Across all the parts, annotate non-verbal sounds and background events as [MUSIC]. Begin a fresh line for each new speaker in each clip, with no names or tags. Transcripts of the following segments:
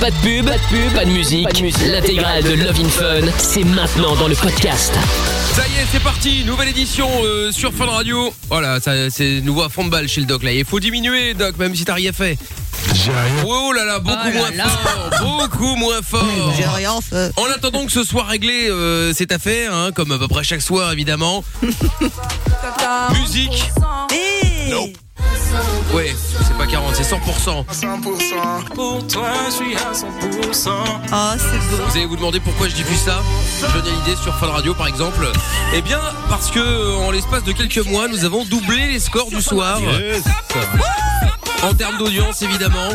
Pas de pub, pas de pub, pas de musique. L'intégrale de Love in Fun, c'est maintenant dans le podcast.
Ça y est, c'est parti, nouvelle édition euh, sur Fun Radio. Voilà, ça, c'est nouveau à fond de balle chez le doc là. Il faut diminuer, doc, même si t'as rien fait.
J'ai rien.
Oh là là, beaucoup
Oh là
moins
là.
fort, beaucoup moins [LAUGHS] fort.
J'ai rien fait.
En attendant que ce soit réglé euh, cette affaire, hein, comme à peu près chaque soir évidemment. [LAUGHS] Musique.
Eh
Ouais, c'est pas 40, c'est 100%.
Pour toi, je suis à 100%.
Oh, c'est beau.
Vous allez vous demander pourquoi je diffuse ça. Johnny Hallyday sur Fun Radio par exemple. Eh bien parce que euh, en l'espace de quelques mois nous avons doublé les scores du soir. En termes d'audience évidemment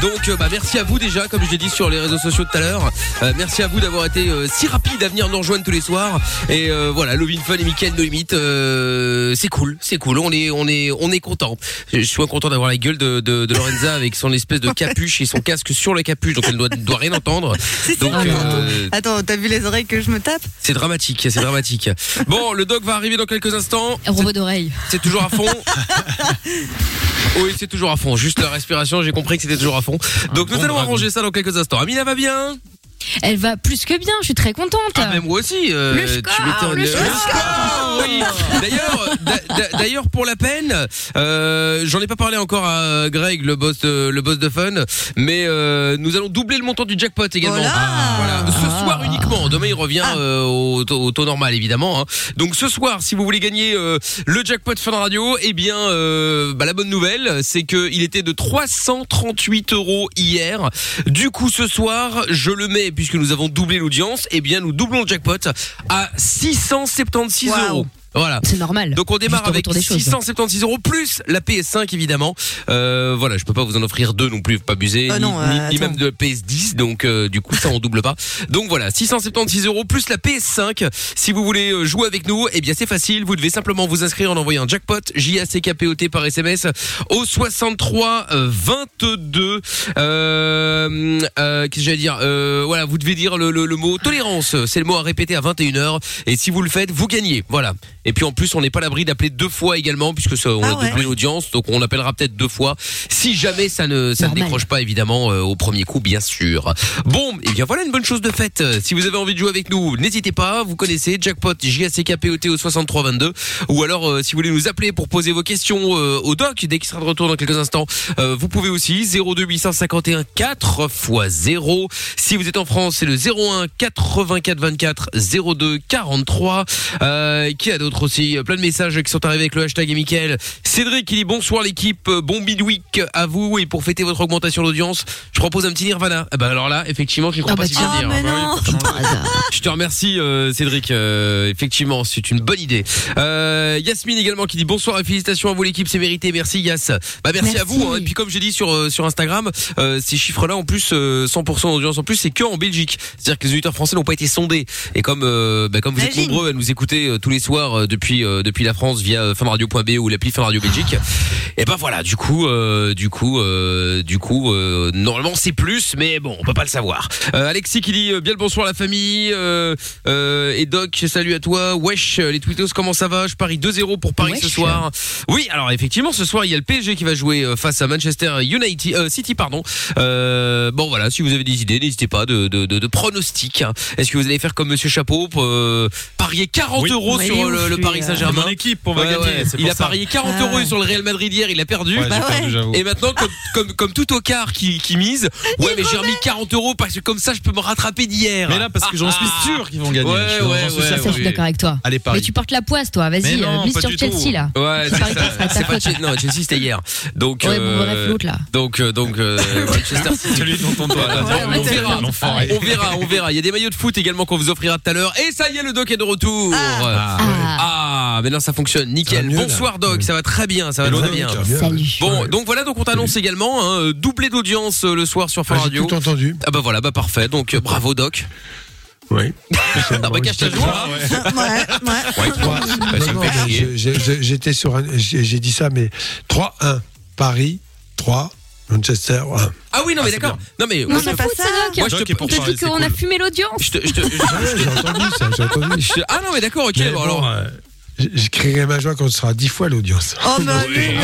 donc euh, bah, merci à vous déjà, comme je l'ai dit sur les réseaux sociaux tout à l'heure. Euh, merci à vous d'avoir été euh, si rapide à venir nous rejoindre tous les soirs. Et euh, voilà, Lovin Fun et Mickaël No Limite, euh, c'est cool, c'est cool. On est, on est, on est content. Je suis content d'avoir la gueule de, de, de Lorenza avec son espèce de capuche et son casque sur la capuche, donc elle ne doit, doit rien entendre. [LAUGHS] Donc euh,
Attends, t'as vu les oreilles que je me tape?
C'est dramatique, c'est dramatique. Bon, le doc va arriver dans quelques instants.
Robot d'oreille.
C'est toujours à fond. [LAUGHS] Oui, c'est toujours à fond. Juste la respiration, j'ai compris que c'était toujours à fond. Donc nous allons arranger ça dans quelques instants. Amina va bien?
Elle va plus que bien, je suis très contente.
Ah, mais moi aussi. euh,
Le
tu m'étonnes.
le
score, oui. D'ailleurs, d'a- d'a- d'ailleurs pour la peine, euh, j'en ai pas parlé encore à Greg, le boss, de, le boss de Fun, mais euh, nous allons doubler le montant du jackpot également. Voilà, ce soir uniquement. Demain il revient euh, au, taux- au taux normal évidemment. hein. Donc ce soir, si vous voulez gagner euh, le jackpot Fun Radio, eh bien, euh, bah, la bonne nouvelle, c'est que il était de 338 euros hier. Du coup, ce soir, je le mets puisque nous avons doublé l'audience. Eh bien, nous doublons le jackpot à 676
Waouh.
euros. Voilà.
C'est normal.
Donc on démarre avec
retour des choses.
676 euros plus la PS5 évidemment. Euh, voilà, je peux pas vous en offrir deux non plus, faut pas abuser,
Ah
ni,
non, euh,
ni même de la PS10. Donc euh, du coup ça on double pas. Donc voilà, 676 euros plus la PS5. Si vous voulez euh, jouer avec nous, eh bien c'est facile. Vous devez simplement vous inscrire en envoyant jackpot J A C K P O T par SMS au 63 euh, 22. Euh, euh, Qu'est-ce que j'allais dire euh, Voilà, vous devez dire le, le- le mot tolérance. C'est le mot à répéter à 21 h Et si vous le faites, vous gagnez. Voilà. Et puis en plus, on n'est pas l'abri d'appeler deux fois également, puisque ça, on
Ah
a
ouais.
doublé l'audience, donc on appellera peut-être deux fois. Si jamais ça ne ça ne
Normal.
décroche pas évidemment euh, au premier coup, bien sûr. Bon, et bien voilà une bonne chose de faite. Si vous avez envie de jouer avec nous, n'hésitez pas. Vous connaissez jackpot J A C K P O T au 6322 ou alors euh, si vous voulez nous appeler pour poser vos questions euh, au doc dès qu'il sera de retour dans quelques instants, vous pouvez aussi 02 851 4 x 0. Si vous êtes en France, c'est le 01 84 24 02 43. Euh, qui a d'autres aussi Plein de messages qui sont arrivés avec le hashtag et Mickaël. Cédric qui dit bonsoir l'équipe, euh, bon bidweek à vous et pour fêter votre augmentation d'audience, je propose un petit Nirvana. Eh ben alors là, effectivement, je ne crois
Ah
pas
bah
si bien dire.
mais non [LAUGHS]
Je te remercie euh, Cédric. Euh, effectivement, c'est une bonne idée. Euh, Yasmine également qui dit bonsoir et félicitations à vous l'équipe, c'est mérité. Merci Yas. Bah merci, à vous. hein. Et puis comme j'ai dit sur euh, sur Instagram, euh, ces chiffres-là en plus euh, 100% d'audience en plus, c'est que en Belgique. C'est-à-dire que les auditeurs français n'ont pas été sondés. Et comme euh, bah, comme vous êtes nombreux à nous écouter euh, tous les soirs euh, depuis euh, depuis la France via euh, funradio.be ou l'appli Fun Radio Belgique, et ben voilà. Du coup, euh, du coup, euh, du coup, normalement c'est plus, mais bon, on peut pas le savoir. Alexis qui dit bien le bonsoir la famille. Et Doc, salut à toi. Wesh, les tweetos, comment ça va? Je parie 2-0 pour Paris ce soir. Oui, alors effectivement, ce soir, il y a le PSG qui va jouer face à Manchester United, City, pardon. Bon, voilà, si vous avez des idées, n'hésitez pas de, de, de, de pronostics. hein. Est-ce que vous allez faire comme Monsieur Chapeau, euh, parier 40
Oui.
euros sur le, le Paris
euh.
Saint-Germain
Mon équipe, on va
Ouais,
gagner.
ouais.
c'est
Il a
ça.
parié 40
Ah
euros sur le Real Madrid hier, il a perdu.
Ouais,
Bah
perdu,
ouais.
j'avoue.
Et maintenant, comme, comme, comme tout au quart qui, qui mise, ouais, mais j'ai remis 40 euros parce que comme ça, je peux me rattraper d'hier.
Mais là, parce que j'en suis sûr qu'ils vont gagner.
Ouais,
Je suis-
ouais,
je suis d'accord avec toi.
Allez, Paris.
Mais tu portes la poisse, toi. Vas-y, euh, mise
pas
sur Chelsea, là.
Ouais, c'est
pas.
Chelsea, non, Chelsea c'était hier. Donc, euh. Donc, donc, Manchester City.
On
verra, on verra. Il y a des maillots de foot également qu'on vous offrira tout à l'heure. Et ça y est, le doc est de retour.
Ah,
Ah, maintenant ça fonctionne, nickel.
Ça mieux, là.
Bonsoir doc, ça va très bien, ça va
Hello,
très bien.
Salut.
Bon, donc voilà, donc on t'annonce également hein, doublé d'audience euh, le soir sur Fun
Ah,
Radio.
tout entendu.
Ah bah voilà, bah parfait. Donc euh, bravo doc.
Oui. [LAUGHS]
Ah bah cache ta joie.
Ouais, ouais.
Ouais,
Non, non, mais J'étais sur un. J'ai dit ça, mais 3-1. Paris, 3. Manchester, 1.
Ah oui, non mais
c'est
d'accord. Non mais
Non,
je-
pas ça, Doc.
moi, je te
c'est
qu'on a fumé l'audience.
Ouais, j'ai entendu ça, j'ai entendu. [LAUGHS]
Ah non mais d'accord, ok.
Mais
bon,
bon,
alors.
Je crierai ma joie quand ce sera dix fois l'audience.
Oh, mais [LAUGHS] allez,
Oui,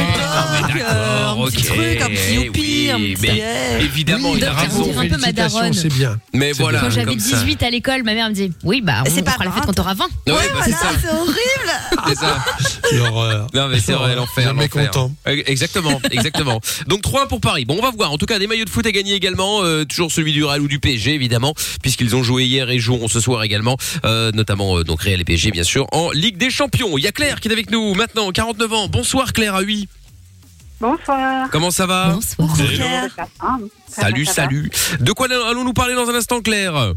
le euh,
d'accord,
un petit
ok,
truc, un petit youpi,
oui,
un petit
mais-
yeah.
Évidemment, il a raison.
un peu ma
Félicitations,
daronne.
C'est bien.
Mais voilà,
Quand j'avais
comme ça.
18 à l'école, ma mère me dit Oui, bah, on,
C'est
on
pas
fera la fête quand t'auras 20.
Ouais,
Ouais,
bah, c'est
voilà,
ça.
c'est horrible.
C'est ça.
L'horreur.
Non mais c'est vrai l'enfer.
Jamais content.
Euh, Exactement, exactement. Donc 3 pour Paris. Bon, on va voir. En tout cas, des maillots de foot à gagner également. euh, toujours celui du Real ou du PSG évidemment, puisqu'ils ont joué hier et joueront ce soir également, euh, notamment euh, donc Real et PSG bien sûr en Ligue des Champions. Il y a Claire qui est avec nous maintenant, 49 ans. Bonsoir Claire à 8.
Bonsoir.
Comment ça va
Bonsoir.
Claire.
Salut, salut. De quoi allons-nous parler dans un instant Claire?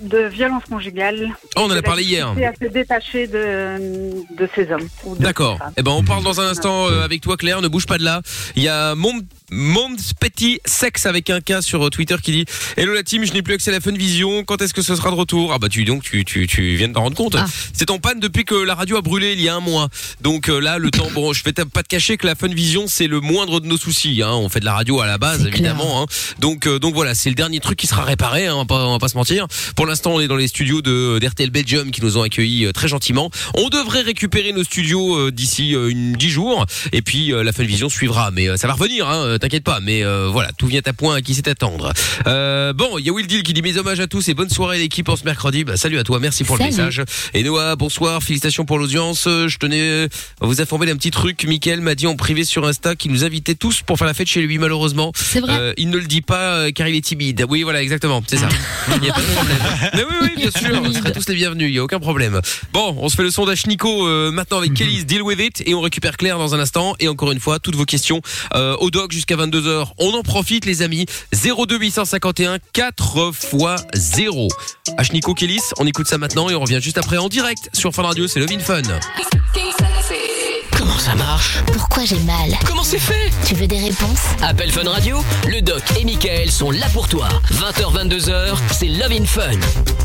De violence conjugale.
Oh, on en a parlé hier.
à se détacher de, de ces hommes.
D'accord. Eh ben, on parle dans un instant euh, avec toi, Claire. Ne bouge pas de là. Il y a Mond Monde Petit Sex avec un K sur euh, Twitter qui dit Hello la team, je n'ai plus accès à la Funvision. Quand est-ce que ce sera de retour? Ah bah tu donc tu tu tu viens de t'en rendre compte.
Ah.
C'est en panne depuis que la radio a brûlé il y a un mois. Donc euh, là le temps bon, je vais pas te cacher que la Funvision c'est le moindre de nos soucis. Hein. On fait de la radio à la base évidemment. Hein. Donc euh, donc voilà, c'est le dernier truc qui sera réparé. Hein, on, va pas, on va pas se mentir. Pour l'instant, on est dans les studios de d'RTL Belgium qui nous ont accueillis euh, très gentiment. On devrait récupérer nos studios d'ici une dix jours et puis la Funvision suivra. Mais ça va revenir, hein, t'inquiète pas. Mais euh, voilà, tout vient à point à qui sait attendre. Euh, bon, il y a Will Deal qui dit mes hommages à tous et bonne soirée l'équipe en ce mercredi. Bah, salut à toi, merci pour
Salut.
le message. Et Noah, bonsoir, félicitations pour l'audience. Euh, Je tenais à vous informer d'un petit truc. Mickaël m'a dit en privé sur Insta qu'il nous invitait tous pour faire la fête chez lui malheureusement.
C'est vrai.
Euh, il ne le dit pas euh, car il est timide. Oui, voilà, exactement, c'est ça. [LAUGHS] Il n'y a pas de problème. Mais oui, oui, bien sûr, vous serez tous les bienvenus, il n'y a aucun problème. Bon, on se fait le sondage Nico euh, maintenant avec Kelly's Deal With It et on récupère Claire dans un instant. Et encore une fois, toutes vos questions euh, au doc jusqu'à 22h. On en profite les amis. 02 851 4 x 0. H Nico Kelly's, on écoute ça maintenant et on revient juste après en direct sur Fun Radio, c'est Love in Fun.
Comment ça marche
Pourquoi j'ai mal
Comment c'est fait
Tu veux des réponses
Appel Fun Radio, le doc et Michael sont là pour toi. 20h, 22h, c'est Love in Fun.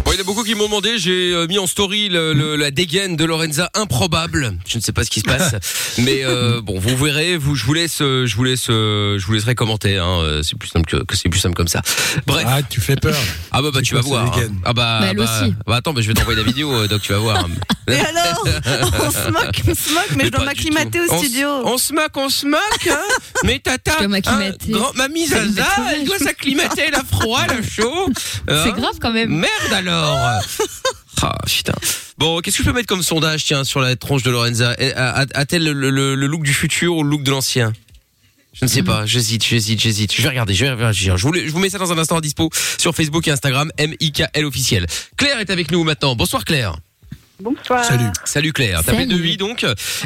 Bon, il y en a beaucoup qui m'ont demandé, j'ai euh, mis en story le- le- la dégaine de Lorenza improbable. Je ne sais pas ce qui se passe, [LAUGHS] mais euh, bon, vous verrez. Vous, je vous laisse, euh, je vous laisse, je vous laisserai commenter. Hein, c'est plus simple que, que c'est plus simple comme ça. Bref.
Ah, tu fais peur.
Ah bah, bah tu vas voir. hein. Ah bah,
Bah, elle
bah,
aussi.
bah, attends, bah, je vais t'envoyer la vidéo, euh, donc tu vas voir. [LAUGHS]
Et alors [LAUGHS] On se moque, on se moque, mais, je dois au
On
studio.
On se moque, on se moque, hein [LAUGHS] Mais tata, hein, grand, mamie Zaza, elle doit s'acclimater, elle a froid, elle a chaud. [LAUGHS]
C'est
Hein
grave quand même.
Merde alors [LAUGHS] Ah putain. Bon, qu'est-ce que je peux mettre comme sondage, tiens, sur la tronche de Lorenza? A-t-elle le, le- le look du futur ou le look de l'ancien? Je ne sais pas, j'hésite, j'hésite, j'hésite. Je vais regarder, je vais réagir. Je vous, le- je vous mets ça dans un instant à dispo sur Facebook et Instagram, M-I-K-L officiel. Claire est avec nous maintenant. Bonsoir Claire.
Bonsoir.
Salut.
Salut Claire, t'appelles de
Salut.
8 donc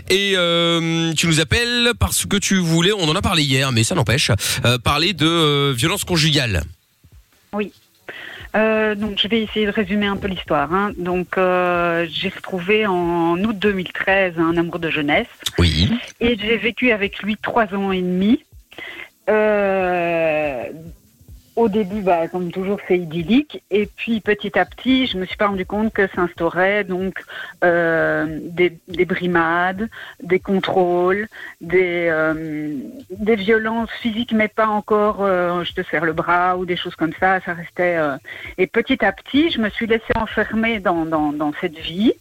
et euh, tu nous appelles parce que tu voulais, on en a parlé hier mais ça n'empêche, euh, parler de euh, violence conjugale.
Euh, donc, je vais essayer de résumer un peu l'histoire. hein. Donc, euh, j'ai retrouvé en août 2013 un amour de jeunesse
Oui.
et j'ai vécu avec lui trois ans et demi. Euh, au début, bah, comme toujours, c'est idyllique. Et puis, petit à petit, je me suis pas rendu compte que s'instaurait donc euh, des, des brimades, des contrôles, des, euh, des violences physiques, mais pas encore. euh, je te serre le bras ou des choses comme ça. Ça restait. euh, Et petit à petit, je me suis laissée enfermer dans, dans, dans cette vie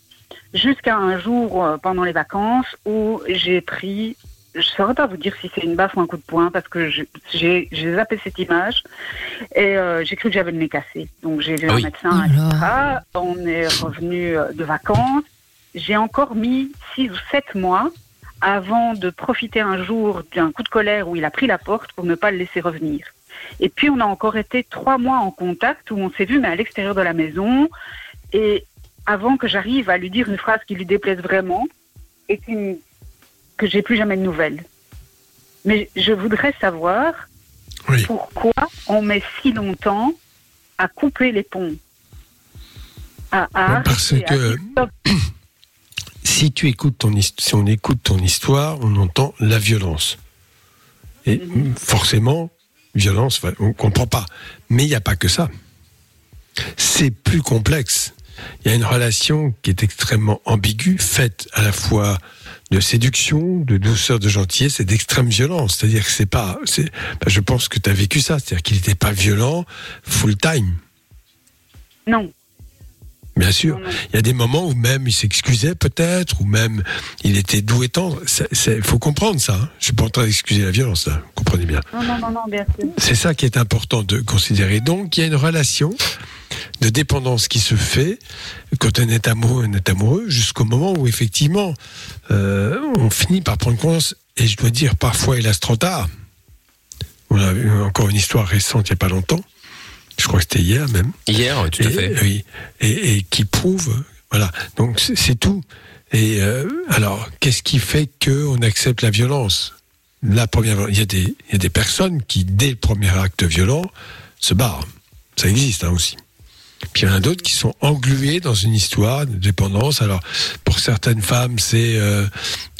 jusqu'à un jour euh, pendant les vacances où j'ai pris je ne saurais pas vous dire si c'est une baffe ou un coup de poing parce que j'ai zappé cette image et euh, j'ai cru que j'avais le nez cassé. Donc j'ai vu
Ah
un
oui.
médecin,
Oh
etc. On est revenu euh, de vacances. J'ai encore mis six ou sept mois avant de profiter un jour d'un coup de colère où il a pris la porte pour ne pas le laisser revenir. Et puis on a encore été trois mois en contact où on s'est vu mais à l'extérieur de la maison et avant que j'arrive à lui dire une phrase qui lui déplaise vraiment et qui- que j'ai plus jamais de nouvelles. Mais je voudrais savoir
Oui.
pourquoi on met si longtemps à couper les ponts. À, à
Parce
à
que-. [CLEARS THROAT] Si tu écoutes ton si on écoute ton histoire, on entend la violence. Et
Mhm.
forcément, violence, on comprend pas. Mais il n'y a pas que ça. C'est plus complexe. Il y a une relation qui est extrêmement ambiguë, faite à la fois de séduction, de douceur, de gentillesse et d'extrême violence. C'est-à-dire que c'est pas. ben, je pense que tu as vécu ça. C'est-à-dire qu'il n'était pas violent full time.
Non.
Bien sûr. Il y a des moments où même il s'excusait peut-être, ou même il était doux et tendre. Il faut comprendre ça. hein. Je suis pas en train d'excuser la violence, là. comprenez bien.
Non, non, non, non, bien sûr.
C'est ça qui est important de considérer. Donc, il y a une relation de dépendance qui se fait quand on est amoureux, on est amoureux, jusqu'au moment où effectivement euh, on finit par prendre conscience. Et je dois dire parfois, hélas, trop tard. On a eu encore une histoire récente il n'y a pas longtemps. Je crois que c'était hier même.
Hier, tout à
Et-
fait.
Oui, et, et qui prouve, voilà. Donc c'est tout. Et euh, alors, qu'est-ce qui fait que on accepte la violence? La première, il y a des, il y a des personnes qui dès le premier acte violent se barrent. Ça existe hein, aussi. Puis il y en a d'autres qui sont englués dans une histoire de dépendance. Alors, pour certaines femmes, c'est euh,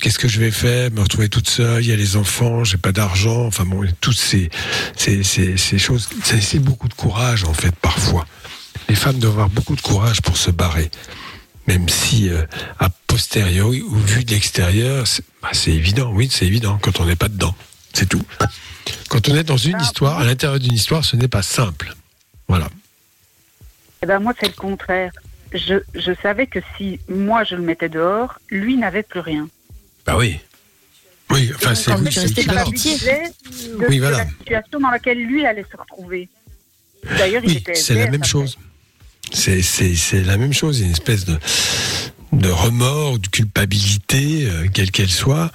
qu'est-ce que je vais faire? Me retrouver toute seule, il y a les enfants, j'ai pas d'argent. Enfin bon, toutes ces, ces, ces, ces choses. C'est c'est beaucoup de courage, en fait, parfois. Les femmes doivent avoir beaucoup de courage pour se barrer. Même si, euh, a posteriori, ou vu de l'extérieur, c'est bah, c'est évident, oui, c'est évident, quand on n'est pas dedans. C'est tout. Quand on est dans une histoire, à l'intérieur d'une histoire, ce n'est pas simple. Voilà.
Eh ben moi, c'est le contraire. Je, je savais que si moi je le mettais dehors, lui n'avait plus rien.
Bah oui.
Oui, enfin, c'est
je
équivalent.
par pitié.
culpabilisais de,
Oui,
de
voilà.
la situation dans laquelle lui allait se retrouver. D'ailleurs, il
Oui,
était
c'est la même chose. C'est, c'est, c'est la même chose, une espèce de, de remords, de culpabilité, euh, quelle qu'elle soit,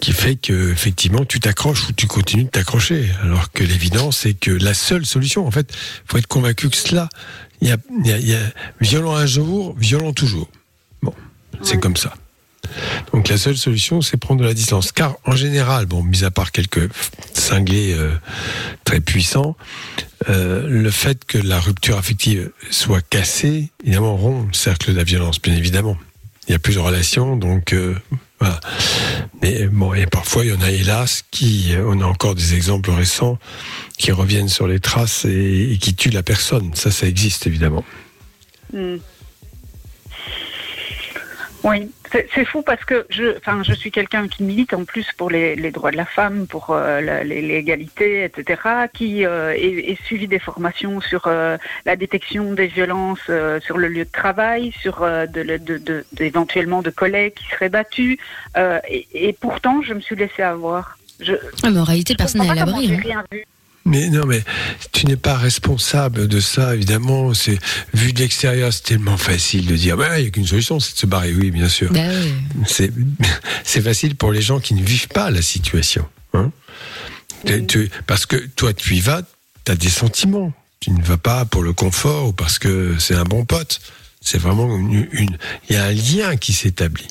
qui fait que effectivement tu t'accroches ou tu continues de t'accrocher. Alors que l'évidence, c'est que la seule solution, en fait, faut être convaincu que cela, il y a, il y a- il y a violent un jour, violent toujours. Bon, c'est comme ça. Donc la seule solution, c'est prendre de la distance. Car en général, bon, mis à part quelques cinglés euh, très puissants, euh, le fait que la rupture affective soit cassée, évidemment, rompt le cercle de la violence, bien évidemment. Il y a plus de relations, donc euh, Mais bon, et parfois, il y en a hélas qui, on a encore des exemples récents qui reviennent sur les traces et, et qui tuent la personne. Ça, ça existe évidemment.
Hmm. Oui, c'est fou parce que je, enfin, je suis quelqu'un qui milite en plus pour les, les droits de la femme, pour euh, l'égalité, etc., qui euh, est, est suivi des formations sur euh, la détection des violences euh, sur le lieu de travail, sur euh, de, de, de, éventuellement de collègues qui seraient battus, euh, et, et pourtant je me suis laissée avoir. Je,
Ah, mais en réalité, personne n'est à l'abri.
Mais non, mais tu n'es pas responsable de ça, évidemment. C'est vu de l'extérieur, c'est tellement facile de dire, bah, il n'y a qu'une solution, c'est de se barrer. Oui, bien sûr.
Oui. [LAUGHS]
C'est facile pour les gens qui ne vivent pas la situation. hein. Tu- parce que toi, tu y vas, tu as des sentiments. Tu ne vas pas pour le confort ou parce que c'est un bon pote. C'est vraiment une. une- Il y a un lien qui s'établit.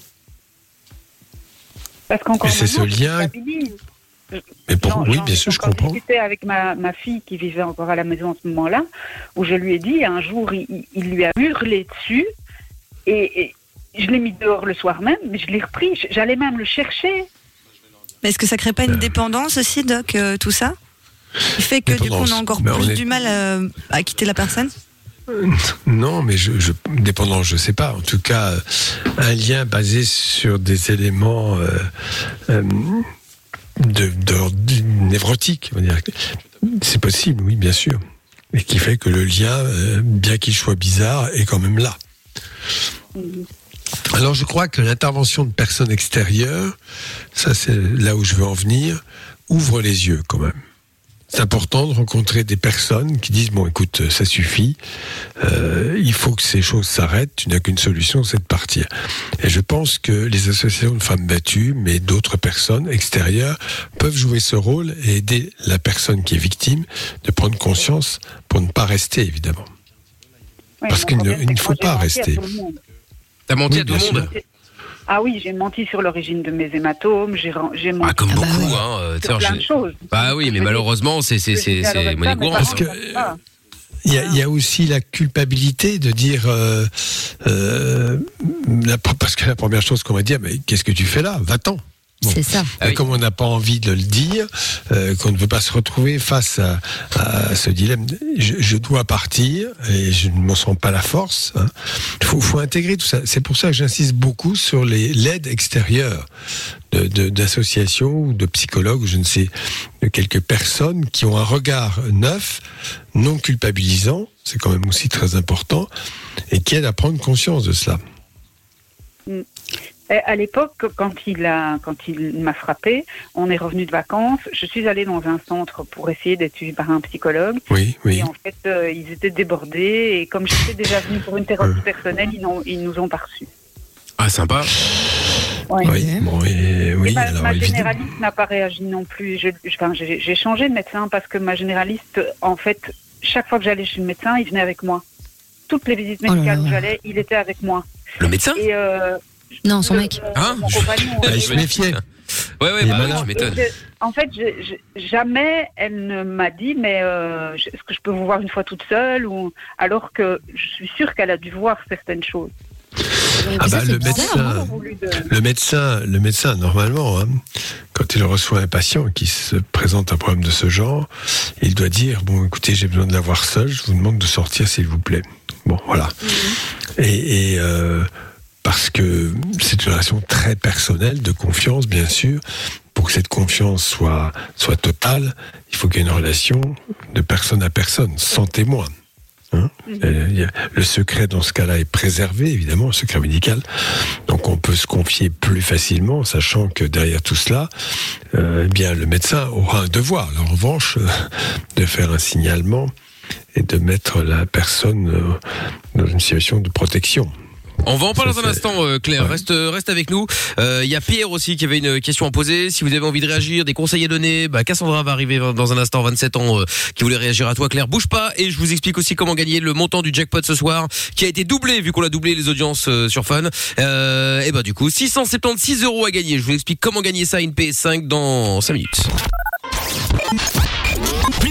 Parce qu'encore
Mais c'est ce lien-. Mais pour, oui, bien sûr, je comprends.
discuté avec ma, ma fille qui vivait encore à la maison à ce moment-là, où je lui ai dit, un jour, il, lui a hurlé dessus, et, et je l'ai mis dehors le soir même, mais je l'ai repris, j'allais même le chercher.
Mais est-ce que ça crée pas une
Euh.
dépendance aussi, Doc, euh, tout ça? Qui fait que du coup, on a encore
Ben, on
plus
est-
du mal euh, à quitter la personne?
Non, mais je, je dépendant, je sais pas. En tout cas, un lien basé sur des éléments euh, euh, de, de- dire. C'est possible, oui, bien sûr. Et qui fait que le lien, euh, bien qu'il soit bizarre, est quand même là. Alors je crois que l'intervention de personnes extérieures, ça c'est là où je veux en venir, ouvre les yeux quand même. C'est important de rencontrer des personnes qui disent bon écoute ça suffit, euh, il faut que ces choses s'arrêtent, tu n'as qu'une solution c'est de partir. Et je pense que les associations de femmes battues, mais d'autres personnes extérieures peuvent jouer ce rôle et aider la personne qui est victime de prendre conscience pour ne pas rester évidemment.
Oui,
Parce qu'il ne- faut pas
menti à
rester.
tout le monde.
T'as menti
Oui,
à tout le monde
Ah oui, j'ai menti sur l'origine de mes hématomes, j'ai menti
Ah, comme
Ah bah
hein. euh,
sur plein de choses.
Bah oui, mais malheureusement, c'est c'est monnaie courante.
Parce que-. Il y, a, il y a aussi la culpabilité de dire euh, euh, la- parce que la première chose qu'on va dire mais qu'est-ce que tu fais là? Va-t'en Bon.
C'est ça.
Et
oui.
comme on n'a pas envie de le dire, euh, qu'on ne veut pas se retrouver face à, à ce dilemme, je, je dois partir et je ne me sens pas la force. hein. Il faut, faut intégrer tout ça. C'est pour ça que j'insiste beaucoup sur l'aide extérieure de- de- d'associations ou de psychologues, ou je ne sais, de quelques personnes qui ont un regard neuf, non culpabilisant, c'est quand même aussi très important, et qui aident à prendre conscience de cela.
Et à l'époque, quand il a, quand il m'a frappé, on est revenu de vacances. Je suis allée dans un centre pour essayer d'être suivie par un psychologue.
Oui, oui.
Et en fait, euh, ils étaient débordés. Et comme j'étais déjà venue pour une thérapie
Ouais.
personnelle, ils, n'ont- ils nous ont pas reçus.
Ah, sympa.
Ouais.
Oui, bon, et, oui,
Et ma,
alors
ma généraliste n'a pas réagi non plus. Enfin, J'ai changé de médecin parce que ma généraliste, en fait, chaque fois que j'allais chez le médecin, il venait avec moi. Toutes les visites
Oh là
médicales
là.
où j'allais, il était avec moi.
Le médecin?
Et euh,
Non, son mec.
Hein
Ah,
euh,
il se méfiait.
Ouais, ouais, bah,
je- en fait, je- je- jamais elle ne m'a dit, mais euh, est-ce que je peux vous voir une fois toute seule ou alors que je suis sûre qu'elle a dû voir certaines choses.
Ah bah,
c'est
le
bizarre,
médecin, Le médecin, le médecin, normalement, hein, quand il reçoit un patient qui se présente un problème de ce genre, il doit dire bon, écoutez, j'ai besoin de la voir seule. Je vous demande de sortir, s'il vous plaît. Bon, voilà. Et, et, euh, parce que c'est une relation très personnelle, de confiance, bien sûr. Pour que cette confiance soit soit totale, il faut qu'il y ait une relation de personne à personne, sans témoin. Hein Euh, y a- le secret dans ce cas-là est préservé, évidemment, le secret médical. Donc on peut se confier plus facilement, sachant que derrière tout cela, euh, eh bien le médecin aura un devoir, en revanche, euh, de faire un signalement et de mettre la personne euh, dans une situation de protection.
On va en parler dans un instant, euh, Claire.
Ouais.
Reste, reste avec nous. Euh, Il y a Pierre aussi qui avait une question à poser. Si vous avez envie de réagir, des conseils à donner, bah, Cassandra va arriver dans un instant, 27 ans, euh, qui voulait réagir à toi, Claire. Bouge pas et je vous explique aussi comment gagner le montant du jackpot ce soir, qui a été doublé vu qu'on a doublé les audiences euh, sur Fun. Euh, et bah du coup, 676 euros à gagner. Je vous explique comment gagner ça une PS5 dans 5 minutes.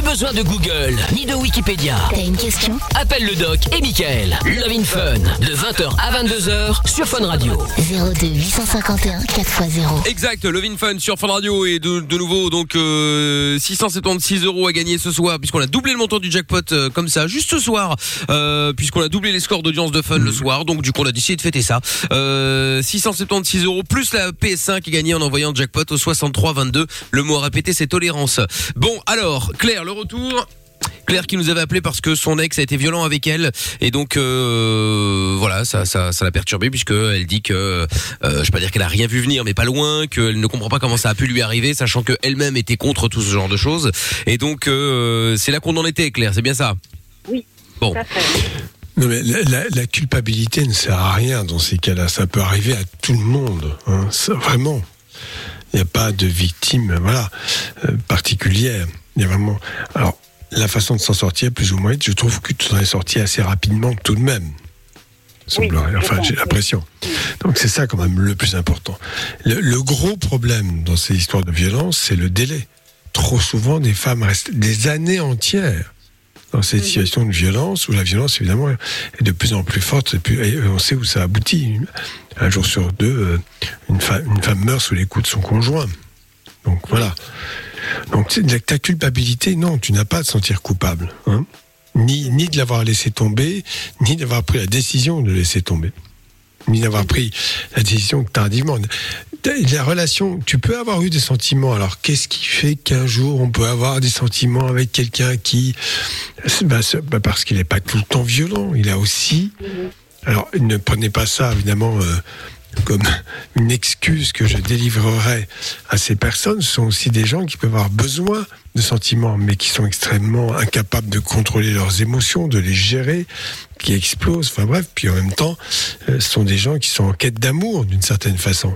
Besoin de Google, ni de Wikipédia.
T'as une question?
Appelle le doc et Michael. Love in Fun, de 20h à 22h sur Fun Radio.
02 851 4x0.
Exact, Levin Fun sur Fun Radio et de, de nouveau donc euh, 676 euros à gagner ce soir puisqu'on a doublé le montant du jackpot euh, comme ça juste ce soir euh, puisqu'on a doublé les scores d'audience de Fun le soir donc du coup on a décidé de fêter ça. Euh, 676 euros plus la PS5 est gagnée en envoyant le jackpot au 63 22. Le mot à répéter c'est tolérance. Bon alors Claire le retour. Claire qui nous avait appelé parce que son ex a été violent avec elle et donc euh, voilà ça ça ça l'a perturbée puisque elle dit que euh, je vais pas dire qu'elle a rien vu venir mais pas loin qu'elle ne comprend pas comment ça a pu lui arriver sachant que elle-même était contre tout ce genre de choses et donc euh, c'est là qu'on en était Claire c'est bien ça? Bon.
Ça fait.
Non, mais la, la- la culpabilité ne sert à rien dans ces cas-là. Ça peut arriver à tout le monde. hein. Ça, vraiment. Il n'y a pas de victime voilà, euh, particulière. Il y a vraiment. Alors, la façon de s'en sortir, plus ou moins, je trouve que tu t'en es sorti assez rapidement tout de même.
Je
enfin, j'ai
oui.
l'impression. Donc, c'est ça quand même le plus important. Le, le gros problème dans ces histoires de violence, c'est le délai. Trop souvent, des femmes restent des années entières dans cette situation de violence, où la violence, évidemment, est de plus en plus forte, et, on sait où ça aboutit. Un jour sur deux, euh, une, femme, une femme meurt sous les coups de son conjoint. Donc voilà. Donc ta culpabilité, non, tu n'as pas à te sentir coupable. hein. ni, ni de l'avoir laissé tomber, ni d'avoir pris la décision de laisser tomber. Ni d'avoir pris la décision tardivement. La relation, tu peux avoir eu des sentiments. Alors, qu'est-ce qui fait qu'un jour on peut avoir des sentiments avec quelqu'un qui, bah, bah, parce qu'il n'est pas tout le temps violent, il a aussi. Alors, ne prenez pas ça évidemment euh, comme une excuse que je délivrerai à ces personnes. Ce sont aussi des gens qui peuvent avoir besoin de sentiments, mais qui sont extrêmement incapables de contrôler leurs émotions, de les gérer, qui explosent. Enfin bref, puis en même temps, euh, ce sont des gens qui sont en quête d'amour d'une certaine façon.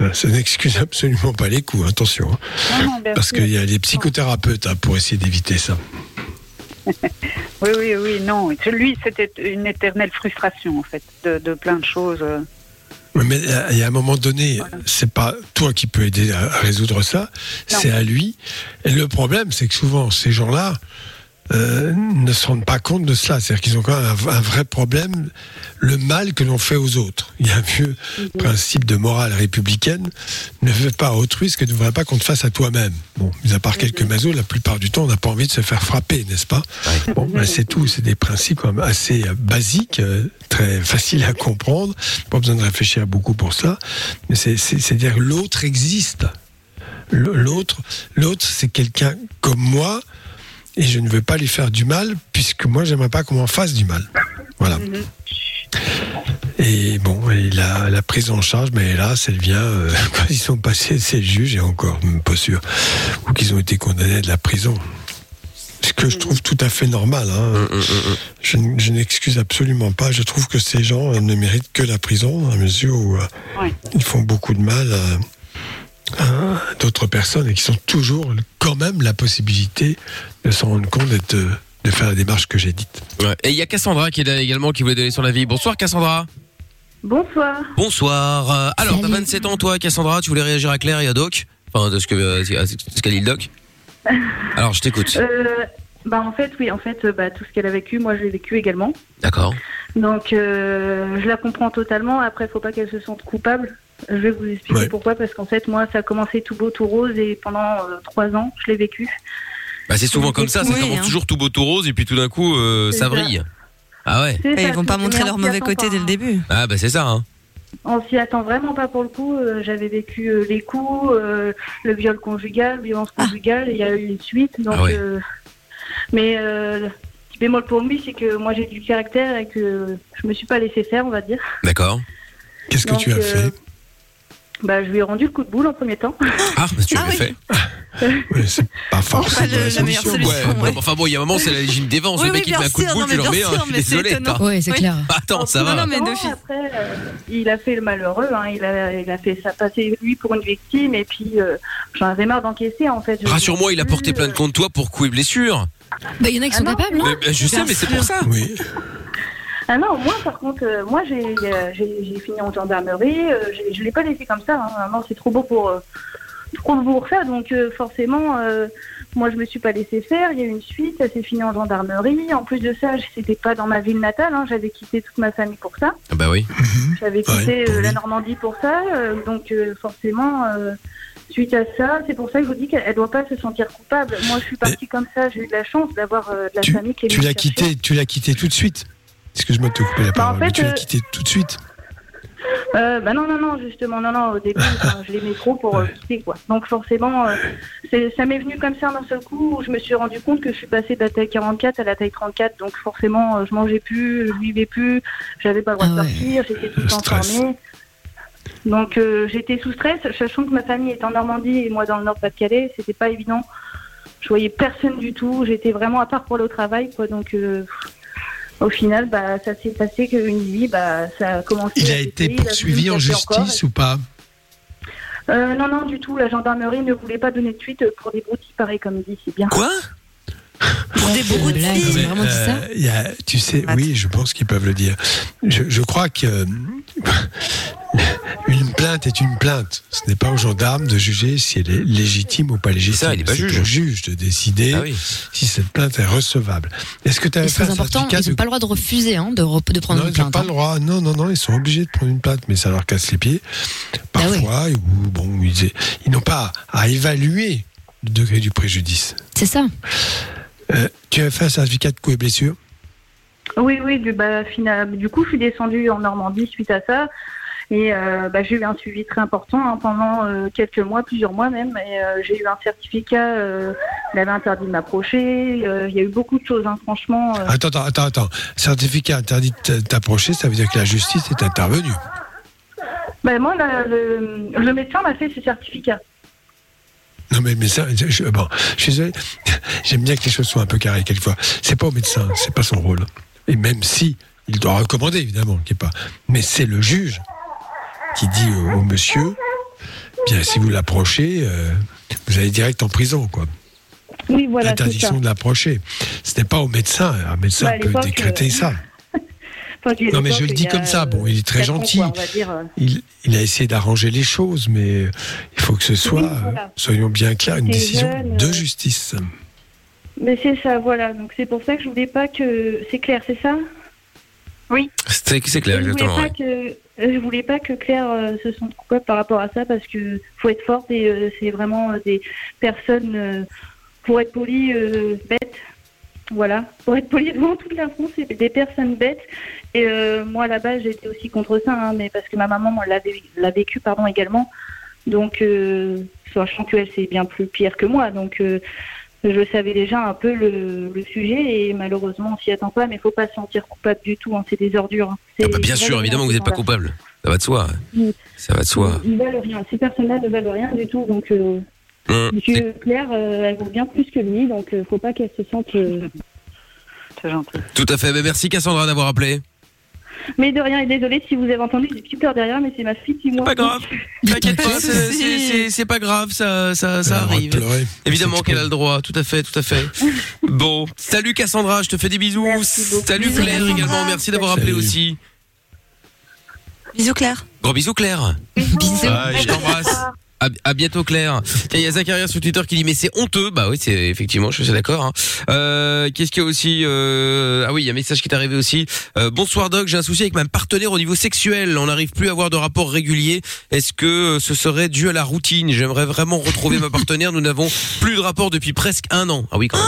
Euh, Ça n'excuse [LAUGHS] absolument pas les coups, attention. hein.
Non, non, bien
Parce qu'il y a des psychothérapeutes hein, pour essayer d'éviter ça. [LAUGHS]
Oui, oui, oui, non. Lui, c'était une éternelle frustration, en fait, de, de plein de choses.
Mais il y a un moment donné, c'est pas toi qui peux aider à, à résoudre ça, c'est à lui. Et le problème, c'est que souvent, ces gens-là, euh, ne se rendent pas compte de cela. C'est-à-dire qu'ils ont quand même un, un vrai problème, le mal que l'on fait aux autres. Il y a un vieux principe de morale républicaine ne fais pas à autrui ce que tu ne voudrais pas qu'on te fasse à toi-même. Bon, mis à part quelques mazos, la plupart du temps, on n'a pas envie de se faire frapper, n'est-ce pas Bon, ben, c'est tout. C'est des principes quand même assez euh, basiques, euh, très faciles à comprendre. Pas besoin de réfléchir beaucoup pour cela. Mais c'est- c'est- c'est-à-dire que l'autre existe. L'autre, l'autre, c'est quelqu'un comme moi, et je ne veux pas lui faire du mal, puisque moi, j'aimerais pas qu'on m'en fasse du mal. Voilà. Et bon, et la, la prise en charge, mais hélas, elle vient euh, [LAUGHS] quand ils sont passés, c'est le juge, et encore, même pas sûr, ou qu'ils ont été condamnés à de la prison. Ce que je trouve tout à fait normal. hein. Je, n- je n'excuse absolument pas. Je trouve que ces gens euh, ne méritent que la prison, dans la mesure où euh, ils font beaucoup de mal à, d'autres personnes et qui sont toujours quand même la possibilité de s'en rendre compte et de, de faire la démarche que j'ai dite.
Ouais. Et il y a Cassandra qui est là également qui voulait donner son avis. Bonsoir Cassandra.
Bonsoir.
Bonsoir. Euh, alors, t'as
Salut.
27 ans toi Cassandra, tu voulais réagir à Claire et à Doc? Enfin, de ce que euh, à ce qu'a dit le Doc. [LAUGHS] Alors, je t'écoute.
Euh, bah en fait, oui, en fait, bah, tout ce qu'elle a vécu, moi, je l'ai vécu également.
D'accord.
Donc, euh, je la comprends totalement. Après, faut pas qu'elle se sente coupable. Je vais vous expliquer
Ouais.
pourquoi. Parce qu'en fait, moi, ça a commencé tout beau, tout rose, et pendant euh, trois ans, je l'ai vécu.
Bah, c'est souvent comme ça, ça commence
hein.
toujours tout beau tout rose et puis tout d'un coup euh, ça
ça.
vrille. Ah ouais.
Et
ça,
ils vont pas montrer leur
on s'y
mauvais
attend
côté
pas,
dès le début.
Ah bah c'est ça hein.
On s'y attend vraiment pas pour le coup. Euh, J'avais vécu euh, les coups, euh, le viol conjugal, violence conjugale, et il y a eu une suite. Donc,
Ah ouais.
euh, mais euh, le petit bémol pour lui, c'est que moi j'ai du caractère et que je me suis pas laissé faire, on va dire.
D'accord.
Qu'est-ce que tu as
euh,
fait?
Bah, je lui ai rendu le coup de boule en premier temps.
Ah, bah, tu
Ah
l'avais
oui.
fait. [LAUGHS]
Ouais, C'est pas forcément
le-
la
la meilleure
solution.
Ouais.
ouais.
Enfin bon, il y a un moment, c'est la légime défense.
Oui,
le mec
oui,
il te met un coup de boule, tu le remets. hein, désolé.
Oui, c'est clair.
Attends, ça va.
non, mais
après, euh, il a fait le malheureux. Hein, il, a, il a fait ça passer lui pour une victime et puis euh, j'en avais marre d'encaisser en fait.
Rassure-moi, il a porté plainte contre toi pour coups et blessures.
Bah, il y en a qui
Ah
sont
non,
capables, non
bah, je sais, mais c'est pour ça.
Oui.
Ah non, moi par contre, euh, moi j'ai euh, j'ai j'ai fini en gendarmerie. euh, j'ai- je l'ai pas laissé comme ça. Hein, non, c'est trop beau pour euh, trop beau pour ça. Donc euh, forcément, euh, moi je me suis pas laissé faire. Il y a eu une suite. Ça s'est fini en gendarmerie. En plus de ça, c'était pas dans ma ville natale. Hein, J'avais quitté toute ma famille pour ça.
Ah bah oui.
J'avais
Ouais,
quitté euh, la. Normandie pour ça, euh, donc euh, forcément, euh, suite à ça, c'est pour ça que je vous dis qu'elle ne doit pas se sentir coupable. Moi, je suis partie comme ça, j'ai eu de la chance d'avoir euh, de la
Tu,
famille qui est
tu
venue
l'as
me chercher.
quitté, tu l'as quitté tout de suite? Excuse-moi de te couper la
Bah, en
parole, mais
fait,
tu l'as
euh,
quitté tout de suite.
Euh, bah non, non, non, justement, non, non, au début, [LAUGHS] je l'aimais trop pour euh, quitter, quoi. Donc forcément, euh, ça m'est venu comme ça d'un seul coup, où je me suis rendu compte que je suis passée de la taille 44 à la taille 34, donc forcément, euh, je mangeais plus, je vivais plus, j'avais pas le droit
Ah
de
ouais.
sortir, j'étais tout le
Le
temps
stress.
fermée. Donc euh, j'étais sous stress, sachant que ma famille est en Normandie et moi dans le Nord-Pas-de-Calais, c'était pas évident. Je voyais personne du tout, j'étais vraiment à part pour aller au travail, quoi. Donc euh, au final, bah, ça s'est passé qu'une vie, bah, ça a commencé.
Il a été poursuivi en
encore,
justice ou pas?
Euh, non, non, du tout. La gendarmerie ne voulait pas donner de suite pour des broutilles pareils, comme dit, c'est bien.
Quoi?
Pour des
ils ont
Mais,
vraiment dit ça
euh, il y a- tu sais, oui, je pense qu'ils peuvent le dire. Je, je crois que euh, [LAUGHS] une plainte est une plainte. Ce n'est pas aux gendarmes de juger si elle est légitime ou pas légitime.
ça, il est pas
C'est
juge.
au juge de décider
Ah oui.
si cette plainte est recevable. Est-ce que tu avais
c'est important, ils n'ont
de
pas le droit de refuser hein, de, re- de prendre
non,
une
ils n'ont
plainte.
pas
hein.
le droit. Non, non, non, ils sont obligés de prendre une plainte, mais ça leur casse les pieds.
Oui.
Parfois, ou bon, ils, ils n'ont pas à évaluer le degré du préjudice.
C'est ça.
Euh, tu as fait un certificat de coups et blessures
Oui, oui, du, bah, fina- du coup, je suis descendue en Normandie suite à ça. Et euh, bah, j'ai eu un suivi très important hein, pendant euh, quelques mois, plusieurs mois même. Et euh, j'ai eu un certificat, il avait interdit de m'approcher. Il y a eu beaucoup de choses, hein, franchement.
Attends, attends, attends, attends. Certificat interdit de t'approcher, ça veut dire que la justice est intervenue.
Bah, moi, le, le médecin m'a fait ce certificat.
Non, mais le médecin, je. J'aime bien que les choses soient un peu carrées quelquefois. C'est pas au médecin, c'est pas son rôle. Et même si, il doit recommander, évidemment, qu'il pas. Mais c'est le juge qui dit au, au monsieur, bien, si vous l'approchez, euh, vous allez direct en prison, quoi.
Oui, voilà, c'est ça.
Interdiction de l'approcher. Ce n'est pas au médecin. Un médecin
Bah,
peut décréter
euh,
ça. Non, mais je le dis
a,
comme ça. Bon, il est très gentil.
quoi, on va dire, euh.
Il, il a essayé d'arranger les choses, mais il faut que ce soit,
voilà.
euh, soyons bien clairs, une décision
jeune,
de
euh,
justice.
Mais c'est ça, voilà. Donc c'est pour ça que je voulais pas que. C'est clair, c'est ça?
C'est c'est clair,
je voulais
exactement.
pas
ouais.
que je voulais pas que Claire euh, se sente coupable par rapport à ça parce que faut être forte et euh, c'est vraiment euh, des personnes euh, pour être poli euh, bêtes. Voilà, pour être poli devant toute la France, c'est des personnes bêtes. Et euh, moi là-bas, j'étais aussi contre ça, hein, mais parce que ma maman l'a vé- l'a vécu pardon également. Donc, euh, sachant qu'elle c'est bien plus pire que moi, donc euh, je savais déjà un peu le, le sujet et malheureusement on s'y attend pas, mais faut pas se sentir coupable du tout. hein, c'est des ordures. hein.
Ah bah, bien
ils
sûr, évidemment, vous n'êtes pas coupable. Ça va de soi. Ça va de soi.
Ils valent rien. Ces personnes-là ne valent rien du tout. Donc, euh, Monsieur Claire, euh, elle vaut bien plus que lui, donc euh, faut pas qu'elle se sente. euh,
C'est gentil.
Tout à fait. Mais merci Cassandra d'avoir appelé.
Mais de rien, et désolé si vous avez entendu des petits pleurs derrière, mais c'est ma fille qui moi.
Pas grave. [LAUGHS] T'inquiète pas, c'est- c'est c'est- c'est pas grave, ça, arrive. Évidemment qu'elle a le droit, tout à fait, tout à fait. [LAUGHS] Bon, salut Cassandra, je te fais des bisous. Salut
Bisous,
Claire
Cassandra.
également, merci d'avoir appelé aussi.
Bisous Claire.
Gros bisous Claire.
Bisous.
Je t'embrasse. À, à bientôt Claire. Il y a Zacharia sur Twitter qui dit mais c'est honteux. Bah oui, c'est effectivement, je suis d'accord. hein. Euh, Qu'est-ce qu'il y a aussi euh, Ah oui, il y a un message qui est arrivé aussi. Euh, bonsoir Doc, j'ai un souci avec ma partenaire au niveau sexuel. On n'arrive plus à avoir de rapport régulier. Est-ce que euh, ce serait dû à la routine? J'aimerais vraiment retrouver ma partenaire. Nous n'avons plus de rapport depuis presque un an. Ah oui quand même.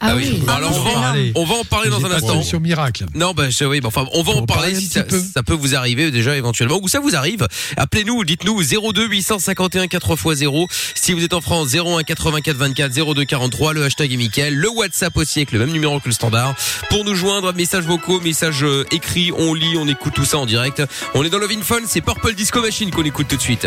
Ah oui.
Bon, alors on va, en-
Parler.
on va en parler dans un instant.
solution miracle.
Non, bah je- oui, bah, enfin, on va en parler si ça,
peu.
ça peut vous arriver déjà éventuellement. Ou ça vous arrive Appelez-nous, dites-nous 02 851 4x0. Si vous êtes en France, 01 84 24 02 43. Le hashtag est Mickaël. Le WhatsApp aussi avec le même numéro que le standard. Pour nous joindre, messages vocaux, messages euh, écrits, on lit, on écoute tout ça en direct. On est dans Love in Fun, c'est Purple Disco Machine qu'on écoute tout de suite.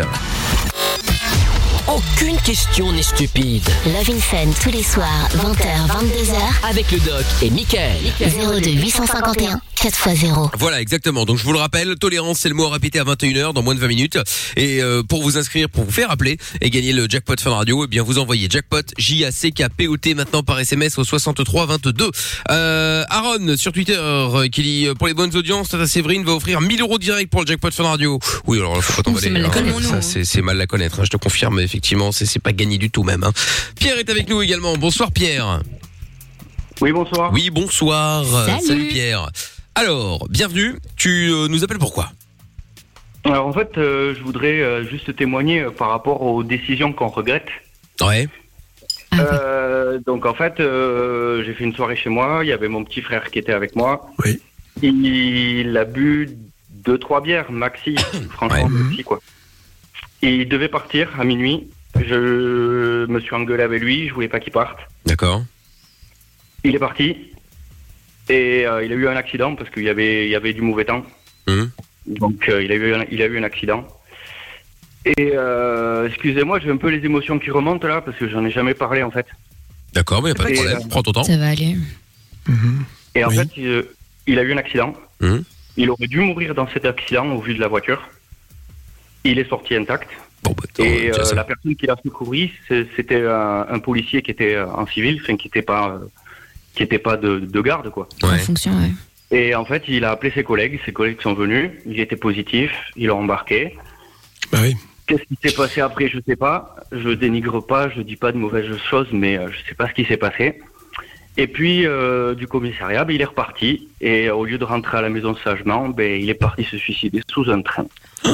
Aucune question n'est stupide.
Love in Fun tous les soirs, 20h, 22h,
Avec le doc et Michael.
02 851 4x0.
Voilà, exactement. Donc je vous le rappelle, tolérance, c'est le mot à répéter à 21h dans moins de 20 minutes. Et euh, pour vous inscrire, pour vous faire appeler et gagner le jackpot Fun Radio, eh bien vous envoyez jackpot J A C K P O T maintenant par SMS au 63 22. Euh, Aaron sur Twitter euh, qui dit euh, pour les bonnes audiences, Tata Séverine va offrir 1000 euros direct pour le jackpot Fun Radio. Oui, alors faut pas t'emballer.
c'est mal la
hein.
connaître.
Ça, c'est c'est mal la connaître. hein. Je te confirme effectivement, c'est c'est pas gagné du tout même. hein. Pierre est avec nous également. Bonsoir Pierre.
Oui, bonsoir.
Oui, bonsoir.
Salut.
Pierre. Alors, bienvenue. Tu euh, nous appelles pourquoi?
Alors en fait, euh, je voudrais euh, juste témoigner euh, par rapport aux décisions qu'on regrette.
Ouais.
Ah.
Euh, donc en fait, euh, j'ai fait une soirée chez moi. Il y avait mon petit frère qui était avec moi.
Oui.
Il a bu deux trois bières, maxi, [COUGHS] franchement
Ouais.
maxi quoi. Il devait partir à minuit. Je me suis engueulé avec lui. Je voulais pas qu'il parte.
D'accord.
Il est parti et euh, il a eu un accident parce qu'il y avait il y avait du mauvais temps.
Hum.
Donc euh, il a eu un, il a eu un accident. Et euh, excusez-moi, j'ai un peu les émotions qui remontent là parce que j'en ai jamais parlé en fait.
D'accord, mais y a pas de problème. Prends ton temps.
Ça va aller.
Et en
Oui.
fait, il, il a eu un accident.
Mhm.
Il aurait dû mourir dans cet accident au vu de la voiture. Il est sorti intact.
Bon, bah,
Et euh,
ça-
la personne qui l'a secouru, c'était un, un policier qui était euh, en civil, enfin qui n'était pas, euh, qui était pas de, de garde quoi.
En
Ouais.
fonction, ouais.
Et en fait, il a appelé ses collègues. Ses collègues sont venus. Ils étaient positifs. Ils l'ont embarqué.
Bah oui.
Qu'est-ce qui s'est passé après Je sais pas. Je dénigre pas, je dis pas de mauvaises choses, mais euh, je sais pas ce qui s'est passé. Et puis euh, du commissariat, ben, il est reparti et euh, au lieu de rentrer à la maison sagement, ben, il est parti se suicider sous un train.
Oh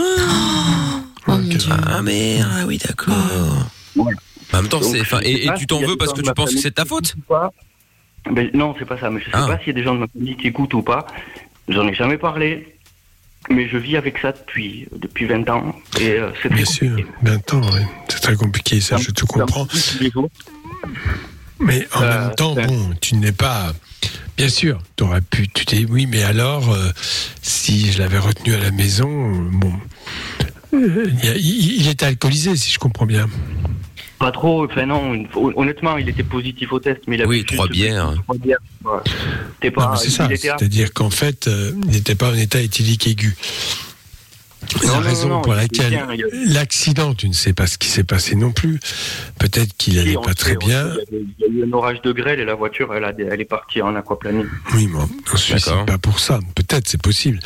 mon
Ok.
dieu.
Ah merde, ah oui, d'accord.
Voilà.
En même temps,
Donc,
c'est, enfin, et, tu t'en veux parce que tu penses que c'est de ta faute
Non, c'est pas ça. Mais je sais
Ah.
pas s'il y a des gens de ma famille qui écoutent ou pas. J'en ai jamais parlé. Mais je vis avec ça depuis, depuis 20 ans. Et euh, c'est très
Bien sûr,
compliqué.
20 ans, oui. c'est très compliqué, ça, je te comprends. Mais en
Euh,
même temps, bon, tu n'es pas. Bien sûr, tu aurais pu. Tu t'es. Oui, mais alors, euh, si je l'avais retenu à la maison, euh, bon. euh, il était alcoolisé, si je comprends bien.
Pas trop, enfin non, honnêtement, il était positif au test, mais il a
Oui,
bu
trois bières.
Trois bières. ouais. C'était
Non,
pas,
mais c'est ça. C'est-à-dire qu'en fait, euh, il n'était pas en état éthylique aigu. La
non,
raison
non,
pour laquelle l'accident, tu ne sais pas ce qui s'est passé non plus. Peut-être qu'il
Si,
allait
on
pas
sait,
très bien.
Il y, a eu un orage de grêle et la voiture, elle, a, elle est partie en aquaplaning.
Oui, mais on ne suicide pas pour ça. Peut-être, c'est possible.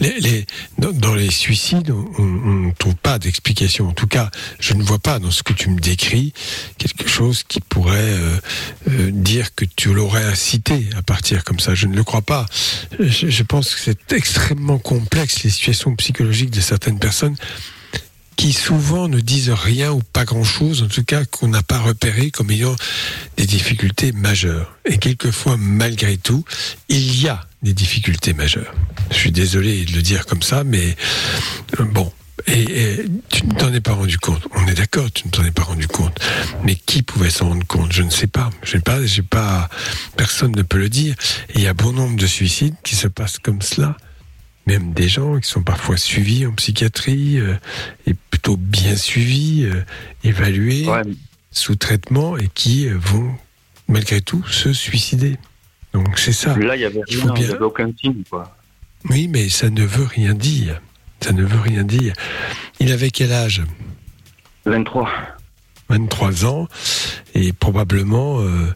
Les, les, dans, dans les suicides, on ne trouve pas d'explication. En tout cas, je ne vois pas dans ce que tu me décris quelque chose qui pourrait euh, euh, dire que tu l'aurais incité à partir comme ça. Je ne le crois pas. Je, je pense que c'est extrêmement complexe les situations psychologiques de certaines personnes qui souvent ne disent rien ou pas grand-chose, en tout cas qu'on n'a pas repéré comme ayant des difficultés majeures. Et quelquefois, malgré tout, il y a des difficultés majeures. Je suis désolé de le dire comme ça, mais euh, bon. Et, et tu ne t'en es pas rendu compte. On est d'accord, tu ne t'en es pas rendu compte. Mais qui pouvait s'en rendre compte? Je ne sais pas. J'ai pas, j'ai pas. Personne ne peut le dire. Et il y a bon nombre de suicides qui se passent comme cela même des gens qui sont parfois suivis en psychiatrie euh, et plutôt bien suivis, euh, évalués, sous traitement et qui vont malgré tout se suicider. Donc c'est ça.
Là, il y avait avait aucun signe, quoi.
Oui, mais ça ne veut rien dire. Ça ne veut rien dire. Il avait quel âge?
23.
23 ans. Et probablement euh,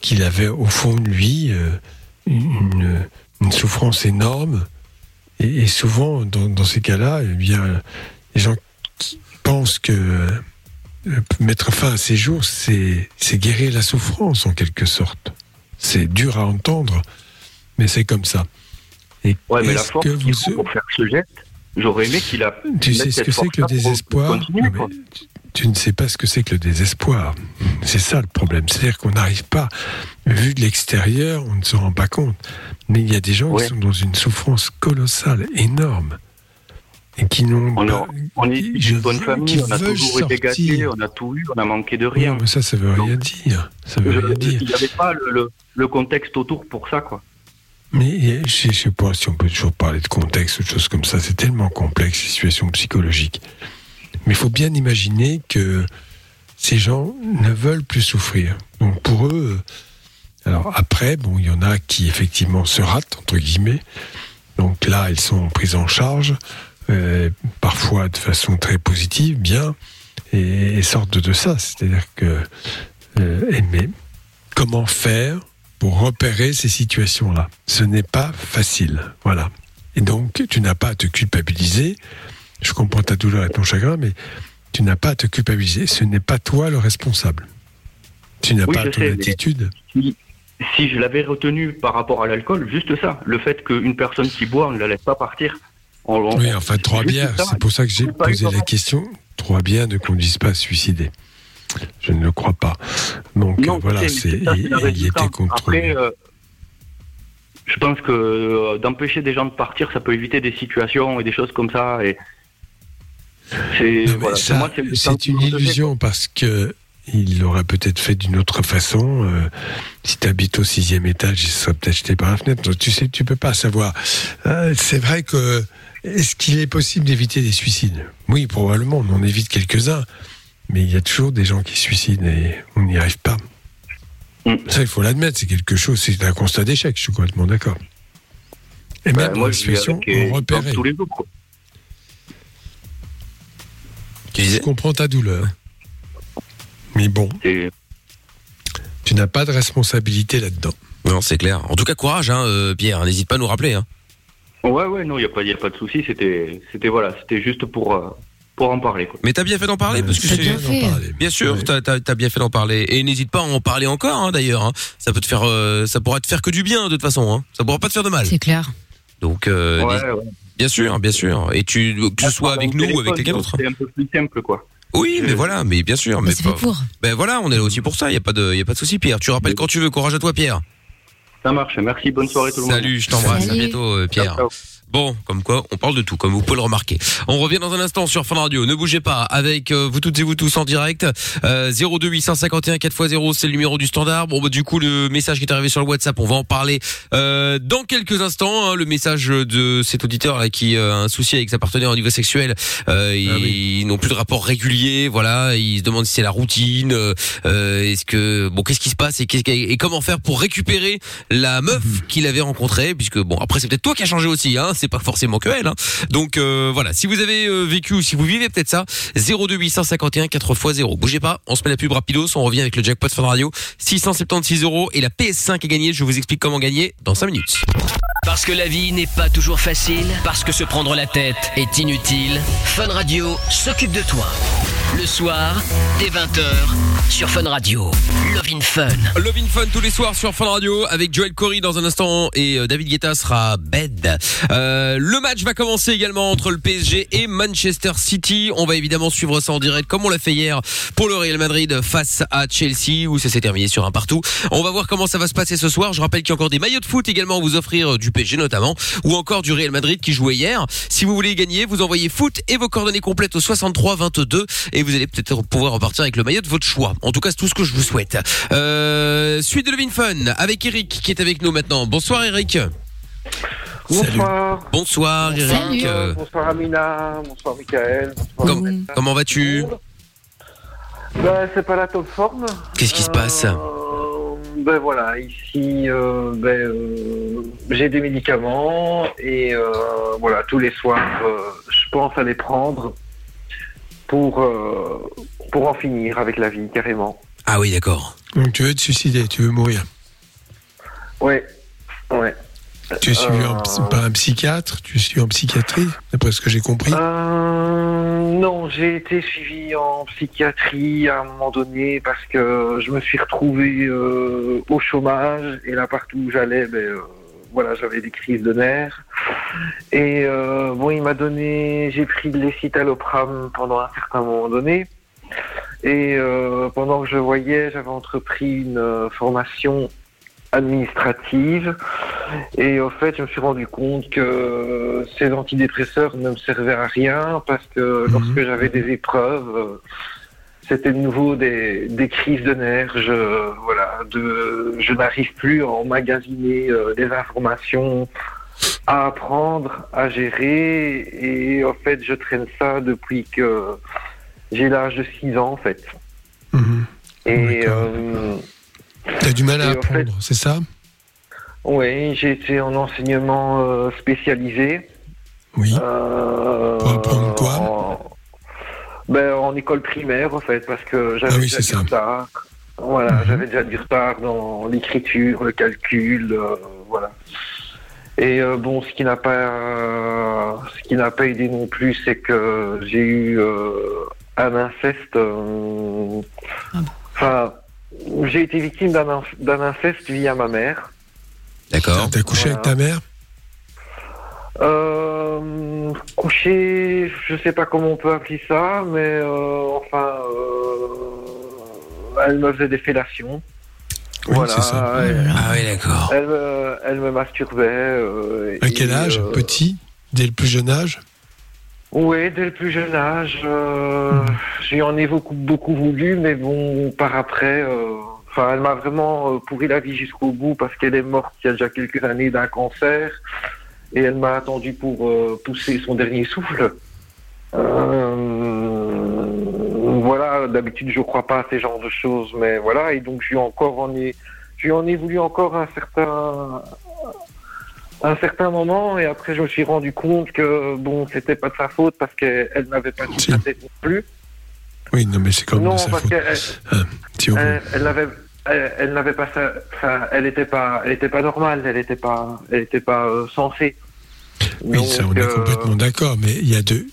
qu'il avait au fond de lui euh, une, une souffrance énorme. Et, et souvent dans, dans ces cas-là eh bien les gens qui pensent que euh, mettre fin à ces jours c'est guérir la souffrance en quelque sorte. C'est dur à entendre mais c'est comme ça. Et
Ouais, mais la force
que vous
pour faire ce geste, j'aurais aimé qu'il a.
tu sais ce que c'est que le désespoir
continuer,
Non, tu- Tu ne sais pas ce que c'est que le désespoir. C'est ça le problème. C'est-à-dire qu'on n'arrive pas, vu de l'extérieur, on ne se rend pas compte. Mais il y a des gens
Ouais.
qui sont dans une souffrance colossale, énorme, et qui n'ont
On,
pas.
on est d'une bonne famille, on a toujours été gâtés, on a tout eu, on a manqué de rien.
mais ça, ça veut rien dire. Ça veut
Je-
rien dire.
Il n'y avait pas le, le- le contexte autour pour ça, quoi.
Mais je ne sais pas si on peut toujours parler de contexte ou de choses comme ça. C'est tellement complexe, les situations psychologiques. Mais il faut bien imaginer que ces gens ne veulent plus souffrir. Donc pour eux, alors après, bon, il y en a qui effectivement se ratent, entre guillemets. Donc là, ils sont pris en charge, euh, parfois de façon très positive, bien, et, sortent de ça. C'est-à-dire que, euh, et- mais comment faire pour repérer ces situations-là Ce n'est pas facile, voilà. Et donc, tu n'as pas à te culpabiliser. Je comprends ta douleur et ton chagrin, mais tu n'as pas à te culpabiliser. Ce n'est pas toi le responsable. Tu n'as
Oui,
pas ton
sais,
attitude.
Si, si je l'avais retenu par rapport à l'alcool, juste ça, le fait qu'une personne qui boit, on ne la laisse pas partir. On- on-
Oui, enfin, trois bières. C'est pour ça que j'ai posé la question. Trois bières ne conduisent pas à se suicider. Je ne le crois pas. Donc
Non,
voilà, c'est, il, il était contrôlé.
Après, euh, je pense que euh, d'empêcher des gens de partir, ça peut éviter des situations et des choses comme ça. Et c'est voilà,
une illusion parce que il l'aurait peut-être fait d'une autre façon. euh, si tu habites au sixième étage, il serait peut-être jeté par la fenêtre. Donc, tu sais, tu peux pas savoir. C'est vrai que est-ce qu'il est possible d'éviter des suicides? Oui, probablement. On en évite quelques-uns, mais il y a toujours des gens qui se suicident et on n'y arrive pas.
Mm.
Ça, il faut l'admettre. C'est quelque chose. C'est un constat d'échec. Je suis complètement d'accord. Et
Bah,
même dans
moi,
la situation, on repérait.
tous les jours. quoi.
Je comprends ta douleur. Mais bon, tu n'as pas de responsabilité là-dedans.
Non, c'est clair. En tout cas, courage, hein, euh, Pierre. N'hésite pas à nous rappeler. Hein.
Ouais, ouais, non, il n'y a, pas- y a pas de souci. C'était, c'était voilà, c'était juste pour, euh, pour en parler. Quoi.
Mais t'as bien fait d'en parler parce que c'est
bien
sûr, t'as bien fait d'en parler et n'hésite pas à en parler encore hein, d'ailleurs. hein. Ça peut te faire, euh, ça pourra te faire que du bien de toute façon. Hein. Ça pourra pas te faire de mal.
C'est clair.
Donc, euh,
Ouais,
n'hésite-
ouais.
bien sûr, bien sûr. Et tu que ce soit avec nous ou avec quelqu'un d'autre.
C'est un peu plus simple, quoi.
Oui, mais voilà, mais bien sûr.
Mais
Mais pas-
pour.
ben voilà, on est là aussi pour ça. Il y a pas de, y a pas de souci, Pierre. Tu rappelles quand tu veux. Courage à toi, Pierre.
Ça marche. Merci. Bonne soirée tout le monde.
Salut, je t'embrasse. À bientôt, euh, Pierre.
Ciao, ciao.
Bon, comme quoi, on parle de tout, comme vous pouvez le remarquer. On revient dans un instant sur Fun Radio. Ne bougez pas avec euh, vous toutes et vous tous en direct. Euh, 02 851 4x0, c'est le numéro du standard. Bon, bah, du coup, le message qui est arrivé sur le WhatsApp, on va en parler euh, dans quelques instants. hein. le message de cet auditeur là qui euh, a un souci avec sa partenaire au niveau sexuel. Euh, ils, ils n'ont plus de rapport régulier. Voilà, ils se demandent si c'est la routine. Est-ce que bon, qu'est-ce qui se passe et, comment faire pour récupérer la meuf qu'il avait rencontrée Puisque bon, après c'est peut-être toi qui a changé aussi. Hein, pas forcément que elle. Hein. Donc euh, voilà, si vous avez euh, vécu ou si vous vivez peut-être ça, 02 851 4x0. Bougez pas, on se met la pub rapidos, on revient avec le jackpot Fun Radio, 676 euros et la PS5 est gagnée. Je vous explique comment gagner dans 5 minutes.
Parce que la vie n'est pas toujours facile, parce que se prendre la tête est inutile, Fun Radio s'occupe de toi. Le soir, dès 20h, sur Fun Radio. Love in Fun.
Love Fun tous les soirs sur Fun Radio avec Joel Corey dans un instant et euh, David Guetta sera bed. Euh, le match va commencer également entre le PSG et Manchester City. On va évidemment suivre ça en direct comme on l'a fait hier pour le Real Madrid face à Chelsea où ça s'est terminé sur un partout. On va voir comment ça va se passer ce soir. Je rappelle qu'il y a encore des maillots de foot également à vous offrir euh, du PSG notamment ou encore du Real Madrid qui jouait hier. Si vous voulez gagner, vous envoyez foot et vos coordonnées complètes au 63 22 et vous allez peut-être pouvoir repartir avec le maillot de votre choix. En tout cas, c'est tout ce que je vous souhaite. Euh, suite de Levin Fun avec Eric qui est avec nous maintenant. Bonsoir Eric.
Bonsoir.
Bonsoir Eric. Euh,
Bonsoir Amina, bonsoir Michael.
com- comment vas-tu
Ben, c'est pas la top forme.
Qu'est-ce qui se passe
Ben voilà, ici, euh, ben, euh, j'ai des médicaments et euh, voilà, tous les soirs, euh, je pense à les prendre pour, euh, pour en finir avec la vie, carrément.
Ah oui, d'accord.
Donc tu veux te suicider, tu veux mourir.
Ouais, ouais.
Tu es suivi en
Euh,
par un psychiatre, tu es suivi en psychiatrie, d'après ce que j'ai compris.
Euh, non, j'ai été suivi en psychiatrie à un moment donné parce que je me suis retrouvé euh, au chômage et là partout où j'allais, ben, euh, voilà, j'avais des crises de nerfs. Et euh, bon, il m'a donné, j'ai pris de l'escitalopram pendant un certain moment donné. Et euh, pendant que je voyais, j'avais entrepris une euh, formation administrative. Et au fait, je me suis rendu compte que ces antidépresseurs ne me servaient à rien parce que lorsque j'avais des épreuves, c'était de nouveau des, des crises de nerfs. Je, voilà, de, je n'arrive plus à emmagasiner euh, des informations, à apprendre, à gérer. Et en fait, je traîne ça depuis que j'ai l'âge de 6 ans, en fait. Et euh,
Tu as du mal à
fait-
apprendre, c'est ça?
Oui, j'ai été en enseignement euh, spécialisé.
Oui.
Pour
apprendre quoi?
en, ben, en école primaire, en fait, parce que j'avais
Ah oui,
déjà du
ça. Mhm.
retard. Voilà, j'avais déjà du retard dans l'écriture, le calcul, euh, voilà. Et euh, bon, ce qui n'a pas, ce qui n'a pas aidé non plus, c'est que j'ai eu euh, un inceste. euh, Enfin, j'ai été victime d'un inceste via ma mère.
D'accord.
T'as couché avec ta mère?
Euh, coucher, je sais pas comment on peut appeler ça, mais euh, enfin, euh, elle me faisait des fellations. voilà.
c'est ça.
elle-
Ah oui, d'accord.
Elle me, elle me masturbait. euh,
À quel
et,
âge
euh,
Petit Dès le plus jeune âge
Oui, dès le plus jeune âge. euh, J'y en ai beaucoup, beaucoup voulu, mais bon, par après, euh, enfin, elle m'a vraiment euh, pourri la vie jusqu'au bout parce qu'elle est morte il y a déjà quelques années d'un cancer et elle m'a attendu pour euh, pousser son dernier souffle. Euh, voilà, d'habitude je crois pas à ces genres de choses, mais voilà, et donc je lui encore en ai, lui en ai voulu encore un certain, un certain moment, et après je me suis rendu compte que bon, c'était pas de sa faute parce qu'elle elle n'avait pas toute sa tête non plus.
Oui, non, mais c'est quand même
Non,
de sa
parce
faute. si on veut.
elle, elle n'avait elle, elle n'avait pas ça, enfin, elle était pas, elle était pas normale, elle était pas, elle était pas euh, censée.
Oui, ça, on est
euh,
complètement d'accord, mais il y a deux.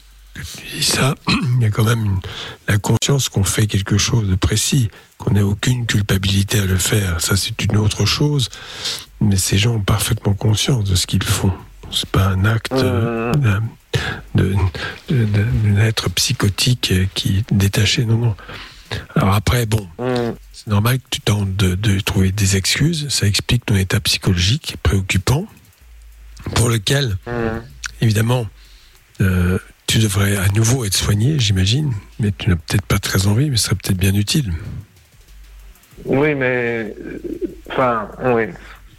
Et ça, [CLEARS THROAT] il y a quand même une- la conscience qu'on fait quelque chose de précis, qu'on n'a aucune culpabilité à le faire. Ça, c'est une autre chose, mais ces gens ont parfaitement conscience de ce qu'ils font. C'est pas un acte euh, d'un- de- d'un être psychotique euh, qui est détaché. Non, non. Alors après, bon, c'est normal que tu tentes de, de trouver des excuses. Ça explique ton état psychologique préoccupant, pour lequel, évidemment, euh, tu devrais à nouveau être soigné, j'imagine, mais tu n'as peut-être pas très envie, mais ce serait peut-être bien utile.
Oui, mais enfin, oui,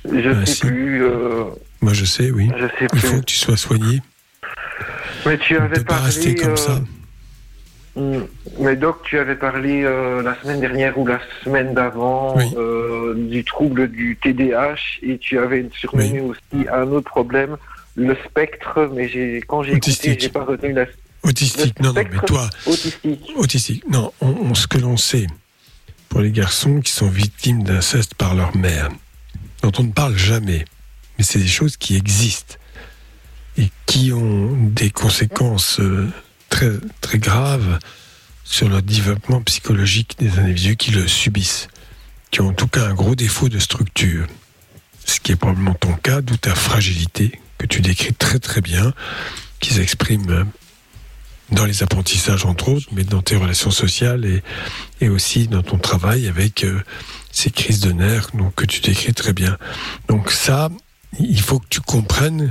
je
Ah,
sais
si.
plus. euh,
Moi, je sais, oui.
Je sais
Il faut que tu sois soigné.
mais tu avais
peut pas
parlé.
rester comme
euh,
ça.
Hmm, Mais Doc, tu avais parlé euh, la semaine dernière ou la semaine d'avant euh, du trouble du TDAH et tu avais surnommé aussi un autre problème, le spectre. Mais j'ai quand j'ai écouté, j'ai pas retenu la.
Autistique, non, non, mais toi,
Autistique.
autistique, non, on, on- ce que l'on sait pour les garçons qui sont victimes d'inceste par leur mère, dont on ne parle jamais, mais c'est des choses qui existent et qui ont des conséquences euh, très, très graves sur le développement psychologique des individus qui le subissent, qui ont en tout cas un gros défaut de structure. Ce qui est probablement ton cas, d'où ta fragilité, que tu décris très très bien, qui s'exprime dans les apprentissages entre autres, mais dans tes relations sociales et, et aussi dans ton travail avec euh, ces crises de nerfs donc, que tu décris très bien. Donc ça, il faut que tu comprennes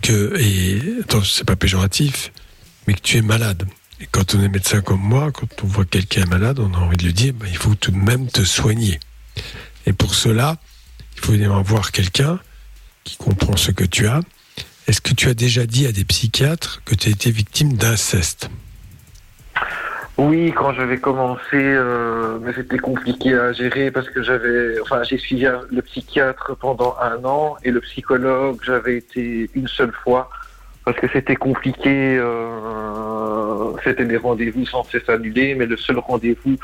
que, et attends, c'est pas péjoratif, mais que tu es malade. Et quand on est médecin comme moi, quand on voit quelqu'un malade, on a envie de lui dire, bah, il faut tout de même te soigner. Et pour cela, il faut évidemment voir quelqu'un qui comprend ce que tu as. Est-ce que tu as déjà dit à des psychiatres que tu as été victime d'inceste?
Oui, quand j'avais commencé, euh, mais c'était compliqué à gérer parce que j'avais, enfin, j'ai suivi le psychiatre pendant un an et le psychologue, j'avais été une seule fois parce que c'était compliqué. euh, c'était des rendez-vous sans cesse annulés, mais le seul rendez-vous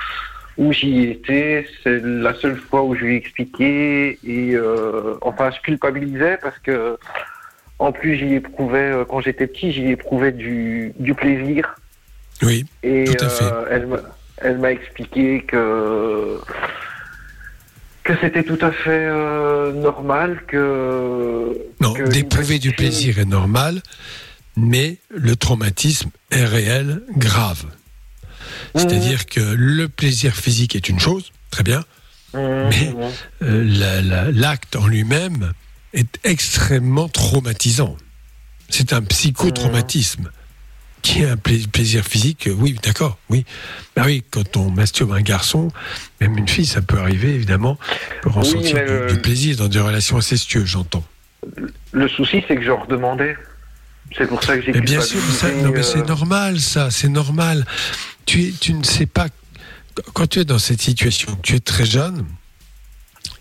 où j'y étais, c'est la seule fois où je lui ai expliqué et euh, enfin, je culpabilisais parce que en plus j'y éprouvais euh, quand j'étais petit, j'y éprouvais du, du plaisir.
Oui,
Et
tout à fait.
euh, elle m'a expliqué que que c'était tout à fait euh, normal que
Non,
que
d'éprouver du plaisir est normal, mais le traumatisme est réel, grave. C'est-à-dire que le plaisir physique est une chose, très bien, mais euh, la- la- l'acte en lui-même est extrêmement traumatisant. C'est un psychotraumatisme. Qui est un pla- plaisir physique, euh, oui, d'accord, oui. Bah oui, quand on masturbe un garçon, même une fille, ça peut arriver, évidemment, pour ressentir
mais
du,
le-
du plaisir dans des relations incestueuses, j'entends.
le souci c'est que je redemandais. C'est pour ça que j'ai
Mais bien sûr, ça-
culpabilisé,
non, mais
euh,
c'est normal, ça, c'est normal. Tu, tu ne sais pas. Quand tu es dans cette situation, tu es très jeune,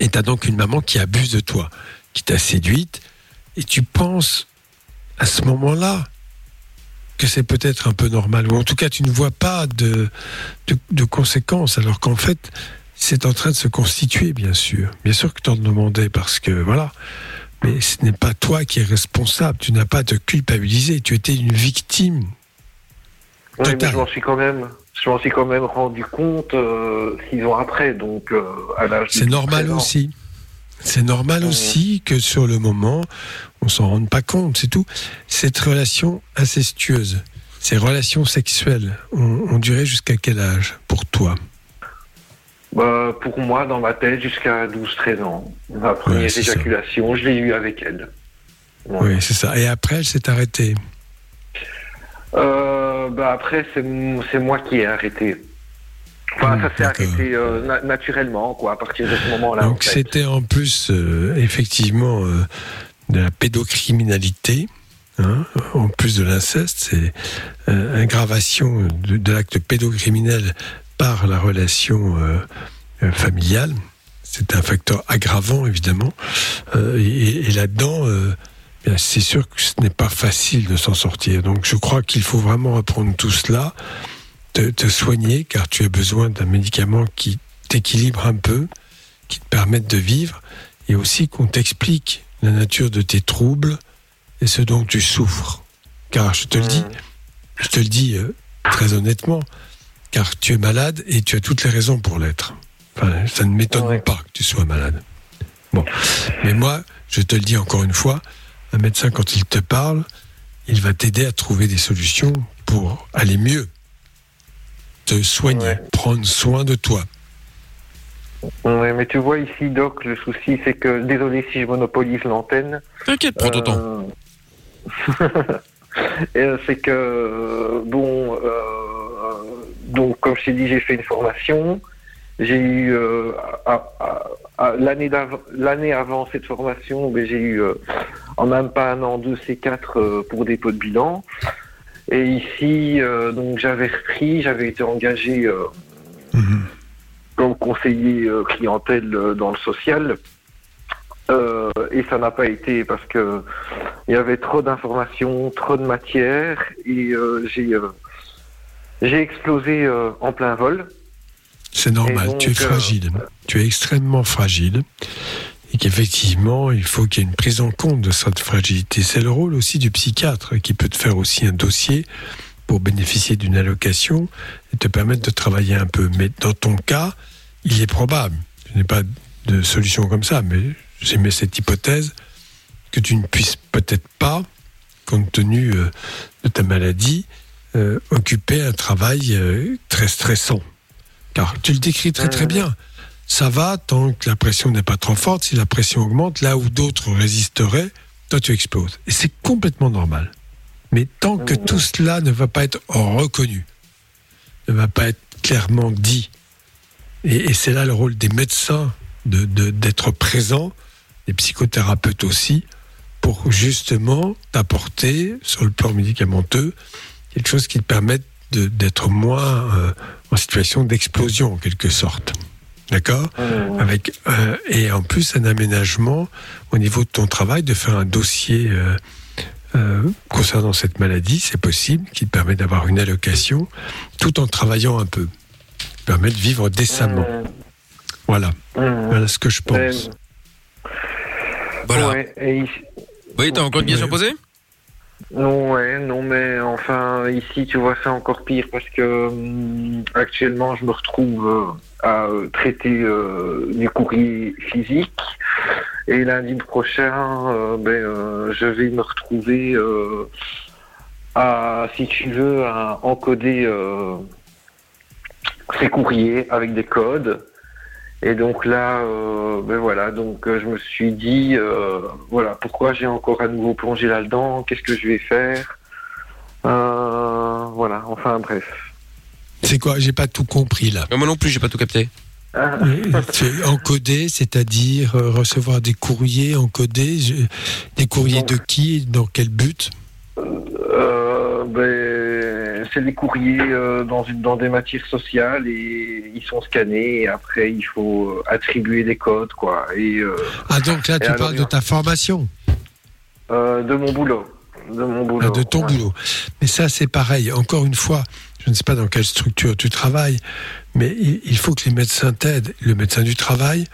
et tu as donc une maman qui abuse de toi, qui t'a séduite, et tu penses à ce moment-là que c'est peut-être un peu normal, ou en tout cas tu ne vois pas de, de, de conséquences, alors qu'en fait, c'est en train de se constituer, bien sûr. Bien sûr que tu en demandais, parce que voilà. Mais ce n'est pas toi qui es responsable, tu n'as pas à te culpabiliser, tu étais une victime.
Oui, mais je m'en suis quand même, je m'en suis quand même rendu compte euh, six ans après, donc euh, à l'âge. de
C'est normal
13 ans.
aussi. C'est normal aussi que sur le moment, on s'en rende pas compte, c'est tout. Cette relation incestueuse, ces relations sexuelles, ont, ont duré jusqu'à quel âge pour toi?
Bah, pour moi, dans ma tête, jusqu'à 12-13 ans. Ma première
ça.
éjaculation, je l'ai eue avec elle.
Oui, c'est ça. Et après, elle s'est arrêtée?
Euh, bah après, c'est moi qui ai arrêté. Enfin, ça s'est arrêté euh, na- naturellement, quoi, à partir de ce moment-là. en
Donc
fait.
c'était en plus euh, effectivement euh, de la pédocriminalité, hein, en plus de l'inceste, c'est euh, aggravation de, de l'acte pédocriminel par la relation familiale. C'est un facteur aggravant évidemment. Et et là-dedans, c'est sûr que ce n'est pas facile de s'en sortir. Donc je crois qu'il faut vraiment apprendre tout cela, te, te soigner, car tu as besoin d'un médicament qui t'équilibre un peu, qui te permette de vivre, et aussi qu'on t'explique la nature de tes troubles et ce dont tu souffres. Car je te le dis, je te le dis euh, très honnêtement, car tu es malade et tu as toutes les raisons pour l'être. Enfin, ça ne m'étonne pas que tu sois malade. Bon, mais moi, je te le dis encore une fois, un médecin quand il te parle, il va t'aider à trouver des solutions pour aller mieux, te soigner, prendre soin de toi.
Mais tu vois ici, Doc, le souci, c'est que, désolé si je monopolise l'antenne.
T'inquiète, prends ton temps.
Et, [LAUGHS] euh, c'est que, euh, bon, euh, donc, comme je t'ai dit, j'ai fait une formation. J'ai eu, euh, l'année d'avant- l'année avant cette formation, ben, j'ai eu, euh, en même pas un an, deux C4 euh, pour dépôt de bilan. Et ici, euh, donc, j'avais repris, j'avais été engagé euh, comme conseiller euh, clientèle dans le social. Euh, et ça n'a pas été parce que il y avait trop d'informations, trop de matière et euh, j'ai euh, j'ai explosé en plein vol.
C'est normal,
donc,
tu es fragile. Tu es extrêmement fragile. Et qu'effectivement, il faut qu'il y ait une prise en compte de cette fragilité. C'est le rôle aussi du psychiatre qui peut te faire aussi un dossier pour bénéficier d'une allocation et te permettre de travailler un peu. Mais dans ton cas, il est probable, je n'ai pas de solution comme ça, mais j'émets cette hypothèse que tu ne puisses peut-être pas, compte tenu euh, de ta maladie, euh, occuper un travail euh, très stressant. Car tu le décris très très bien. Ça va tant que la pression n'est pas trop forte. Si la pression augmente, là où d'autres résisteraient, toi tu exploses. Et c'est complètement normal. Mais tant que tout cela ne va pas être reconnu, ne va pas être clairement dit, et, c'est là le rôle des médecins de- de- d'être présents, des psychothérapeutes aussi, pour justement t'apporter sur le plan médicamenteux quelque chose qui te permette d'être moins euh, en situation d'explosion en quelque sorte. D'accord Avec euh, et en plus un aménagement au niveau de ton travail de faire un dossier euh, euh, concernant cette maladie, c'est possible, qui te permet d'avoir une allocation tout en travaillant un peu, qui permet de vivre décemment. Voilà, voilà ce que je pense.
Voilà.
Ouais, et ici-
Oui, t'as encore une question à poser?
Non, ouais, non, mais enfin, ici, tu vois, c'est encore pire parce que hum, actuellement, je me retrouve euh, à euh, traiter euh, du courrier physique. Et lundi prochain, euh, ben, je vais me retrouver à, si tu veux, à encoder ces courriers avec des codes. Et donc là, euh, ben voilà, donc euh, je me suis dit, euh, voilà, pourquoi j'ai encore à nouveau plongé là-dedans Qu'est-ce que je vais faire Euh, Voilà, enfin bref.
C'est quoi? J'ai pas tout compris là.
Moi non plus, j'ai pas tout capté.
C'est encodé, c'est-à-dire recevoir des courriers encodés. Des courriers de qui et Dans quel but?
Euh, ben, c'est des courriers euh, dans, une, dans des matières sociales et ils sont scannés et après il faut euh, attribuer des codes quoi. Et, euh,
Ah donc là tu
alors,
parles de ta formation,
de mon boulot. De mon boulot.
ah, de ton
ouais.
boulot. Mais ça c'est pareil. Encore une fois, je ne sais pas dans quelle structure tu travailles, mais il il faut que les médecins t'aident, le médecin du travail,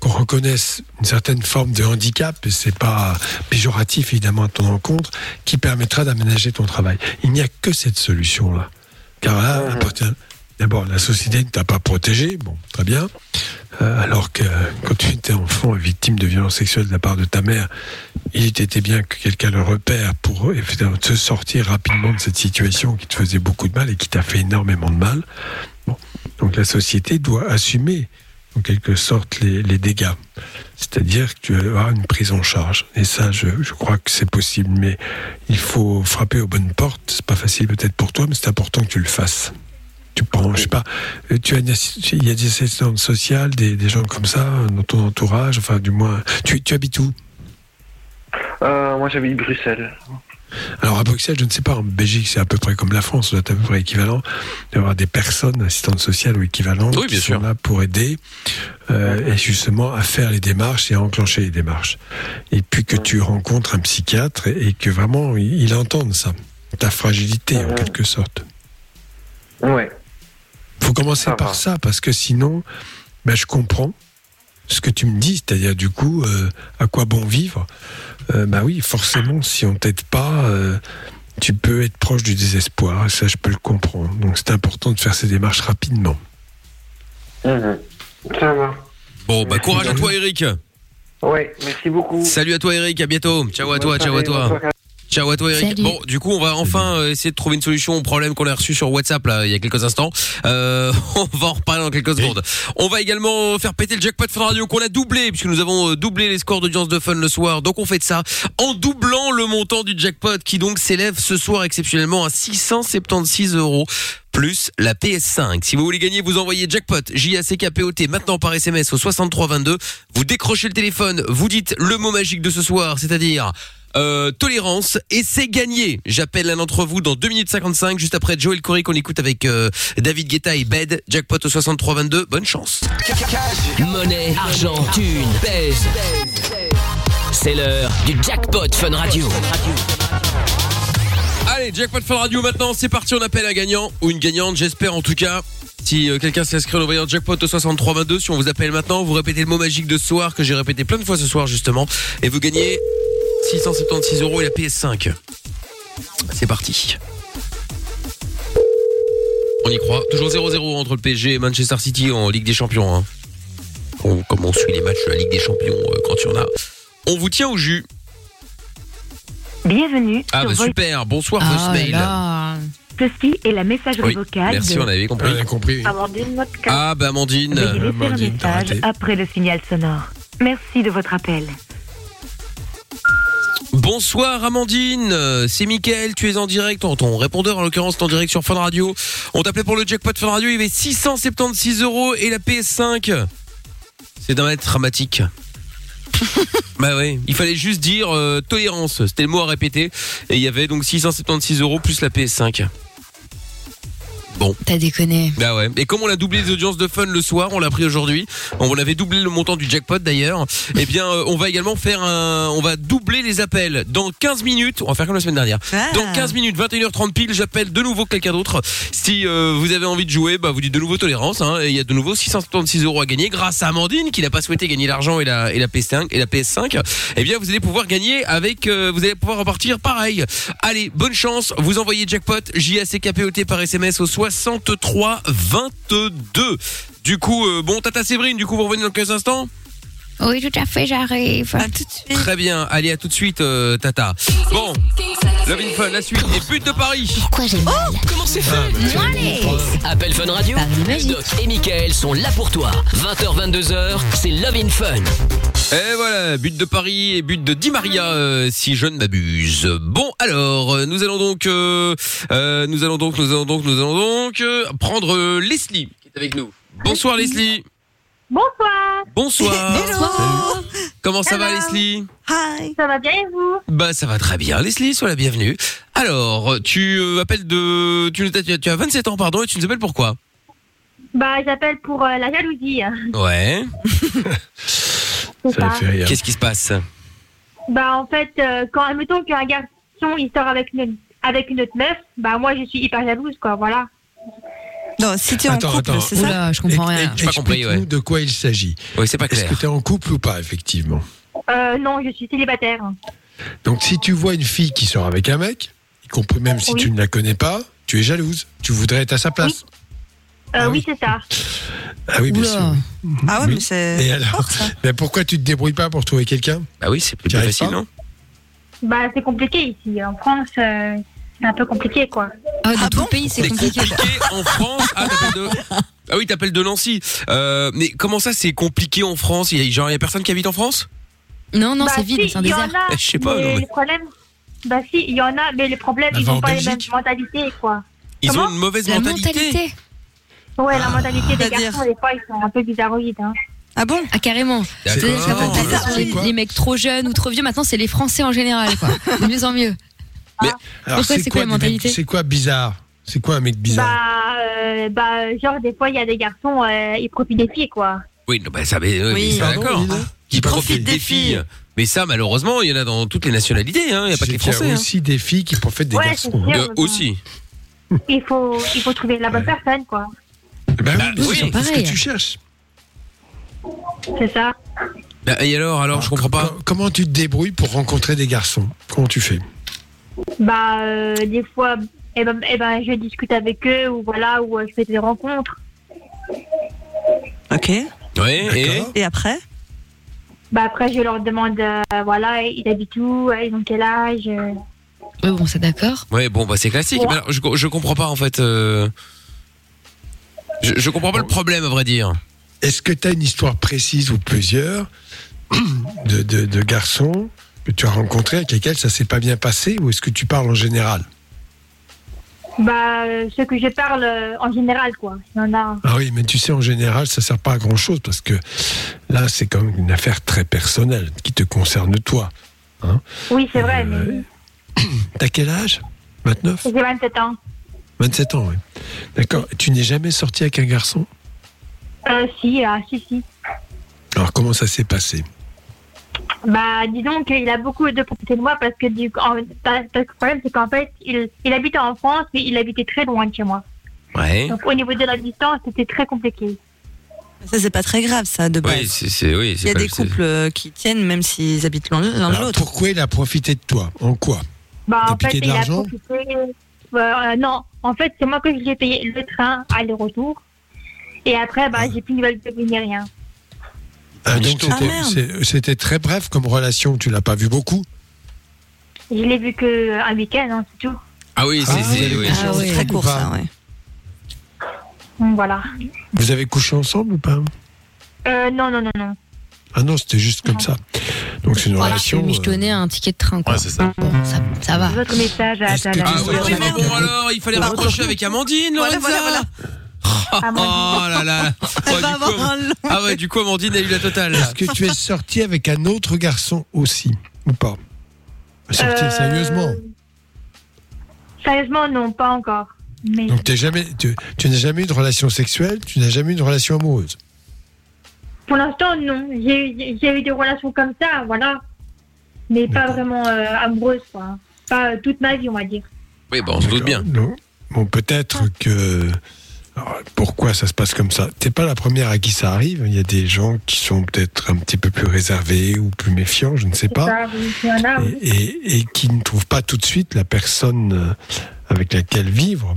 qu'on reconnaisse une certaine forme de handicap, et c'est pas péjoratif évidemment à ton encontre, qui permettra d'aménager ton travail. Il n'y a que cette solution-là. Car là, partir- d'abord, la société ne t'a pas protégé, bon, très bien, Euh, alors que quand tu étais enfant et victime de violences sexuelles de la part de ta mère, il était bien que quelqu'un le repère pour évidemment, te sortir rapidement de cette situation qui te faisait beaucoup de mal et qui t'a fait énormément de mal. Bon. Donc la société doit assumer en quelque sorte les, les dégâts. C'est-à-dire que tu avoir une prise en charge. Et ça, je, je crois que c'est possible. Mais il faut frapper aux bonnes portes. C'est pas facile peut-être pour toi, mais c'est important que tu le fasses. Tu prends, je sais pas, euh, tu as il y a des assistantes sociales, des, des gens comme ça dans ton entourage, enfin du moins. Tu, tu habites où?
Euh, moi j'habite Bruxelles.
Alors à Bruxelles, je ne sais pas, en Belgique c'est à peu près comme la France, être à peu près équivalent, d'avoir des personnes assistantes sociales ou équivalentes
Oui,
qui sont
sûr.
là pour aider euh, et justement à faire les démarches et à enclencher les démarches. Et puis que tu rencontres un psychiatre et, et que vraiment il, il entende ça, ta fragilité en quelque sorte.
Ouais.
faut commencer par ça parce que sinon, ben, je comprends ce que tu me dis, c'est-à-dire du coup, euh, à quoi bon vivre? Euh, Bah oui, forcément, si on t'aide pas, euh, tu peux être proche du désespoir. et Ça, je peux le comprendre. Donc, c'est important de faire ces démarches rapidement.
Mhm. Ça va.
Bon, bah courage à toi, Eric.
Ouais, merci beaucoup.
Salut à toi, Eric. À bientôt. Ciao à toi, ciao à toi. Ciao à toi Eric.
Salut.
Bon, du coup, on va enfin euh, essayer de trouver une solution au problème qu'on a reçu sur WhatsApp là il y a quelques instants. Euh, [LAUGHS] on va en reparler dans quelques secondes. On va également faire péter le jackpot Fun Radio qu'on a doublé puisque nous avons euh, doublé les scores d'audience de Fun le soir. Donc on fait de ça en doublant le montant du jackpot qui donc s'élève ce soir exceptionnellement à 676 euros plus la PS5. Si vous voulez gagner, vous envoyez jackpot J-A-C-K-P-O-T maintenant par SMS au 6322. Vous décrochez le téléphone, vous dites le mot magique de ce soir, c'est-à-dire euh, tolérance et c'est gagné. J'appelle l'un d'entre vous dans 2 minutes 55 juste après Joel Corey qu'on écoute avec euh, David Guetta et Bed jackpot au 6322. Bonne chance.
Monnaie, argent, thune, pèse. C'est l'heure du jackpot Fun Radio.
Allez, jackpot Fun Radio maintenant, c'est parti, on appelle un gagnant ou une gagnante, j'espère en tout cas. Si euh, quelqu'un s'inscrit en envoyant jackpot au 6322, si on vous appelle maintenant, vous répétez le mot magique de ce soir que j'ai répété plein de fois ce soir justement et vous gagnez 676 euros et la PS5. C'est parti. On y croit. Toujours 0-0 entre le PSG et Manchester City en Ligue des Champions. Hein. On, comme on suit les matchs de la Ligue des Champions euh, quand il y en a. On vous tient au jus.
Bienvenue
Ah
sur
bah super, bonsoir
Ah
voicemail.
là. Ceci est la messagerie
Oui,
vocale
merci,
de
on avait compris.
Amandine Motka.
Ah bah Amandine.
Veuillez laisser un message après le signal sonore. Merci de votre appel.
Bonsoir Amandine, Euh, c'est Mickaël, tu es en direct, ton, ton répondeur en l'occurrence est en direct sur Fun Radio. On t'appelait pour le jackpot Fun Radio, il y avait 676 euros et la PS5. C'est d'un être dramatique. [LAUGHS] bah ouais, il fallait juste dire euh, tolérance, c'était le mot à répéter. Et il y avait donc 676 euros plus la PS5. Bon.
T'as déconné.
Bah ouais. Et comme on a doublé les audiences de fun le soir, on l'a pris aujourd'hui. On avait doublé le montant du jackpot d'ailleurs. Eh bien, euh, on va également faire un, on va doubler les appels dans 15 minutes. On va faire comme la semaine dernière. Dans 15 minutes, 21h30 pile, j'appelle de nouveau quelqu'un d'autre. Si euh, vous avez envie de jouer, bah vous dites de nouveau tolérance. Hein, et il y a de nouveau 676 euros à gagner grâce à Amandine qui n'a pas souhaité gagner l'argent et la et la PS5 et la PS5. Eh bien, vous allez pouvoir gagner avec, euh, vous allez pouvoir repartir pareil. Allez, bonne chance. Vous envoyez jackpot J A C K P O T par SMS au 63 22. Du coup, euh, bon, Tata Séverine, du coup, vous revenez dans quelques instants?
Oui, tout à fait, j'arrive.
Très bien, allez à tout de suite euh, Tata. Bon, Love in Fun, la suite et but de Paris.
Pourquoi j'ai
Oh, comment c'est fait? Appel Fun Radio, Doc et Michael sont là pour toi. 20h, 22h, c'est Love in Fun.
Et voilà, but de Paris et but de Di Maria, euh, si je ne m'abuse. Bon, alors, euh, nous allons donc, euh, euh, nous allons donc, nous allons donc, nous allons donc euh, prendre euh, Leslie qui est avec nous. Bonsoir Leslie.
Bonsoir.
Bonsoir. [LAUGHS] Comment ça va
Hello.
Leslie?
Hi. Ça va bien et vous?
Bah ça va très bien Leslie, sois la bienvenue. Alors, tu euh, appelles de, tu, tu as- tu as 27 ans pardon et tu nous appelles pourquoi
Bah, j'appelle pour euh, la jalousie.
Ouais. [LAUGHS] Qu'est-ce qui se passe?
Bah, en fait, euh, quand admettons qu'un garçon il sort avec une, avec une autre meuf, bah moi je suis hyper jalouse, quoi, voilà.
Non, si tu es en
Attends,
couple,
attends.
c'est ça
Oula, je comprends rien.
J'ai pas compris, ouais.
De quoi il s'agit.
Oui, c'est pas
Est-ce
clair.
que tu es en couple ou pas, effectivement?
Euh, non, je suis célibataire.
Donc, si tu vois une fille qui sort avec un mec, y compris même si
Oui.
tu ne la connais pas, tu es jalouse. Tu voudrais être à sa place.
Euh, oui, c'est ça.
Ah oui, bien
Oula.
sûr.
Ah ouais,
Oui.
mais c'est.
Et alors Mais pourquoi tu te débrouilles pas pour trouver quelqu'un?
Bah oui, c'est plus
Tu arrives
facile,
pas?
Non?
Bah, c'est compliqué ici. En France, euh, c'est un peu compliqué, quoi.
Ah, dans tout le pays, c'est
C'est
compliqué.
compliqué en France. Ah, t'appelles de... Ah oui, t'appelles de Nancy. Euh, mais comment ça, c'est compliqué en France? Il y a genre, il y a personne qui habite en France?
Non, non,
Bah,
c'est vide,
si,
c'est un
il y en
désert.
a, [LAUGHS]
Je sais pas,
mais
non, mais-
le problème, bah si, il y en a, mais le problème,
Bah,
ils
va
n'ont pas les mêmes
Belgique?
mentalités, quoi.
Ils
Comment
ont une mauvaise
La
mentalité.
Ouais, la mentalité des garçons, des fois, ils sont un peu bizarroïdes. Hein.
Ah bon?
Ah, carrément. Qu'avant,
Ah,
les, mecs trop jeunes ou trop vieux. Maintenant, c'est les Français en général, quoi. De mieux en mieux.
Alors,
Pourquoi, c'est quoi la mentalité
C'est quoi bizarre? C'est quoi un mec bizarre?
Bah, euh, bah, genre, des fois, il y a des garçons, euh, ils profitent des filles, quoi.
Oui, non, bah ça, mais, oui,
Oui.
mais d'accord.
Lina
Qui profitent des filles. Mais ça, malheureusement, il y en a dans toutes les nationalités. Hein. Il n'y a pas que les
C'est qu'il y
Français.
a
hein.
aussi des filles qui profitent des
Ouais,
garçons.
c'est sûr.
Euh, aussi.
Il faut, il faut trouver la bonne personne, quoi.
Bah oui, mais
oui,
c'est ce que tu cherches.
C'est ça.
Bah, et alors, alors, je comprends pas.
Com- Comment tu te débrouilles pour rencontrer des garçons? Comment tu fais?
Bah, euh, des fois, eh ben, eh ben, je discute avec eux, ou voilà, ou euh, je fais des rencontres.
Ok.
Ouais, et
après?
Bah, après, je leur demande, euh, voilà, ils habitent où, ils ont quel âge?
Ouais, bon, c'est d'accord.
Ouais, bon, bah c'est classique.
Ouais.
Mais alors, je, je comprends pas en fait. euh, Je, je comprends pas le problème, à vrai dire.
Est-ce que tu as une histoire précise ou plusieurs de, de- de garçons que tu as rencontrés avec lesquels ça s'est pas bien passé ou est-ce que tu parles en général?
Bah, euh, ce que je parle euh, en général, quoi. Il y en a.
Ah oui, mais tu sais, en général, ça sert pas à grand chose parce que là, c'est quand même une affaire très personnelle qui te concerne toi. Hein
Oui, c'est vrai, mais [COUGHS]
T'as quel âge? 29
j'ai 27 ans.
27 ans, oui. D'accord. Tu n'es jamais sorti avec un garçon?
Euh, si, ah, si, si.
Alors, comment ça s'est passé?
Bah, disons qu'il a beaucoup de propriété de moi parce que, du, en- parce que le problème, c'est qu'en fait, il, il habitait en France, mais il habitait très loin de chez moi.
Ouais.
Donc, au niveau de la distance, c'était très compliqué.
Ça, c'est pas très grave, ça, de base.
Oui, c'est, c'est- oui,
Il y a
pas-
des couples euh, qui tiennent même s'ils habitent l'un l'un de
Alors,
l'autre.
Pourquoi il a profité de toi? En quoi?
Bah,
T'as
en fait,
de
il a
l'argent?
profité. Euh, non, en fait, c'est moi que j'ai payé le train aller-retour. Et après, bah, j'ai plus de nouvelles de lui ni rien.
Ah, donc c'était- très bref comme relation. Tu l'as pas vu beaucoup.
Je l'ai vu que un week-end, hein, c'est tout.
Ah oui, c'est c'est- oui.
Ah ouais, très court ça, ouais.
Donc, voilà.
Vous avez couché ensemble ou pas?
Euh, non, non, non, non.
Ah non, c'était juste comme ça. Donc c'est une
Voilà,
relation.
lui tenais un ticket de train, quoi.
Ouais, c'est ça.
Bon, ça, ça va.
Votre message à
Ah oui, oui, mais bon alors, il fallait raccrocher avec Amandine, Lorenza.
Voilà, voilà, [LAUGHS]
Oh là là. Oh,
Elle
du
va
coup,
avoir un long-
Ah ouais, du coup Amandine a eu la totale.
Est-ce que tu es sorti avec un autre garçon aussi ou pas? Sorti
Euh,
sérieusement.
Sérieusement, non, pas encore. Mais
Donc t'es jamais, tu, tu n'as jamais eu de relation sexuelle, tu n'as jamais eu de relation amoureuse?
Pour l'instant, non. J'ai eu- des relations comme ça, voilà. Mais pas vraiment euh, amoureuses, quoi. Pas euh, toute ma vie, on va dire.
Oui, bon, on se doute bien.
Non. Bon, peut-être que. Alors, pourquoi ça se passe comme ça? T'es pas la première à qui ça arrive. Il y a des gens qui sont peut-être un petit peu plus réservés ou plus méfiants, je ne sais pas.
ça, oui, a,
et, et- et qui ne trouvent pas tout de suite la personne euh, avec laquelle vivre.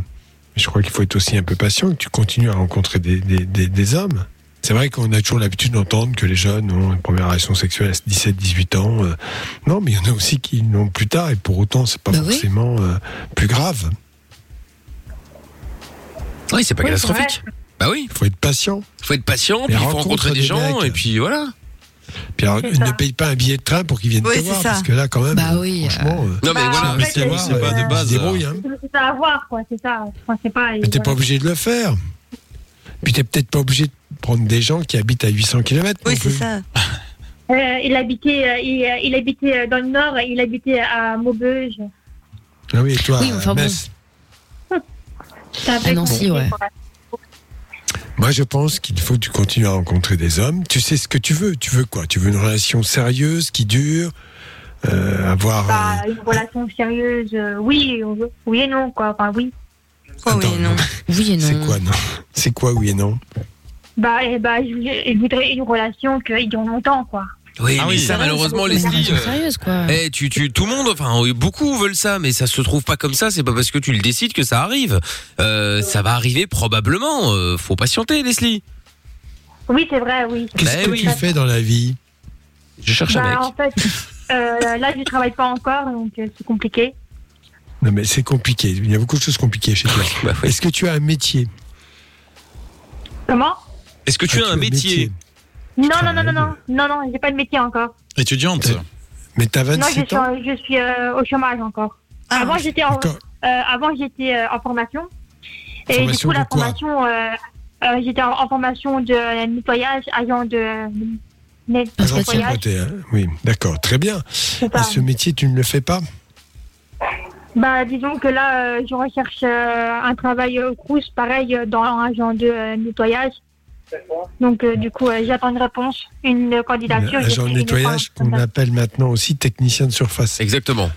Je crois qu'il faut être aussi un peu patient, que tu continues à rencontrer des, des- des- des hommes. C'est vrai qu'on a toujours l'habitude d'entendre que les jeunes ont une première relation sexuelle à 17-18 ans. euh, non, mais il y en a aussi qui l'ont plus tard et pour autant, c'est pas
Bah oui.
forcément euh, plus grave.
Oui, c'est pas
Oui,
catastrophique. Bah oui,
Il faut être patient.
faut être patient, puis il faut
rencontre
rencontrer des
des
gens,
mecs.
et puis voilà.
Puis alors, ne paye pas un billet de train pour qu'ils viennent
Oui,
te voir,
ça.
parce que là, quand même,
Bah oui,
franchement, euh,
Non mais
Bah,
voilà.
en
mais
fait,
c'est
euh,
pas de
euh,
base.
débrouillent, hein.
C'est ça à voir, quoi, c'est ça. Enfin, pas.
Mais t'es pas obligé de le faire. Puis t'es peut-être pas obligé de prendre des gens qui habitent à 800 km.
Oui, c'est ça. [LAUGHS]
Euh, il habitait, euh, il, euh, il habitait dans le nord, il habitait à Maubeuge.
Ah oui, et toi,
Oui, enfin bon.
Metz [LAUGHS]
À Nancy, ouais.
quoi.
Moi, je pense qu'il faut que tu continues à rencontrer des hommes. Tu sais ce que tu veux. Tu veux quoi? Tu veux une relation sérieuse qui dure euh, Avoir.
Bah, une relation sérieuse, oui, on veut- oui et non, quoi. Enfin, oui.
Oh oui,
attends,
non?
Oui et non.
C'est quoi, non? C'est quoi, oui et non?
Bah, eh bah, je, je voudrais une relation qui dure longtemps, quoi.
Oui,
Ah
mais
oui,
ça malheureusement Leslie. Euh,
sérieuse, quoi.
Eh, tu, tu, tout le monde, enfin, beaucoup veulent ça, mais ça se trouve pas comme ça. C'est pas parce que tu le décides que ça arrive. Euh, ça va arriver probablement. euh, faut patienter, Leslie.
Oui, c'est vrai, oui.
Qu'est-ce
Bah
que
oui.
tu fais dans la vie?
Je cherche un
Bah,
mec.
en fait, euh, là, je travaille pas encore, donc euh, c'est compliqué.
Non, mais c'est compliqué. Il y a beaucoup de choses compliquées chez toi. [LAUGHS]
Bah oui.
Est-ce que tu as un métier?
Comment?
Est-ce que tu as un métier
Non, non, non, non, non, non, non, j'ai pas de métier encore.
Étudiante.
Mais t'as
Non, je
27
suis,
ans
en- je suis euh, au chômage encore.
Ah,
avant, j'étais en, euh, avant, j'étais euh, en formation. Et
Formation
du coup, la formation, euh, euh, j'étais en, en formation de nettoyage, agent de euh,
Agent de hein. Oui, d'accord, très bien. Et ce métier, tu ne le fais pas?
Bah, disons que là, euh, je recherche euh, un travail au Crous, pareil, dans un agent de euh, nettoyage. Donc, euh, du coup, euh, j'attends une réponse, une candidature.
Un agent de nettoyage qu'on appelle maintenant aussi technicien de surface.
Exactement.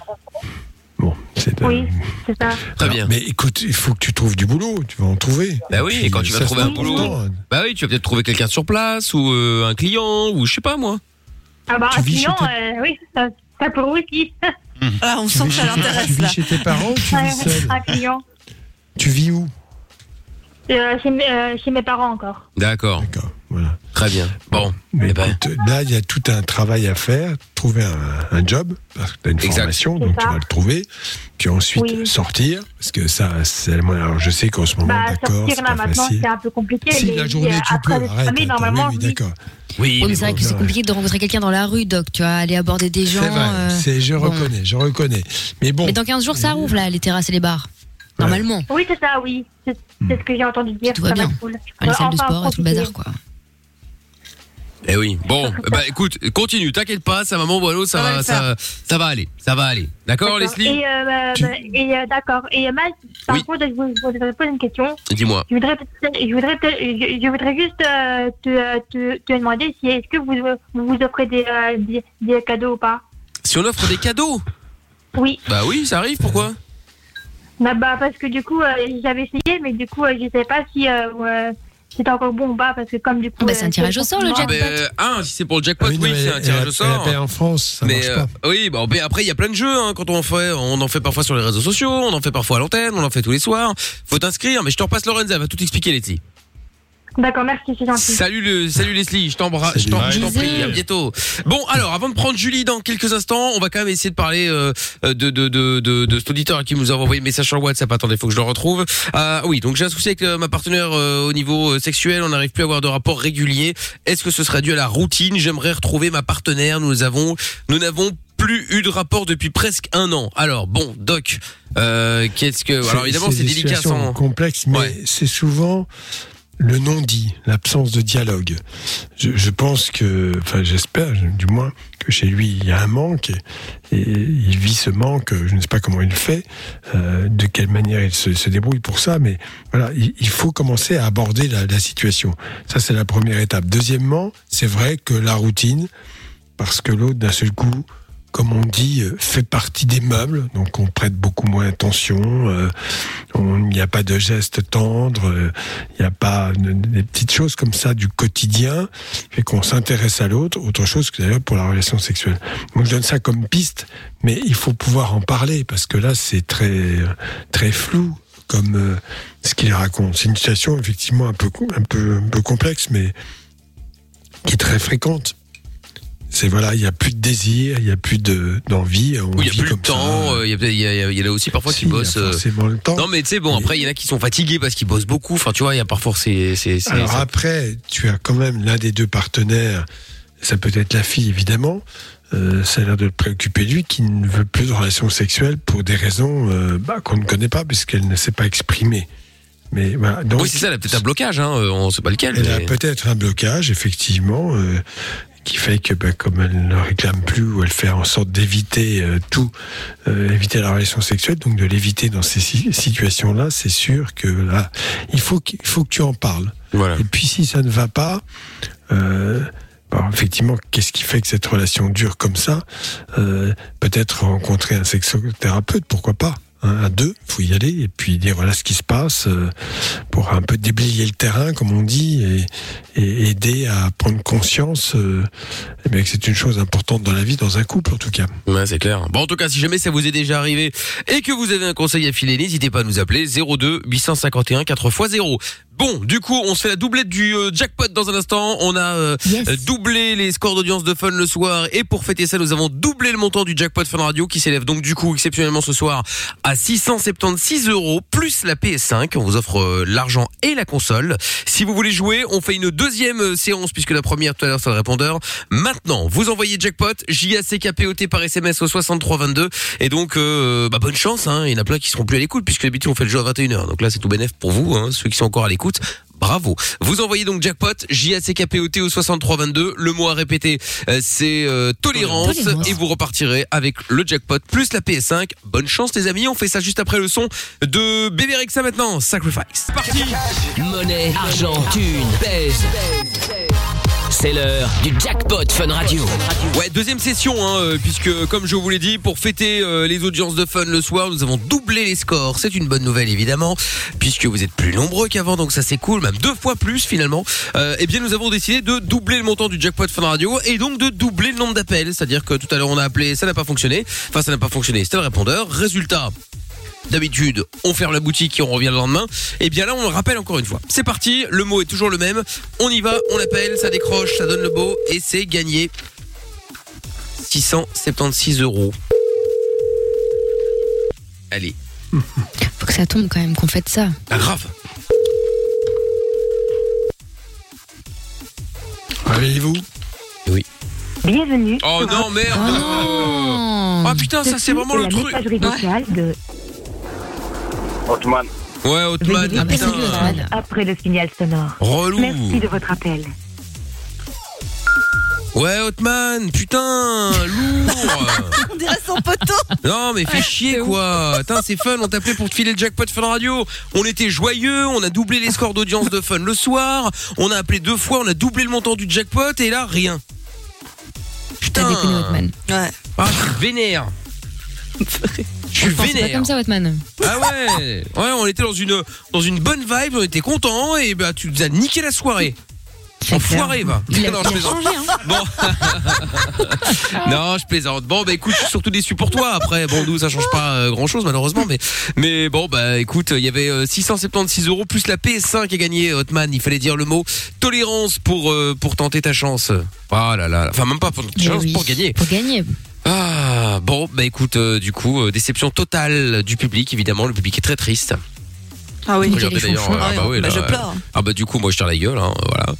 Bon, c'est
Oui, c'est ça.
Très
alors,
bien.
Mais écoute, il faut que tu trouves du boulot. Tu vas en trouver.
Bah oui, et quand tu vas
ça,
trouver un boulot, bah oui, tu vas peut-être trouver quelqu'un sur place ou euh, un client ou je sais pas moi.
Ah bah,
Tu
un client, euh, oui, ça, ça peut aussi.
Ah, on
Tu
sent que ça
chez- Tu
l'intéresse
vis chez tes parents ou tu vis seul
un client.
Tu vis où?
Euh, chez, mes- euh, chez mes parents encore.
D'accord.
D'accord, voilà.
Très bien. Bon,
Mais
eh ben,
écoute, là, il y a tout un travail à faire. Trouver un, un job, parce que tu as une
Exact.
formation, donc tu vas le trouver. Puis ensuite,
Oui.
sortir, parce que ça, c'est le. Alors, je sais qu'en ce moment,
Bah,
d'accord,
sortir
c'est
là
pas
maintenant,
facile.
c'est un peu compliqué.
Si
mais
la journée,
euh,
tu peux, arrête.
famille, normalement,
oui, oui,
oui.
d'accord.
oui,
Oui,
mais
mais c'est vrai
bon.
que c'est compliqué de rencontrer quelqu'un dans la rue, Doc. Tu vois, aller aborder des gens.
C'est vrai,
euh,
je
bon.
reconnais, je reconnais. Mais bon,
Mais dans 15 jours, ça rouvre, là, les terrasses et les bars. Normalement.
Oui, c'est ça, oui. C'est c'est ce que j'ai entendu dire.
Tout va
ça
bien.
cool.
À les salles de sport et tout le bazar, quoi.
Eh oui. Bon, [LAUGHS] bah écoute, continue, t'inquiète pas, ça maman Boileau, ça
Ça va
ça, ça va aller, ça va aller. D'accord. Leslie
Et, euh, bah,
Tu-
bah, et euh, d'accord. Et euh, Matt, par
Oui.
contre, je vous- je voudrais poser une question.
Dis-moi.
Je voudrais, peut-être- je voudrais, peut-être- je, je voudrais juste euh, te, te, te demander si est-ce que vous vous, vous offrez des, euh, des, des cadeaux ou pas?
Si on offre des cadeaux?
Oui.
Bah oui, ça arrive. Pourquoi?
Bah, bah, parce que du coup, euh, j'avais essayé, mais du coup, euh, je ne savais pas si, euh,
t'es encore bon ou pas, parce que comme du coup.
Bah, c'est un tirage au sort, le
Ah ben, un, si c'est pour le jackpot,
Ah oui,
c'est un tirage au sort.
en France, ça
mais
marche pas.
euh, oui, mais après il y a plein de jeux hein, quand on en fait, on en fait parfois sur les réseaux sociaux, on en fait parfois à l'antenne, on en fait tous les soirs. Faut t'inscrire, mais je te repasse Lorenza, elle va tout expliquer Leslie.
D'accord, merci, c'est gentil.
Salut le, salut Leslie, je t'embrasse, je t'en prie, à bientôt. Bon, alors avant de prendre Julie dans quelques instants, on va quand même essayer de parler euh, de, de, de, de, de cet auditeur qui nous a envoyé un message sur WhatsApp. Attendez, faut que je le retrouve. Euh, oui, donc j'ai un souci avec euh, ma partenaire euh, au niveau sexuel, on n'arrive plus à avoir de rapport régulier. Est-ce que ce sera dû à la routine? J'aimerais retrouver ma partenaire. Nous avons, nous n'avons plus eu de rapport depuis presque un an. Alors bon, Doc, euh, qu'est-ce que alors évidemment c'est
des
délicat
situations
sans
complexe, mais c'est souvent le non-dit, l'absence de dialogue. Je, je pense que, enfin j'espère du moins que chez lui il y a un manque et, il vit ce manque. Je ne sais pas comment il fait, euh, de quelle manière il se, se débrouille pour ça, mais voilà, il, il faut commencer à aborder la, la situation. Ça c'est la première étape. Deuxièmement, c'est vrai que la routine, parce que l'autre d'un seul coup comme on dit, euh, fait partie des meubles, donc on prête beaucoup moins attention, euh, il n'y a pas de gestes tendres, euh, il n'y a pas de- des petites choses comme ça du quotidien, fait qu'on s'intéresse à l'autre, autre chose que d'ailleurs pour la relation sexuelle. Donc je donne ça comme piste, mais il faut pouvoir en parler, parce que là c'est très, très flou comme ce qu'il raconte. C'est une situation effectivement un peu, un peu, un peu complexe, mais qui est très fréquente. C'est voilà, il y a plus de désir, il y a plus de d'envie. on
Oui, il y a plus le temps. euh, Il y, a, il y, a, il y a là aussi parfois qui bossent. euh,
forcément le temps.
Non, mais tu sais, bon, après, il y en a qui sont fatigués parce qu'ils bossent beaucoup. Enfin, tu vois, il y a parfois c'est,
Alors après, tu as quand même l'un des deux partenaires, ça peut être la fille évidemment, euh, ça a l'air de le préoccuper lui, qui ne veut plus de relation sexuelle pour des raisons euh, bah, qu'on ne connaît pas, puisqu'elle ne s'est pas exprimée. Mais voilà, donc,
oui, c'est ça, elle a peut-être un blocage, hein, euh, on sait pas lequel.
Elle a peut-être un blocage, effectivement, euh, qui fait que, bah, comme elle ne réclame plus ou elle fait en sorte d'éviter euh, tout, euh, éviter la relation sexuelle, donc de l'éviter dans ces si- situations-là, c'est sûr que là, il faut, qu'il faut que tu en parles. Et puis si ça ne va pas, euh, effectivement, qu'est-ce qui fait que cette relation dure comme ça? Euh, Peut-être rencontrer un sexothérapeute, pourquoi pas? À deux, faut y aller et puis dire voilà ce qui se passe euh, pour un peu déblayer le terrain, comme on dit, et, et aider à prendre conscience euh, eh bien, que c'est une chose importante dans la vie, dans un couple en tout cas.
Ouais, c'est clair. Bon, en tout cas, si jamais ça vous est déjà arrivé et que vous avez un conseil à filer, n'hésitez pas à nous appeler 02 851 4x0. Bon, du coup, on se fait la doublette du euh, jackpot dans un instant. On a euh, euh, doublé les scores d'audience de Fun le soir et pour fêter ça, nous avons doublé le montant du jackpot Fun Radio qui s'élève donc du coup exceptionnellement ce soir à 676 euros plus la PS5. On vous offre euh, l'argent et la console. Si vous voulez jouer, on fait une deuxième séance puisque la première tout à l'heure c'est le répondeur. Maintenant, vous envoyez jackpot J-A-C-K-P-O-T par SMS au 6322 et donc bah, bonne chance. Hein. Il y en a plein qui seront plus à l'écoute puisque d'habitude on fait le jeu à 21h. Donc là c'est tout bénef pour vous, hein, ceux qui sont encore à l'écoute. Bravo. Vous envoyez donc jackpot J-A-C-K-P-O-T au 6322. Le mot à répéter euh, c'est euh, tolérance,
Tolérance.
et vous repartirez avec le jackpot plus la PS5. Bonne chance les amis. On fait ça juste après le son de Bébé Rexa maintenant. Sacrifice. Parti.
Monnaie, argent, thune, pèse. C'est l'heure du jackpot Fun Radio.
Ouais, deuxième session, hein, euh, puisque comme je vous l'ai dit, pour fêter euh, les audiences de fun le soir, nous avons doublé les scores. C'est une bonne nouvelle évidemment, puisque vous êtes plus nombreux qu'avant, donc ça c'est cool, même deux fois plus finalement. Euh, eh bien, nous avons décidé de doubler le montant du jackpot Fun Radio et donc de doubler le nombre d'appels. C'est-à-dire que tout à l'heure on a appelé, ça n'a pas fonctionné. Enfin, ça n'a pas fonctionné. C'était le répondeur. Résultat. D'habitude, on ferme la boutique et on revient le lendemain. Et bien là, on le rappelle encore une fois. C'est parti, le mot est toujours le même. On y va, on appelle, ça décroche, ça donne le beau et c'est gagné. 676 euros. Allez, [LAUGHS]
Faut que ça tombe quand même qu'on fête ça.
pas grave.
Réveillez-vous.
Oui.
Bienvenue.
Oh non, merde. Ah putain, ça c'est vraiment le
la
truc.
messagerie vocale de
Otman.
Ouais, Otman, putain.
message après le signal sonore.
Relou.
Merci de votre appel.
Ouais, Otman, putain, lourd. [LAUGHS]
On dirait son poteau.
Non mais fais chier quoi Attends c'est fun, on t'appelait pour te filer le jackpot Fun Radio On était joyeux, on a doublé les scores d'audience de Fun le soir On a appelé deux fois, on a doublé le montant du jackpot Et là rien Putain
Ouais.
Ah vénère [LAUGHS] Je suis
C'est pas
vénère.
comme ça, Watman.
Ah ouais, ouais, on était dans une dans une bonne vibe, on était contents et bah tu nous as niqué la soirée. Enfoiré, va.
Il a,
Non,
il a
je plaisante.
changé, hein.
Bon. [LAUGHS] non, je plaisante. Bon, bah écoute, je suis surtout déçu pour toi. Après, bon, nous, ça change pas grand chose, malheureusement. Mais, mais bon, bah écoute, il y avait euh, 676 euros plus la PS5 à gagner, Hotman. Il fallait dire le mot tolérance pour, euh, pour tenter ta chance. Ah là là. Enfin, même pas pour tenter ta chance,
oui,
pour gagner.
Pour gagner.
Ah, bon, bah écoute, euh, du coup, euh, déception totale du public, évidemment. Le public est très triste.
Ah oui,
Regardez d'ailleurs.
Ah
ah bah oui,
bah,
là,
je
euh,
pleure.
Ah bah du coup moi je tire la gueule hein, voilà. [LAUGHS]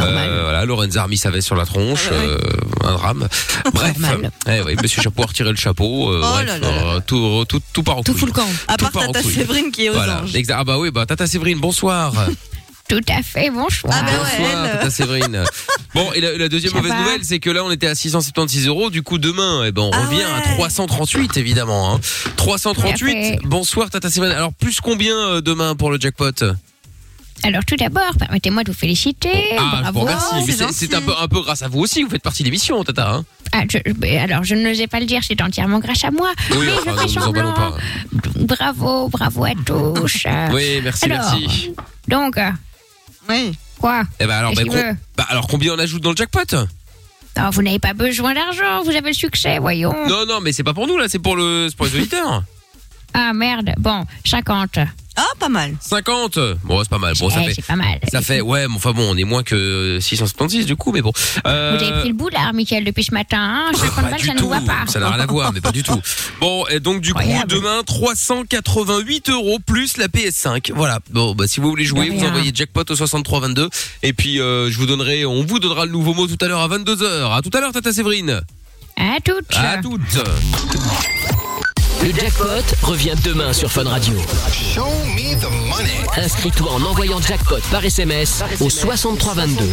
Euh, voilà Lorenza a remis sa veste sur la tronche, euh, un drame. [LAUGHS] Bref,
Normal.
eh oui, Monsieur Chapeau a retiré le chapeau. euh,
Oh
bref,
là là
euh, tout, tout, tout part en
Tout
couille.
fout le camp.
À part
part en
Tata
couille.
Séverine qui est aux
Voilà.
anges.
Exact. Ah bah oui, bah Tata Séverine, bonsoir. [LAUGHS]
Tout à fait, bonsoir.
Ah ouais,
bonsoir
elle.
Tata Séverine. [LAUGHS] Bon et la, la deuxième
Ça
mauvaise
va
nouvelle, c'est que là on était à 676 euros. Du coup demain, eh ben on
Ah
revient à
ouais.
338 évidemment. Hein. 338.
Tout à fait.
Bonsoir Tata Séverine. Alors plus combien euh, demain pour le jackpot?
Alors tout d'abord, permettez-moi de vous féliciter.
Ah,
Bravo.
Mais
c'est
un peu, un peu grâce à vous aussi. Vous faites partie de l'émission, Tata. Hein
Ah, je- alors, je n'osais pas le dire, c'est entièrement grâce à moi.
oui,
mais
enfin,
je fais semblant.
pas.
Bravo, bravo à tous. [LAUGHS]
Oui, merci,
Alors,
merci.
Donc, euh,
Oui.
quoi
Eh ben alors, ben, com- bah, alors combien on ajoute dans le jackpot
Non, vous n'avez pas besoin d'argent, vous avez le succès, voyons.
Non, non, mais c'est pas pour nous là, c'est pour le, c'est pour les auditeurs.
Ah merde, bon, 50.
Ah, pas mal.
50 Bon, c'est pas mal. Bon, ça
Eh,
fait.
c'est pas mal.
Ça fait, ouais, mais enfin bon, on est moins que 676 du coup, mais bon. Euh,
Vous avez pris le boulard, Michael, depuis ce matin. Hein je
pas
comprends pas que
du
ça ne
tout,
vous voit pas.
ça n'a rien à voir, mais pas du tout. Bon, et donc du coup,
Incroyable.
demain, 388 euros plus la PS5. Voilà. Bon, bah si vous voulez jouer,
De
vous
rien.
envoyez jackpot au 6322. Et puis, euh, je vous donnerai, on vous donnera le nouveau mot tout à l'heure à 22h. À tout à l'heure, Tata Séverine.
À toutes.
À toutes.
Le jackpot revient demain sur Fun Radio. Inscris-toi en envoyant jackpot par SMS au 6322.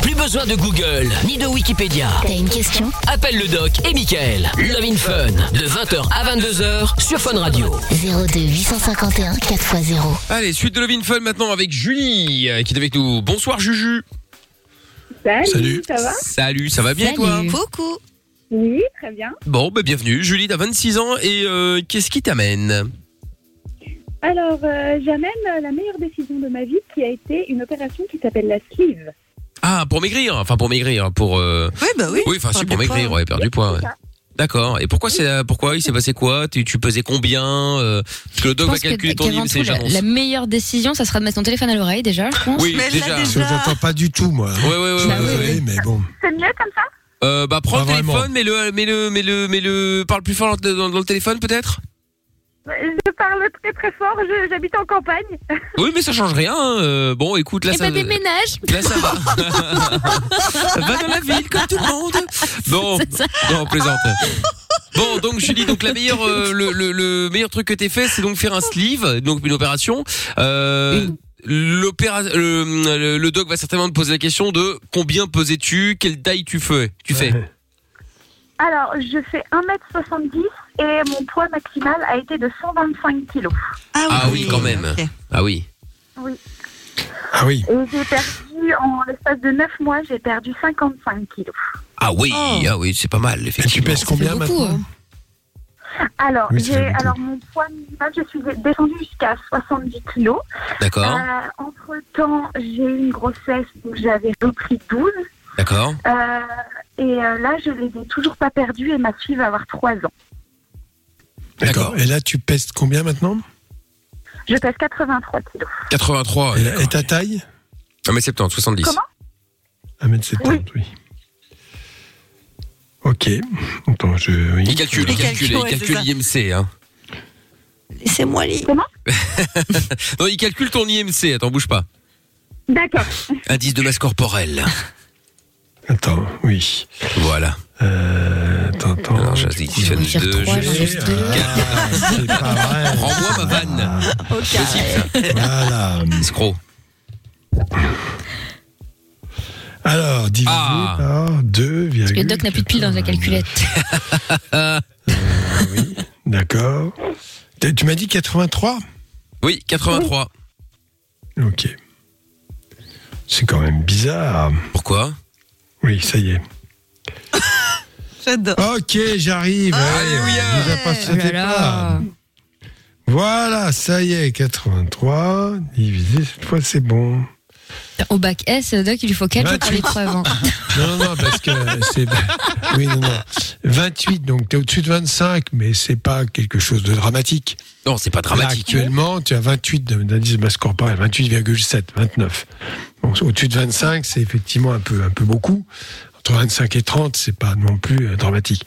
Plus besoin de Google ni de Wikipédia.
T'as une question?
Appelle le doc et Michael. Love in Fun de 20h à 22h sur Fun Radio.
02 851 4x0.
Allez, suite de Love Fun maintenant avec Julie euh, qui est avec nous. Bonsoir Juju.
Salut,
Salut.
ça va?
Salut, ça va bien
Salut.
toi?
Coucou.
Oui, très bien.
Bon, bah bienvenue. Julie, t'as 26 ans et euh, qu'est-ce qui t'amène?
Alors, euh, j'amène la meilleure décision de ma vie qui a été une opération qui s'appelle la sleeve.
Ah, pour maigrir, enfin pour maigrir, pour euh...
Oui, bah oui.
oui, enfin si pour maigrir, ouais, perdre du poids. ouais. D'accord. Et pourquoi c'est euh, pourquoi il s'est passé quoi? Tu, tu pesais combien euh, Parce que le doc va calculer ton
tout, la, la meilleure décision, ça sera de mettre ton téléphone à l'oreille déjà, je pense.
Oui,
Mais
déjà.
déjà.
Je n'entends pas du tout, moi.
Ouais, ouais, ouais,
Je
ouais,
suis
ouais,
désolé, mais bon.
C'est mieux comme ça?
Euh, bah prends
Pas
le téléphone, mais le, mais le, mais le, mais le, parle plus fort dans, dans- dans le téléphone peut-être?
Je parle très très fort, je- j'habite en campagne. [LAUGHS]
Oui, mais ça change rien. hein. Euh, bon, écoute, là
Et
ça.
bah déménage.
Là ça va. [LAUGHS] va dans la ville comme tout le monde. Bon, non plaisante. Bon, donc Julie, donc la meilleure, euh, le, le, le meilleur truc que t'aies fait, c'est donc faire un sleeve, donc une opération. Euh, le, le, le doc va certainement te poser la question de combien pesais-tu, quelle taille tu fais, tu fais? [LAUGHS]
Alors, je fais 1m70 et mon poids maximal a été de 125 kilos.
Ah oui, quand même. Ah oui.
Oui.
Ah oui.
Et j'ai perdu, en l'espace de 9 mois, j'ai perdu 55 kilos.
Ah oui,
Oh.
ah oui, c'est pas mal,
Et tu
effectivement.
pèses combien
beaucoup,
maintenant?
Alors, j'ai, alors mon poids minimal, je suis descendue jusqu'à 70 kilos.
D'accord,
Euh, entre temps, j'ai eu une grossesse où j'avais repris 12.
d'accord.
Euh, et euh, là, je les ai toujours pas perdus et ma fille va avoir 3 ans.
D'accord.
Et là, tu pèses combien maintenant?
Je pèse 83 kilos.
83.
et, la- et ta taille?
1m70, 70.
Comment?
1m70, oui. Ok. Attends, je. oui.
Il calcule, il calcule, il calcule
c'est
l'IMC. Hein.
Laissez-moi lire.
Comment? [LAUGHS]
Non, il calcule ton IMC, attends, bouge pas.
D'accord.
Indice de masse corporelle.
Attends, oui.
Voilà.
Euh, attends, attends.
Alors, j'additionne
vais faire
deux, je
vais deux.
Ah, c'est pas [LAUGHS] vrai.
Rends-moi ma vanne. Possible,
Voilà.
ça. Escroc.
Alors, divisé
Ah.
par 2,
Parce que le doc n'a plus de piles dans sa calculette.
oui, d'accord. Tu tu m'as dit 83
Oui, 83.
Ok. C'est quand même bizarre.
Pourquoi?
Oui, ça y est. [LAUGHS]
J'adore.
Ok, j'arrive. Alléluia. Ne vous impatientez
Oh là là.
pas. Voilà, ça y est, 83 divisé, cette fois c'est bon.
Au bac S, Doc, il lui faut 4 jours pour
28.
l'épreuve. hein. [LAUGHS]
Non, non, parce que c'est. Oui, non, non. 28, donc tu es au-dessus de 25, mais c'est pas quelque chose de dramatique.
Non, c'est pas
Là,
dramatique.
actuellement, tu as 28 de- d'indice de masse corporelle, 28,7, 29. Donc, au-dessus de 25, c'est effectivement un peu, un peu beaucoup. Entre 25 et 30, c'est pas non plus euh, dramatique.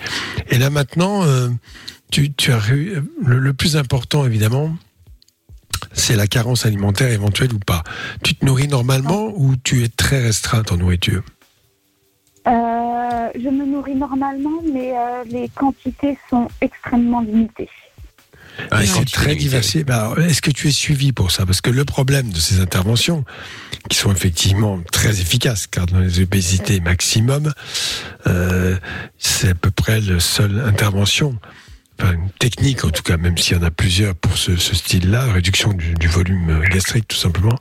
Et là, maintenant, euh, tu, tu as le plus important, évidemment, c'est la carence alimentaire éventuelle ou pas. Tu te nourris normalement ou tu es très restreinte en nourriture?
Euh, je me nourris normalement, mais euh, les quantités sont extrêmement limitées.
Ah,
c'est très diversifié. Bah, Est-ce que tu es suivi pour ça? Parce que le problème de ces interventions, qui sont effectivement très efficaces, car dans les obésités maximum, euh, c'est à peu près la seule intervention, enfin une technique en tout cas, même s'il y en a plusieurs pour ce, ce style-là, réduction du, du volume gastrique tout simplement,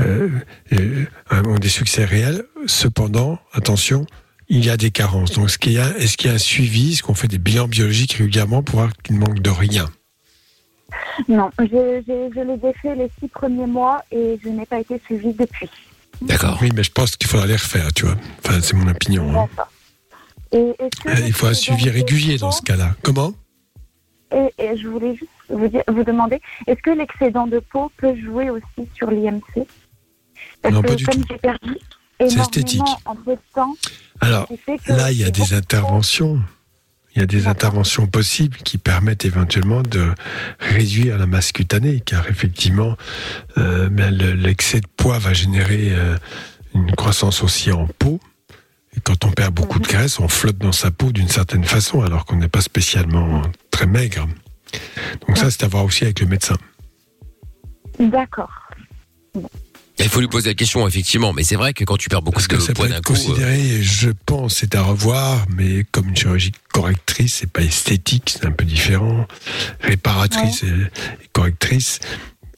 euh, euh, ont des succès réels. Cependant, attention, il y a des carences. Donc, est-ce qu'il y a, est-ce qu'il y a un suivi? Est-ce qu'on fait des bilans biologiques régulièrement pour voir qu'il ne manque de rien?
Non, je, je, je les ai fait les six premiers mois et je n'ai pas été suivie depuis.
D'accord.
Oui, mais je pense qu'il faudra les refaire, tu vois. Enfin, c'est mon opinion. hein.
Et
Euh, Il faut un suivi régulier dans ce cas-là. Comment?
Et, et je voulais juste vous, dire- vous demander, est-ce que l'excédent de peau peut jouer aussi sur l'IMC Parce
Non,
que
pas du
comme j'ai perdu énormément
esthétique.
en peu de temps,
Alors, là, il y a des interventions. Il y a des interventions possibles qui permettent éventuellement de réduire la masse cutanée, car effectivement, euh, ben, le- l'excès de poids va générer euh, une croissance aussi en peau. Et quand on perd beaucoup de graisse, on flotte dans sa peau d'une certaine façon, alors qu'on n'est pas spécialement très maigre. Donc ça, c'est à voir aussi avec le médecin.
D'accord.
Il faut lui poser la question, effectivement. Mais c'est vrai que quand tu perds beaucoup
Parce que
de
ça
poids
peut
d'un
être
coup. euh,
considéré, je pense, c'est à revoir, mais comme une chirurgie correctrice, c'est pas esthétique, c'est un peu différent. Réparatrice et correctrice,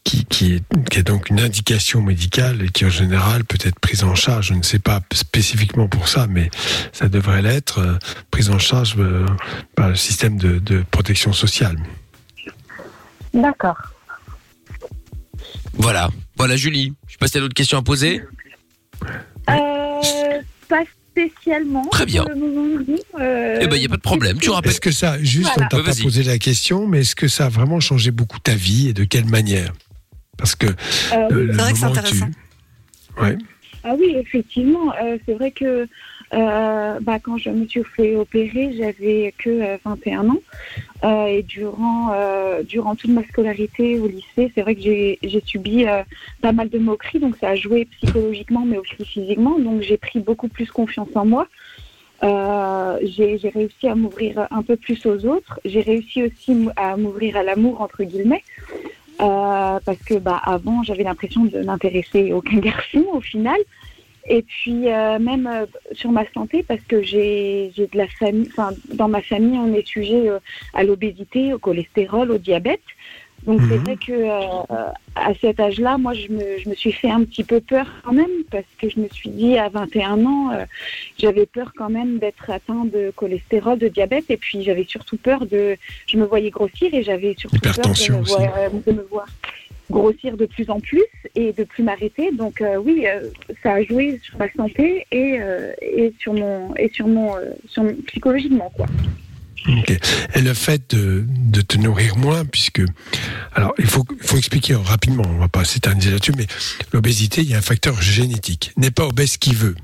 qui, qui, est, qui est donc une indication médicale et qui en général peut être prise en charge. Je ne sais pas spécifiquement pour ça, mais ça devrait l'être, euh, prise en charge euh, par le système de, de protection sociale.
D'accord.
Voilà. Voilà, Julie. Je sais pas si t'as d'autres questions à poser.
Euh, pas spécialement.
Très bien.
Euh,
Eh ben, y a pas de problème. Tu rappelles.
Est-ce que ça, juste,
Voilà.
on t'a
Ouais,
pas posé la question, mais est-ce que ça a vraiment changé beaucoup ta vie et de quelle manière? Parce que
Euh,
euh,
oui.
C'est vrai que c'est
moment où tu-
intéressant.
Ouais.
Ah oui, effectivement. euh, c'est vrai que euh, bah, quand je me suis fait opérer, j'avais que euh, 21 ans. Euh, et durant, euh, durant toute ma scolarité au lycée, c'est vrai que j'ai j'ai subi euh, pas mal de moqueries. Donc ça a joué psychologiquement, mais aussi physiquement. Donc j'ai pris beaucoup plus confiance en moi. Euh, j'ai j'ai réussi à m'ouvrir un peu plus aux autres. J'ai réussi aussi à m'ouvrir à l'amour, entre guillemets. Euh, parce que bah, avant, j'avais l'impression de n'intéresser aucun [LAUGHS] garçon au final. Et puis euh, même euh, sur ma santé, parce que j'ai de la famille, enfin dans ma famille, on est sujet à l'obésité, au cholestérol, au diabète. Donc c'est
Mhm.
vrai que euh, à cet âge-là, moi je me, je me suis fait un petit peu peur quand même, parce que je me suis dit à 21 ans, euh, j'avais peur quand même d'être atteint de cholestérol, de diabète, et puis j'avais surtout peur de, je me voyais grossir et j'avais surtout peur de me, voir, euh, de me voir grossir de plus en plus et de plus m'arrêter. Donc euh, oui, euh, ça a joué sur ma santé et, euh, et sur mon et sur mon, euh, sur mon- psychologiquement quoi.
Et le fait de, te nourrir moins, puisque. Alors, il faut, expliquer rapidement, on va pas s'éterniser là-dessus, mais l'obésité, il y a un facteur génétique. N'est pas obèse qui veut.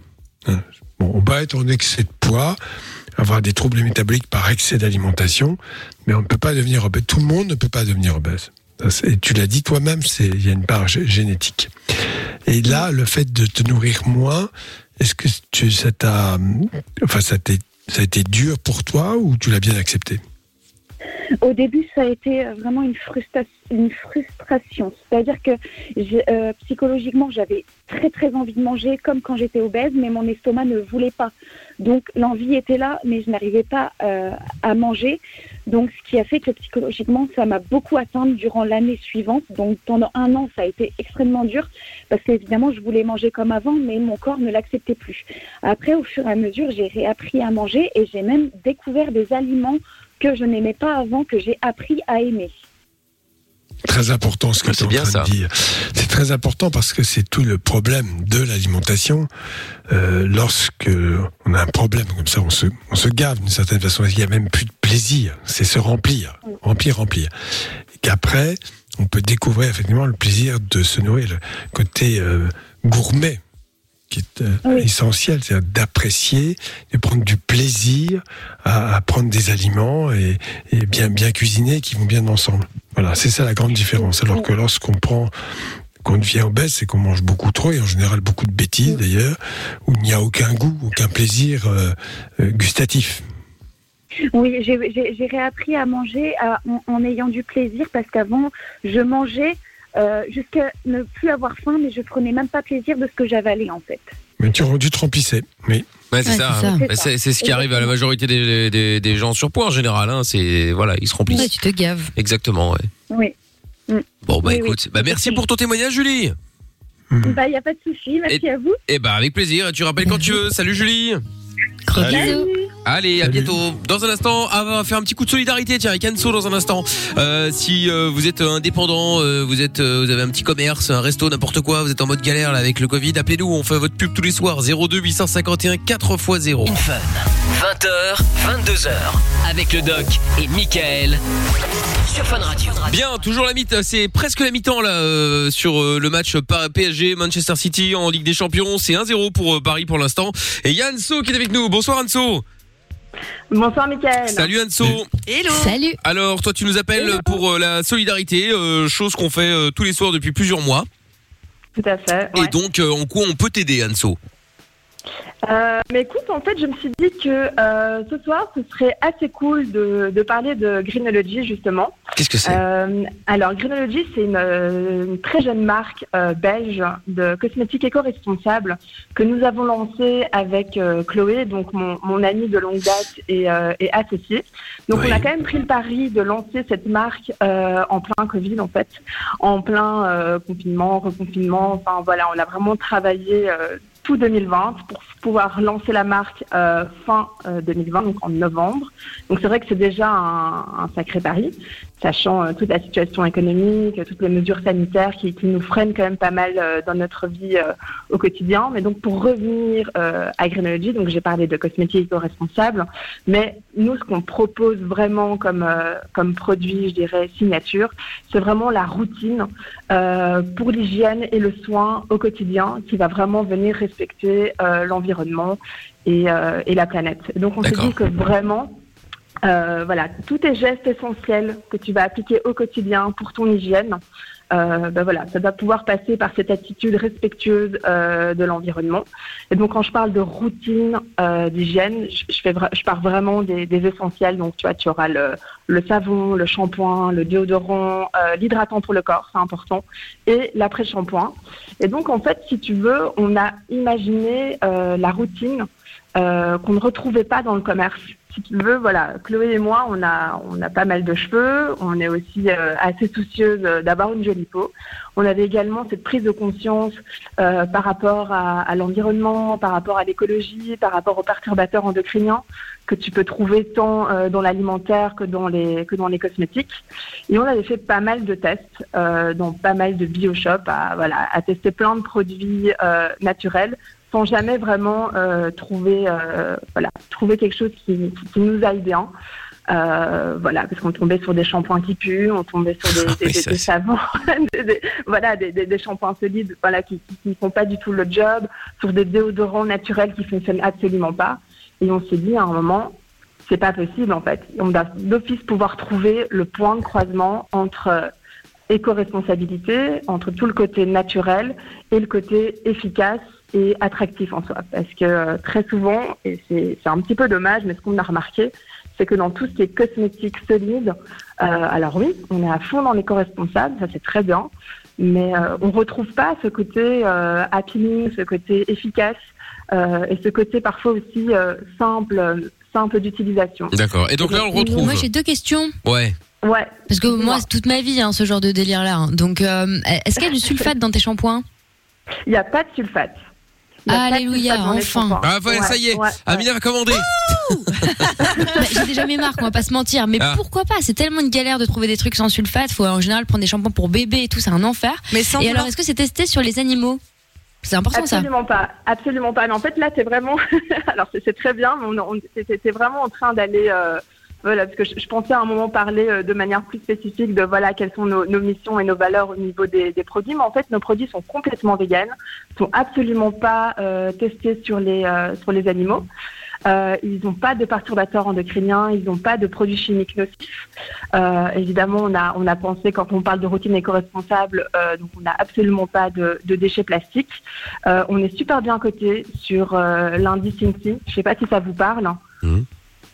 Hein. On peut être en excès de poids, avoir des troubles métaboliques par excès d'alimentation, mais on ne peut pas devenir obèse. Tout le monde ne peut pas devenir obèse. Et tu l'as dit toi-même, il y a une part gé- génétique. Et là, le fait de te nourrir moins, est-ce que tu, ça t'a, enfin, ça, t'est- ça a été dur pour toi ou tu l'as bien accepté?
Au début, ça a été euh, vraiment une, frustra- une frustration. C'est-à-dire que euh, psychologiquement, j'avais très très envie de manger comme quand j'étais obèse, mais mon estomac ne voulait pas. Donc l'envie était là, mais je n'arrivais pas euh, à manger. Donc, ce qui a fait que psychologiquement, ça m'a beaucoup atteinte durant l'année suivante. Donc, pendant un an, ça a été extrêmement dur parce qu'évidemment, je voulais manger comme avant, mais mon corps ne l'acceptait plus. Après, au fur et à mesure, j'ai réappris à manger et j'ai même découvert des aliments que je n'aimais pas avant, que j'ai appris à aimer.
Très important ce que tu es en train de dire. C'est très important parce que c'est tout le problème de l'alimentation. Euh, lorsque on a un problème comme ça, on se, on se gave d'une certaine façon. Il n'y a même plus de plaisir. C'est se remplir, remplir, remplir. Et qu'après, on peut découvrir effectivement le plaisir de se nourrir, le côté euh, gourmet qui est euh, essentiel, c'est d'apprécier, de prendre du plaisir à, à prendre des aliments et, et, bien bien cuisiner qui vont bien ensemble. Voilà, c'est ça la grande différence. Alors que lorsqu'on prend qu'on devient obèse, c'est qu'on mange beaucoup trop et en général beaucoup de bêtises d'ailleurs, où il n'y a aucun goût, aucun plaisir euh, euh, gustatif.
Oui, j'ai réappris à manger à, en, en, ayant du plaisir parce qu'avant, je mangeais euh, jusqu'à ne plus avoir faim, mais je prenais même pas plaisir de ce que j'avalais en fait.
Mais tu, tu te remplissais, oui.
Ouais, c'est ça. C'est ce qui arrive à la majorité des, des, des gens surpoids en général. Hein. C'est voilà, ils se remplissent.
Ouais, tu te gaves.
Exactement. Ouais.
Oui. Mm.
Bon bah
Oui,
écoute,
oui.
bah merci pour ton témoignage, Julie.
Bah, il n'y a pas de souci, merci à vous.
Et bah avec plaisir. Tu rappelles quand tu veux. Salut Julie.
Salut.
Allez, à bientôt. Dans un instant, ah, on va faire un petit coup de solidarité, tiens, avec Anso dans un instant. Euh, si euh, vous êtes indépendant, euh, vous êtes, euh, vous avez un petit commerce, un resto, n'importe quoi, vous êtes en mode galère là avec le Covid, appelez-nous, on fait votre pub tous les soirs. 02 851 4x0.
Fun. 20h, 22h. Avec le doc et Michael. Sur Fun Radio.
Bien, toujours la mi c'est presque la mi-temps là euh, sur euh, le match PSG Manchester City en Ligue des Champions. C'est 1-0 pour euh, Paris pour l'instant. Et il y a Anso qui est avec nous. Bonsoir Anso.
Bonsoir Mickaël.
Salut Anso.
Hello.
Salut.
Alors toi tu nous appelles pour euh, la solidarité, euh, chose qu'on fait euh, tous les soirs depuis plusieurs mois.
Tout à fait.
Et donc euh, en quoi on peut t'aider Anso?
Euh, mais écoute, en fait, je me suis dit que euh, ce soir, ce serait assez cool de, de parler de Greenology, justement.
Qu'est-ce que c'est?
Euh, alors, Greenology, c'est une, une très jeune marque belge de cosmétiques éco-responsables que nous avons lancée avec Chloé, donc mon, mon amie de longue date et, et associée. Donc, on a quand même pris le pari de lancer cette marque en plein Covid, en fait, en plein confinement, reconfinement. Enfin, voilà, on a vraiment travaillé tout 2020 pour pouvoir lancer la marque euh, fin euh, 2020, donc en novembre. Donc c'est vrai que c'est déjà un, un sacré pari, sachant euh, toute la situation économique, toutes les mesures sanitaires qui, qui nous freinent quand même pas mal euh, dans notre vie euh, au quotidien. Mais donc pour revenir euh, à Greenology, donc j'ai parlé de cosmétiques éco-responsables, mais nous ce qu'on propose vraiment comme euh, comme produit, je dirais signature, c'est vraiment la routine euh, pour l'hygiène et le soin au quotidien qui va vraiment venir respecter euh, l'environnement et, euh, et la planète. Donc on s'est dit que vraiment, euh, voilà, tous tes gestes essentiels que tu vas appliquer au quotidien pour ton hygiène, euh, ben voilà, ça doit pouvoir passer par cette attitude respectueuse euh, de l'environnement. Et donc quand je parle de routine euh, d'hygiène, je, fais je pars vraiment des, des essentiels. Donc tu vois, tu auras le, le savon, le shampoing, le déodorant, euh, l'hydratant pour le corps, c'est important, et l'après-shampoing. Et donc en fait, si tu veux, on a imaginé euh, la routine qu'on ne retrouvait pas dans le commerce. Si tu veux, voilà, Chloé et moi, on a, on a pas mal de cheveux, on est aussi euh, assez soucieuse euh, d'avoir une jolie peau. On avait également cette prise de conscience euh, par rapport à, à l'environnement, par rapport à l'écologie, par rapport aux perturbateurs endocriniens que tu peux trouver tant euh, dans l'alimentaire que dans les que dans les cosmétiques. Et on avait fait pas mal de tests euh, dans pas mal de bioshops à voilà à tester plein de produits euh, naturels sans jamais vraiment euh, trouver euh, voilà trouver quelque chose qui, nous aille bien. Euh, voilà, parce qu'on tombait sur des shampoings qui puent, on tombait sur des, [LAUGHS] [LAUGHS] des, des- des savons, voilà, des, shampoings solides, voilà, qui, qui font pas du tout le job, sur des déodorants naturels qui fonctionnent absolument pas. Et on s'est dit à un moment, c'est pas possible en fait. On doit d'office pouvoir trouver le point de croisement entre éco-responsabilité, entre tout le côté naturel et le côté efficace et attractif en soi. Parce que euh, très souvent, et c'est c'est un petit peu dommage, mais ce qu'on a remarqué, c'est que dans tout ce qui est cosmétique solide, euh, alors oui, on est à fond dans l'éco-responsable, ça c'est très bien, mais euh, on retrouve pas ce côté euh, appealing, ce côté efficace, euh, et ce côté parfois aussi euh, simple, simple d'utilisation.
D'accord. Et donc là, on le retrouve.
Moi, j'ai deux questions.
Ouais.
Ouais.
Parce que moi, c'est toute ma vie, hein, ce genre de délire-là. hein. Donc, euh, est-ce qu'il y a du sulfate dans tes shampoings?
Il n'y a pas de sulfate.
Alléluia, enfin.
Ah, voilà, ça y est.
Ouais, ouais.
Amina va commander. [LAUGHS]
Bah, J'ai déjà mes marques, on va pas se mentir. Mais
Ah.
pourquoi pas C'est tellement une galère de trouver des trucs sans sulfate. Faut en général prendre des shampoings pour bébé et tout, c'est un enfer.
Mais sans
et alors, est-ce que c'est testé sur les animaux? C'est important ça.
Absolument pas, absolument pas. Mais en fait, là, c'est vraiment. [LAUGHS] Alors, c'est c'est très bien, mais on, on- vraiment en train d'aller. euh, Voilà, parce que je, pensais à un moment parler euh, de manière plus spécifique de voilà quelles sont nos, missions et nos valeurs au niveau des, produits, mais en fait nos produits sont complètement véganes, sont absolument pas euh, testés sur les euh, sur les animaux. Ils n'ont pas de perturbateurs endocriniens, ils n'ont pas de produits chimiques nocifs. Évidemment, on a, on a pensé, quand on parle de routine éco-responsable, donc on n'a absolument pas de, de déchets plastiques. On est super bien coté sur l'indice INSI. Je ne sais pas si ça vous parle.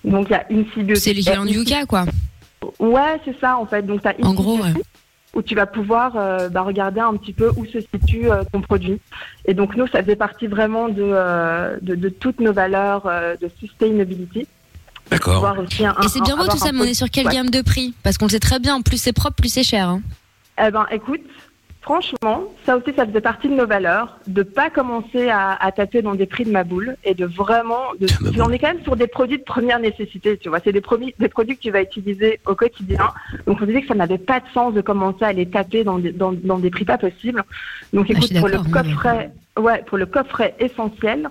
Donc il y a INSI Bio.
C'est l'équivalent du Yuka, quoi.
Ouais, c'est ça en fait. Donc tu as
En gros, ouais.
où tu vas pouvoir euh, bah, regarder un petit peu où se situe euh, ton produit. Et donc nous, ça faisait partie vraiment de, euh, de, de toutes nos valeurs euh, de sustainability.
D'accord.
Et c'est bien beau tout ça, mais on est sur quelle
Ouais.
gamme de prix? Parce qu'on le sait très bien, plus c'est propre, plus c'est cher. hein.
Eh ben, écoute, franchement, ça aussi, ça faisait partie de nos valeurs, de pas commencer à, à taper dans des prix de ma boule et de vraiment, de, on est quand même sur des produits de première nécessité, tu vois. C'est des produits, des produits que tu vas utiliser au quotidien. Donc, on disait que ça n'avait pas de sens de commencer à les taper dans des, dans, dans des prix pas possibles. Donc,
Ah,
écoute, pour le coffret, ouais, pour le coffret essentiel.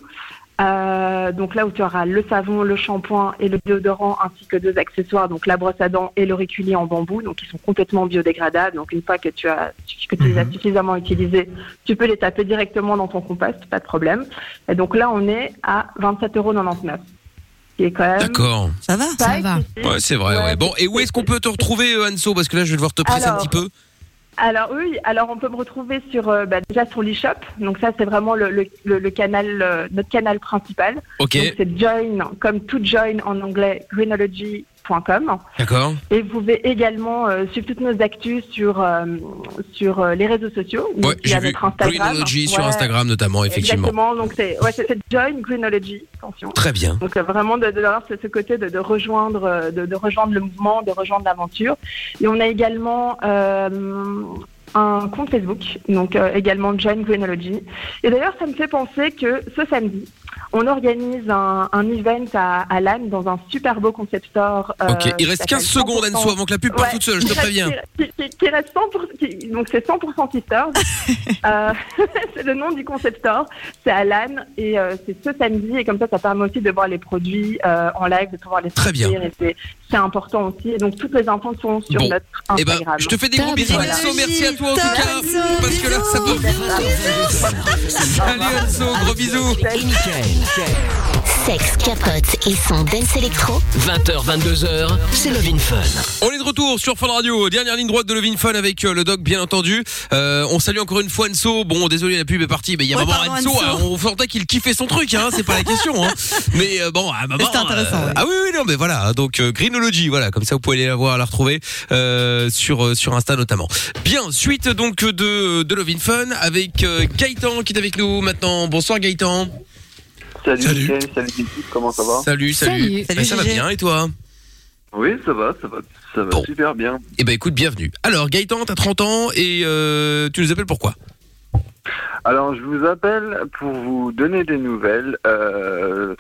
Euh, donc là où tu auras le savon, le shampoing et le déodorant ainsi que deux accessoires, donc la brosse à dents et l'auriculier en bambou, donc ils sont complètement biodégradables. Donc une fois que tu as que tu les as suffisamment utilisés, tu peux les taper directement dans ton compost, pas de problème. Et donc là on est à 27,99 euros,
D'accord.
Ça va
Ça va.
Ouais, c'est vrai, ouais. Bon, et où est-ce qu'on peut te retrouver, euh, Anso? Parce que là, je vais devoir te presser un petit peu.
Alors oui, alors on peut me retrouver sur euh, bah, déjà sur l'eShop. Donc ça c'est vraiment le, le, le- le canal euh, notre canal principal.
Ok.
Donc c'est join comme tout join en anglais greenology.com.
D'accord.
Et vous pouvez également euh, suivre toutes nos actus sur euh, sur euh, les réseaux sociaux.
Ouais, j'ai vu
notre Instagram.
Greenology sur Instagram notamment, effectivement.
Exactement. Donc c'est ouais, join greenology. Attention.
Très bien.
Donc vraiment de, de d'avoir ce, ce côté de, de rejoindre de, de rejoindre le mouvement, de rejoindre l'aventure. Et on a également un compte Facebook, donc également Join Greenology. Et d'ailleurs, ça me fait penser que ce samedi, on organise un, un event à, à Lannes dans un super beau concept store. euh,
Ok, il reste
qui
15
s'appelle
secondes,
100%.
Anso, avant que la pub parte
Ouais,
toute seule, je te préviens.
Qui, qui- qui reste 100%, qui- donc c'est 100% sisters. [LAUGHS] Euh, [LAUGHS] c'est le nom du concept store. C'est à Lannes et euh, c'est ce samedi et comme ça, ça permet aussi de voir les produits en live, de pouvoir les
Très bien.
et c'est- important aussi. Et donc toutes les infos sont sur
Bon.
notre
Eh ben,
Instagram.
je te fais des gros bisous, Anso. Merci à toi en tout cas. Parce que là, ça peut. Salut Anso, gros bisous.
Sexe, capote et son dance électro.
20h, 22h, c'est Love in Fun.
On est de retour sur Fun Radio, dernière ligne droite de Levin Fun avec euh, le doc bien entendu. Euh, on salue encore une fois Anso. Bon, désolé la pub est partie, mais il y a
Ouais,
maman
pardon,
Anso,
Anso.
hein, on sentait qu'il kiffait son truc, hein, c'est pas la question. Hein. [LAUGHS] Mais euh, bon, à maman.
C'était intéressant,
euh,
ouais.
Ah oui, oui, non, mais voilà. Donc euh, Greenology, voilà, comme ça vous pouvez aller la voir, la retrouver euh, sur euh, sur Insta notamment. Bien, suite donc de de Levin Fun avec euh, Gaëtan qui est avec nous maintenant. Bonsoir Gaëtan.
Salut,
Salut.
Mickaël, salut l'équipe, comment ça va
Salut, salut. Ben, ça va bien et toi?
Oui, ça va, ça va, ça va super bien.
Eh ben écoute, bienvenue. Alors Gaëtan, t'as 30 ans et euh, tu nous appelles pourquoi?
Alors, je vous appelle pour vous donner des nouvelles. Euh,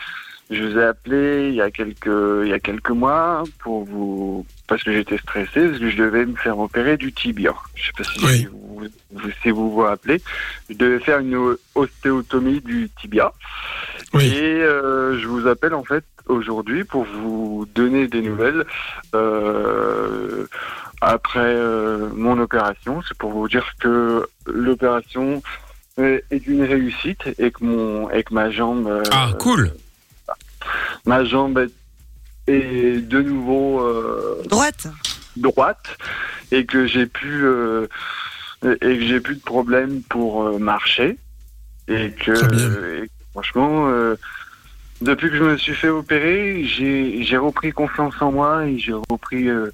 je vous ai appelé il y a quelques, il y a quelques mois pour vous, parce que j'étais stressé, parce que je devais me faire opérer du tibia. Je sais pas si vous, vous- si vous vous rappelez. Je devais faire une ostéotomie du tibia. Et euh, je vous appelle en fait aujourd'hui pour vous donner des nouvelles euh, après euh, mon opération. C'est pour vous dire que l'opération est une réussite et que mon et que ma jambe euh,
Ah, cool.
ma jambe est, est de nouveau euh,
droite
droite et que j'ai pu euh, et que j'ai plus de problème pour euh, marcher et que, et que franchement euh, depuis que je me suis fait opérer j'ai repris confiance en moi et j'ai repris euh,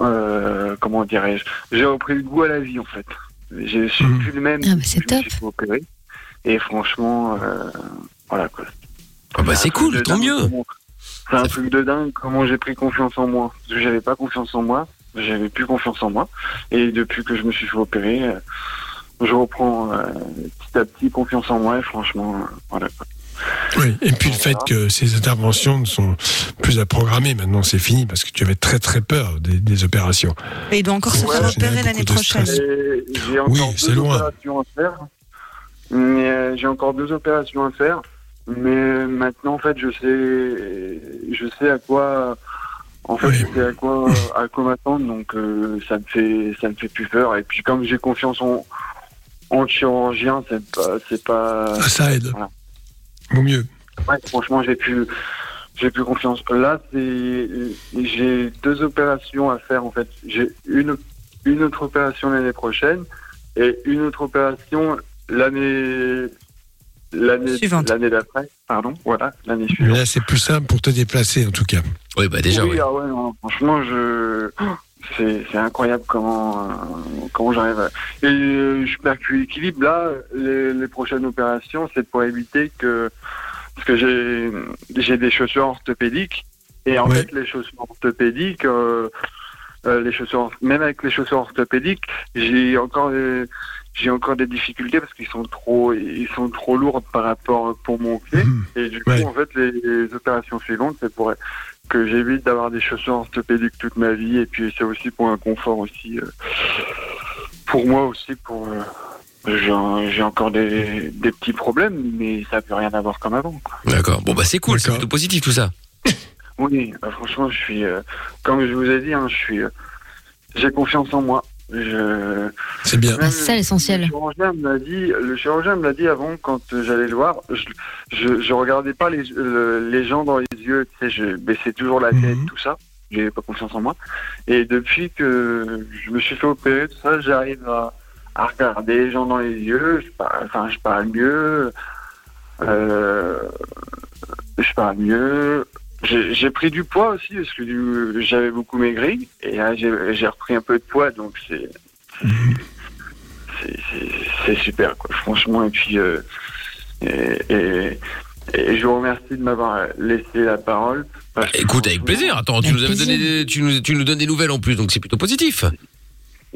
euh, comment dirais-je j'ai repris le goût à la vie en fait je suis
Mhm.
plus le même
Ah, bah,
depuis
c'est
que je me suis fait opérer et franchement euh, voilà quoi
Ah bah c'est cool, tant mieux.
C'est un truc de dingue comment j'ai pris confiance en moi. Parce que j'avais pas confiance en moi, j'avais plus confiance en moi. Et depuis que je me suis fait opérer, euh, je reprends euh, petit à petit confiance en moi et franchement, euh, voilà.
Oui, et puis le fait que ces interventions ne sont plus à programmer, maintenant c'est fini parce que tu avais très très peur des, des opérations.
Et il doit encore se faire opérer l'année prochaine.
J'ai
Oui,
encore deux
loin.
opérations à faire. Mais euh, j'ai encore deux opérations à faire. Mais maintenant, en fait, je sais, je sais à quoi, en fait, je sais à quoi, à quoi m'attendre. Donc, euh, ça me fait, ça me fait plus peur. Et puis, comme j'ai confiance en, en chirurgien, c'est pas, c'est pas.
Ah, ça aide.
Voilà.
Vaut mieux.
Ouais, franchement, j'ai plus, j'ai plus confiance. Là, c'est, j'ai deux opérations à faire en fait. J'ai une, une autre opération l'année prochaine et une autre opération l'année, l'année,
Suivante.
l'année d'après. Pardon, voilà, l'année
Mais
suivante.
là, c'est plus simple pour te déplacer en tout cas.
Oui, bah déjà,
oui,
ouais.
ah ouais, non, franchement, je, c'est, incroyable comment, euh, comment j'arrive. À... Et euh, je perds l'équilibre. Là, les, les prochaines opérations, c'est pour éviter que, parce que j'ai, j'ai des chaussures orthopédiques. Et en fait, les chaussures orthopédiques, euh, euh, les chaussures, même avec les chaussures orthopédiques, j'ai encore des, j'ai encore des difficultés parce qu'ils sont trop, ils sont trop lourds par rapport pour mon pied. Et du coup, en fait, les, les opérations suivantes, c'est pour que j'évite d'avoir des chaussures orthopédiques toute ma vie. Et puis, c'est aussi pour un confort aussi, euh, pour moi aussi, pour, euh, j'ai, encore des, des petits problèmes, mais ça peut rien avoir comme avant.
D'accord. Bon, bah c'est cool, c'est plutôt positif tout ça.
Oui, bah, franchement, je suis, euh, comme je vous ai dit, hein, je suis, euh, j'ai confiance en moi. Je...
C'est bien.
C'est ça l'essentiel.
Le chirurgien me l'a dit, le chirurgien me l'a dit avant quand j'allais le voir. Je, je, je regardais pas les, le- les gens dans les yeux, tu sais, je baissais toujours la tête, tout ça. J'avais pas confiance en moi. Et depuis que je me suis fait opérer, tout ça, j'arrive à, à regarder les gens dans les yeux. Je parle, enfin, je parle mieux. Euh, je parle mieux. J'ai pris du poids aussi parce que j'avais beaucoup maigri et là j'ai repris un peu de poids donc c'est c'est- super quoi franchement et puis euh, et, et, et je vous remercie de m'avoir laissé la parole.
Écoute, avec plaisir. Attends, tu nous avais
plaisir.
donné, des- tu nous, tu nous donnes des nouvelles en plus, donc c'est plutôt positif.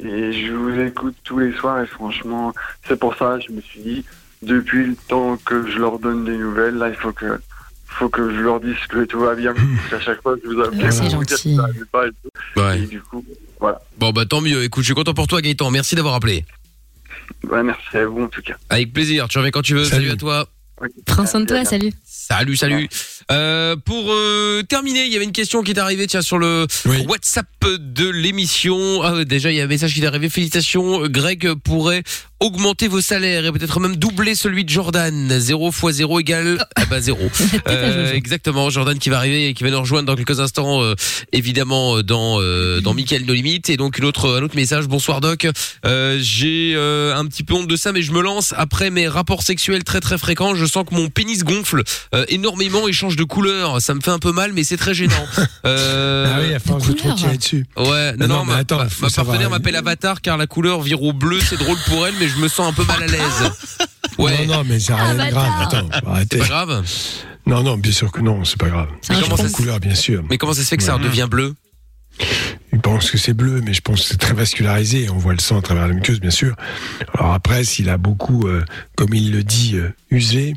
Et je vous écoute tous les soirs et franchement, c'est pour ça que je me suis dit, depuis le temps que je leur donne des nouvelles, là, il faut que, faut que je leur dise que tout va bien. Parce qu'à chaque fois que je vous appelle,
C'est gentil.
pas et tout.
Ouais.
Et du coup, voilà.
Bon, bah tant mieux. Écoute, je suis content pour toi, Gaëtan. Merci d'avoir appelé.
Ouais, merci à vous en tout cas.
Avec plaisir. Tu reviens quand tu veux. Salut, à toi.
Prends soin de toi, salut.
Salut, salut. Euh, pour euh, terminer, il y avait une question qui est arrivée tiens sur le WhatsApp de l'émission. Ah, déjà, il y a un message qui est arrivé. Félicitations, Greg pourrait augmenter vos salaires et peut-être même doubler celui de Jordan. 0 x 0 égale ah bah 0. [LAUGHS] Euh, exactement, Jordan qui va arriver et qui va nous rejoindre dans quelques instants, euh, évidemment euh, dans euh, dans Mickaël No Limit et donc une autre un autre message. Bonsoir Doc, Euh, j'ai euh, un petit peu honte de ça, mais je me lance après mes rapports sexuels très très fréquents. Je sens que mon pénis gonfle euh, énormément et change de couleur. Ça me fait un peu mal, mais c'est très gênant. [LAUGHS] Euh,
Ah oui, à force de trop tirer dessus.
Ouais, non,
Non,
non,
mais
ma,
attends,
ma-
faut
ma
savoir-
partenaire m'appelle Avatar car la couleur vire au bleu, c'est drôle pour elle, mais je me sens un peu mal à l'aise. Ouais.
Non, non, mais c'est rien de grave. Attends, faut arrêter.
C'est pas grave
Non, non, bien sûr que non, c'est pas grave.
Ça se-
couleur, bien sûr.
Mais comment ça se fait que ça redevient bleu?
Ils pensent que c'est bleu, mais je pense que c'est très vascularisé. On voit le sang à travers la muqueuse, bien sûr. Alors après, s'il a beaucoup, euh, comme il le dit, euh, usé,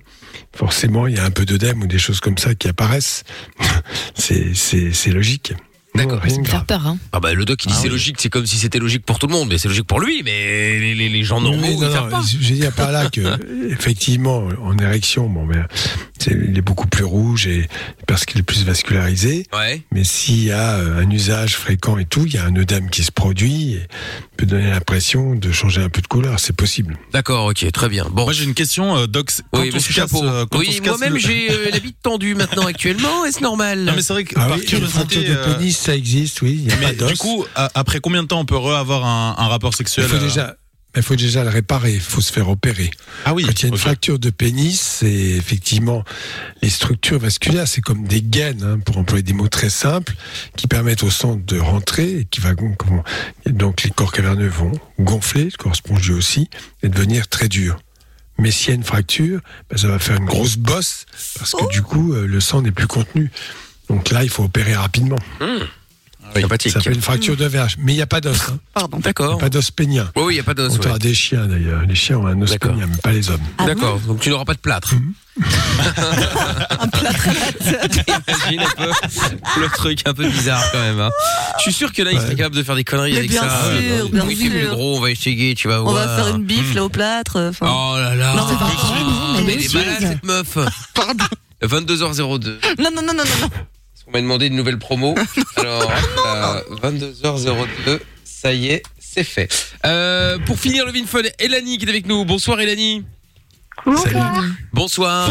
forcément, il y a un peu d'œdème ou des choses comme ça qui apparaissent. [LAUGHS] c'est, logique. D'accord. Rien de grave.
peur, hein.
Ah bah le doc il dit c'est logique, c'est comme si c'était logique pour tout le monde, mais c'est logique pour lui, mais les, les, les gens normaux
Mais
ils
non,
savent
non,
pas.
je veux dire par là que [LAUGHS] effectivement en érection bon ben c'est- il est beaucoup plus rouge et parce qu'il est plus vascularisé
Ouais.
mais s'il y a euh, un usage fréquent et tout il y a un œdème qui se produit et peut donner l'impression de changer un peu de couleur c'est possible
D'accord, ok, très bien. Bon.
Moi j'ai une question, euh, Doc. Quand
Oui,
on se
monsieur
casse,
Chapeau.
euh, quand
Oui, moi-même
le-
j'ai euh, la bite tendue maintenant actuellement, et c'est normal?
Non mais c'est vrai que
Ah
par
oui,
curiosité.
de
euh,
pénis ça existe oui il y a pas
Mais du coup, après combien de temps on peut re-avoir un, un rapport
il
sexuel
faut
euh,
déjà il faut déjà le réparer, il faut se faire opérer.
Ah oui.
Quand il y a une fracture de pénis, c'est effectivement les structures vasculaires, c'est comme des gaines, hein, pour employer des mots très simples, qui permettent au sang de rentrer, et qui va gon- comment- et donc les corps caverneux vont gonfler, le corps spongieux aussi, et devenir très dur. Mais s'il y a une fracture, ben, ça va faire une grosse bosse, parce que du coup, euh, le sang n'est plus contenu. Donc là, il faut opérer rapidement.
Sympathique.
Ça s'appelle une fracture de verge. Mais il n'y a pas d'os. Hein.
Pardon.
D'accord.
Pas d'os pénien.
Oui, oui, il n'y a pas d'os.
Contrairement
ouais.
des chiens d'ailleurs. Les chiens ont un os pénien, mais pas les hommes.
D'accord, donc tu n'auras pas de plâtre. [LAUGHS] un plâtre Imagine un peu le truc un peu bizarre quand même. hein. Je suis sûr que là, il serait capable de faire des conneries
Mais
avec
bien
ça.
sûr, bien
oui, c'est plus
sûr.
gros, on va écheguer, tu vas
On
voir.
va faire une bif là au plâtre. enfin.
Oh là là.
Non, c'est pas
mais elle est malade cette meuf. Pardon. 22h02.
Non, non, non, non, non, non.
On m'a demandé une nouvelle promo. [LAUGHS] Alors, euh, 22h02, ça y est, c'est fait. Euh, pour finir le Vinfun, Elanie qui est avec nous. Bonsoir Elanie.
Bonsoir.
Bonsoir.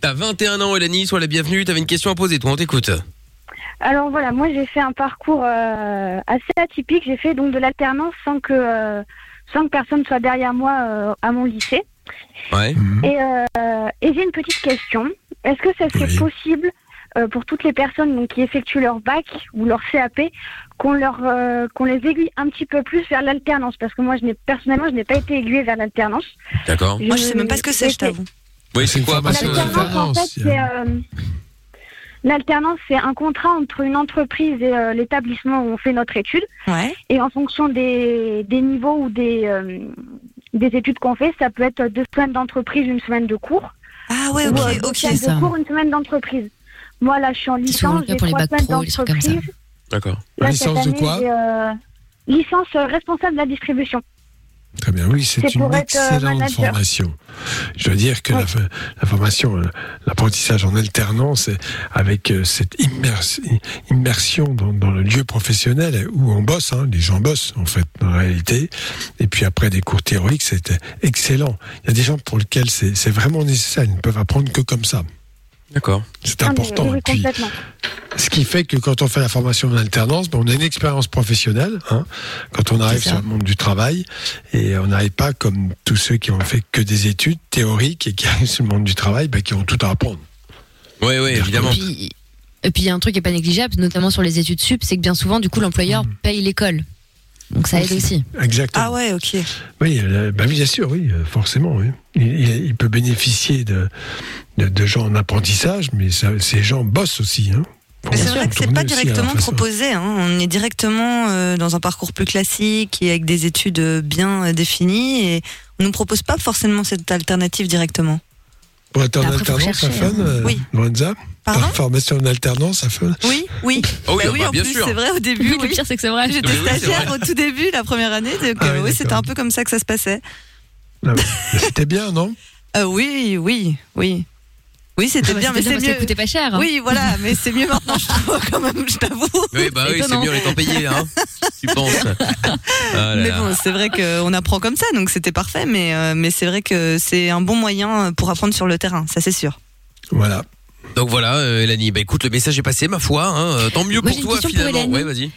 T'as 21 ans Elanie, sois la bienvenue. T'avais une question à poser, toi on t'écoute.
Alors voilà, moi j'ai fait un parcours euh, assez atypique. J'ai fait donc de l'alternance sans que euh, sans que personne soit derrière moi euh, à mon lycée.
Ouais.
Et, euh, et j'ai une petite question. Est-ce que ça serait possible euh, pour toutes les personnes donc, qui effectuent leur bac ou leur CAP qu'on leur euh, qu'on les aiguille un petit peu plus vers l'alternance Parce que moi, je n'ai personnellement, je n'ai pas été aiguillée vers l'alternance.
D'accord.
Moi, je sais même pas ce que c'est, je t'avoue.
Oui, c'est quoi?
L'alternance, en fait, c'est euh, l'alternance, c'est un contrat entre une entreprise et euh, l'établissement où on fait notre étude.
Ouais.
Et en fonction des, des niveaux ou des euh, des études qu'on fait, ça peut être deux semaines d'entreprise, une semaine de cours.
Ah ouais,
Ou,
ok,
euh, deux
ok.
semaines
ça.
de cours, une semaine d'entreprise. Moi, là, je suis en licence, j'ai
pour les
trois
bacs
semaines
pro, les trucs comme ça.
d'entreprise.
D'accord.
Licence de quoi
euh, Licence euh, responsable de la distribution.
Très bien, oui, c'est une
euh,
excellente formation. Je dois dire que la, la formation, l'apprentissage en alternance, avec euh, cette immers- immersion dans, dans le lieu professionnel où on bosse, hein, les gens bossent en fait dans la réalité, et puis après des cours théoriques, c'est excellent. Il y a des gens pour lesquels c'est vraiment nécessaire, ils ne peuvent apprendre que comme ça.
D'accord.
C'est
Ah,
important.
oui,
Et puis,
complètement.
ce qui fait que quand on fait la formation en alternance, ben, on a une expérience professionnelle hein, quand on arrive sur le monde du travail et on n'arrive pas comme tous ceux qui ont fait que des études théoriques et qui [LAUGHS] arrivent sur le monde du travail, ben, qui ont tout à apprendre.
Oui, oui, évidemment.
Et puis, et puis il y a un truc qui est pas négligeable, notamment sur les études sup, c'est que bien souvent, du coup, l'employeur paye l'école. Donc ça aide aussi.
Exactement.
Ah ouais, ok.
Oui, euh, ben oui, bien sûr, oui, euh, forcément. Oui. Il, peut bénéficier de, de, de gens en apprentissage, mais ça- ces gens bossent aussi. Hein.
Mais c'est vrai que c'est pas
la
directement proposé. Hein. On est directement euh, dans un parcours plus classique et avec des études bien définies et on nous propose pas forcément cette alternative directement.
Pour être en
Après,
alternance, ça
chercher,
fun,
hein.
euh,
Oui.
Lorenza
Pardon
Formation en alternance, ça fun
Oui, oui.
Oh [LAUGHS] oui,
Bah
ah bah,
en
bien
plus,
sûr.
c'est vrai au début.
Oui,
oui.
le pire, c'est que c'est vrai.
J'étais
Oui, oui,
stagiaire
vrai.
au tout début, la première année, donc
Ah
euh,
oui,
oui, c'était un peu comme ça que ça se passait.
Ah C'était bien, non?
Euh, oui, oui, oui. Oui, c'était
Ah bah,
bien, mais c'est
que ça
mieux.
coûtait pas cher. hein.
Oui, voilà, mais c'est mieux maintenant, je trouve, quand même, je t'avoue.
Oui, bah oui, c'est mieux en étant payé, hein. Tu penses [LAUGHS] Ah
Mais bon, c'est vrai qu'on apprend comme ça, donc c'était parfait, mais, euh, mais c'est vrai que c'est un bon moyen pour apprendre sur le terrain, ça c'est sûr.
Voilà.
Donc voilà, euh, Elanie, bah écoute, le message est passé, ma foi. Hein. euh, Tant mieux
Moi,
pour toi,
pour
finalement.
Elanie.
ouais, vas-y.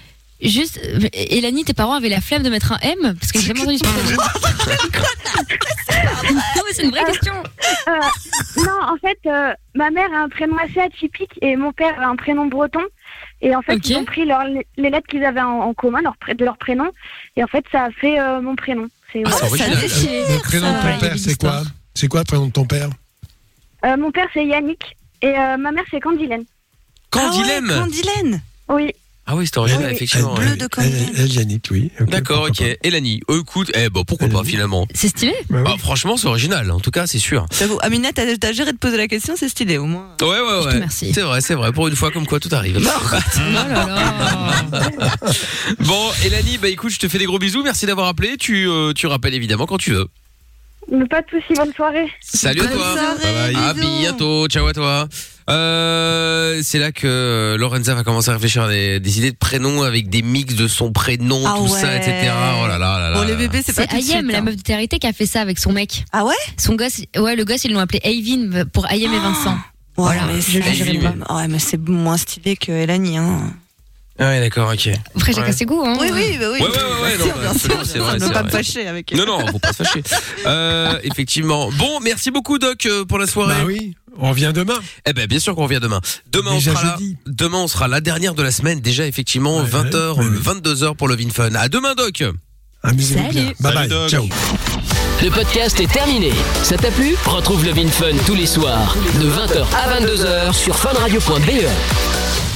Juste, euh, Elanie, tes parents avaient la flemme de mettre un M Parce que j'ai jamais entendu ce [LAUGHS] Non, mais c'est une vraie question.
Euh, non, en fait, euh, ma mère a un prénom assez atypique et mon père a un prénom breton. Et en fait, ils ont pris leur- les lettres qu'ils avaient en, en commun leur, de leur prénom. Et en fait, ça a fait euh, mon prénom. C'est
Ah.
Le prénom de ton père, c'est quoi. C'est quoi le prénom de ton père
Euh, mon père, c'est Yannick. Et euh, ma mère, c'est Candilène.
Candilène
Ah ouais, Candilène
Oui.
Ah oui, c'est original,
Oui.
effectivement.
Bleu de
elle, Yannick, oui.
D'accord, ok. Elanie, euh, écoute, eh, bon, pourquoi pas, finalement
C'est stylé.
Bah
Ah, franchement, c'est original, en tout cas, c'est sûr.
J'avoue, Amina, t'as t'as géré de poser la question, c'est stylé au moins.
Ouais, ouais,
Je te
ouais.
remercie.
C'est vrai, c'est vrai. Pour une fois, comme quoi, tout arrive. [LAUGHS] [LAUGHS]
Oh là là.
bon, Elanie, bah écoute, je te fais des gros bisous. Merci d'avoir appelé. Tu, euh, tu rappelles évidemment quand tu veux.
Mais pas de soucis, bonne soirée.
Salut à toi.
soirée,
À bientôt. Ciao à toi. Euh, c'est là que euh, Lorenza va commencer à réfléchir à des, des idées de prénoms avec des mix de son prénom,
Ah
tout ça,
ouais.
etc. Oh là là là là.
Bon, les
là.
bébés, c'est pas
C'est
tout de
Ayem, la
hein.
meuf de Térité, qui a fait ça avec son mec.
Ah ouais?
Son gosse, ouais, le gosse, ils l'ont appelé Ayvin pour Ayem et Vincent.
Ouais,
Voilà,
mais
je jure,
Ayvin.
ouais, mais c'est moins stylé que Elanie. Hein.
Ah ouais, d'accord, ok.
Après, chacun
Ouais.
ses goûts, hein.
Oui, oui, bah oui.
Ouais, ouais, ouais, non, bah, absolument, c'est vrai,
ne pas me fâcher avec
Non, non, faut pas se fâcher. Euh, effectivement. Bon, merci beaucoup, Doc, euh, pour la soirée.
Bah oui, on revient demain.
Eh ben, bien sûr qu'on revient demain. Demain,
Déjà
on sera là.
jeudi.
Demain, on sera la dernière de la semaine. Déjà, effectivement,
Ouais,
20h,
ouais, ouais.
22h pour le Vin Fun. À demain, Doc.
Amusez-vous
Salut.
bien. Bye
Salut,
bye.
Doc.
Ciao.
Le podcast est terminé. Ça t'a plu? Retrouve le Vin Fun tous les soirs de 20h à 22h sur funradio.be.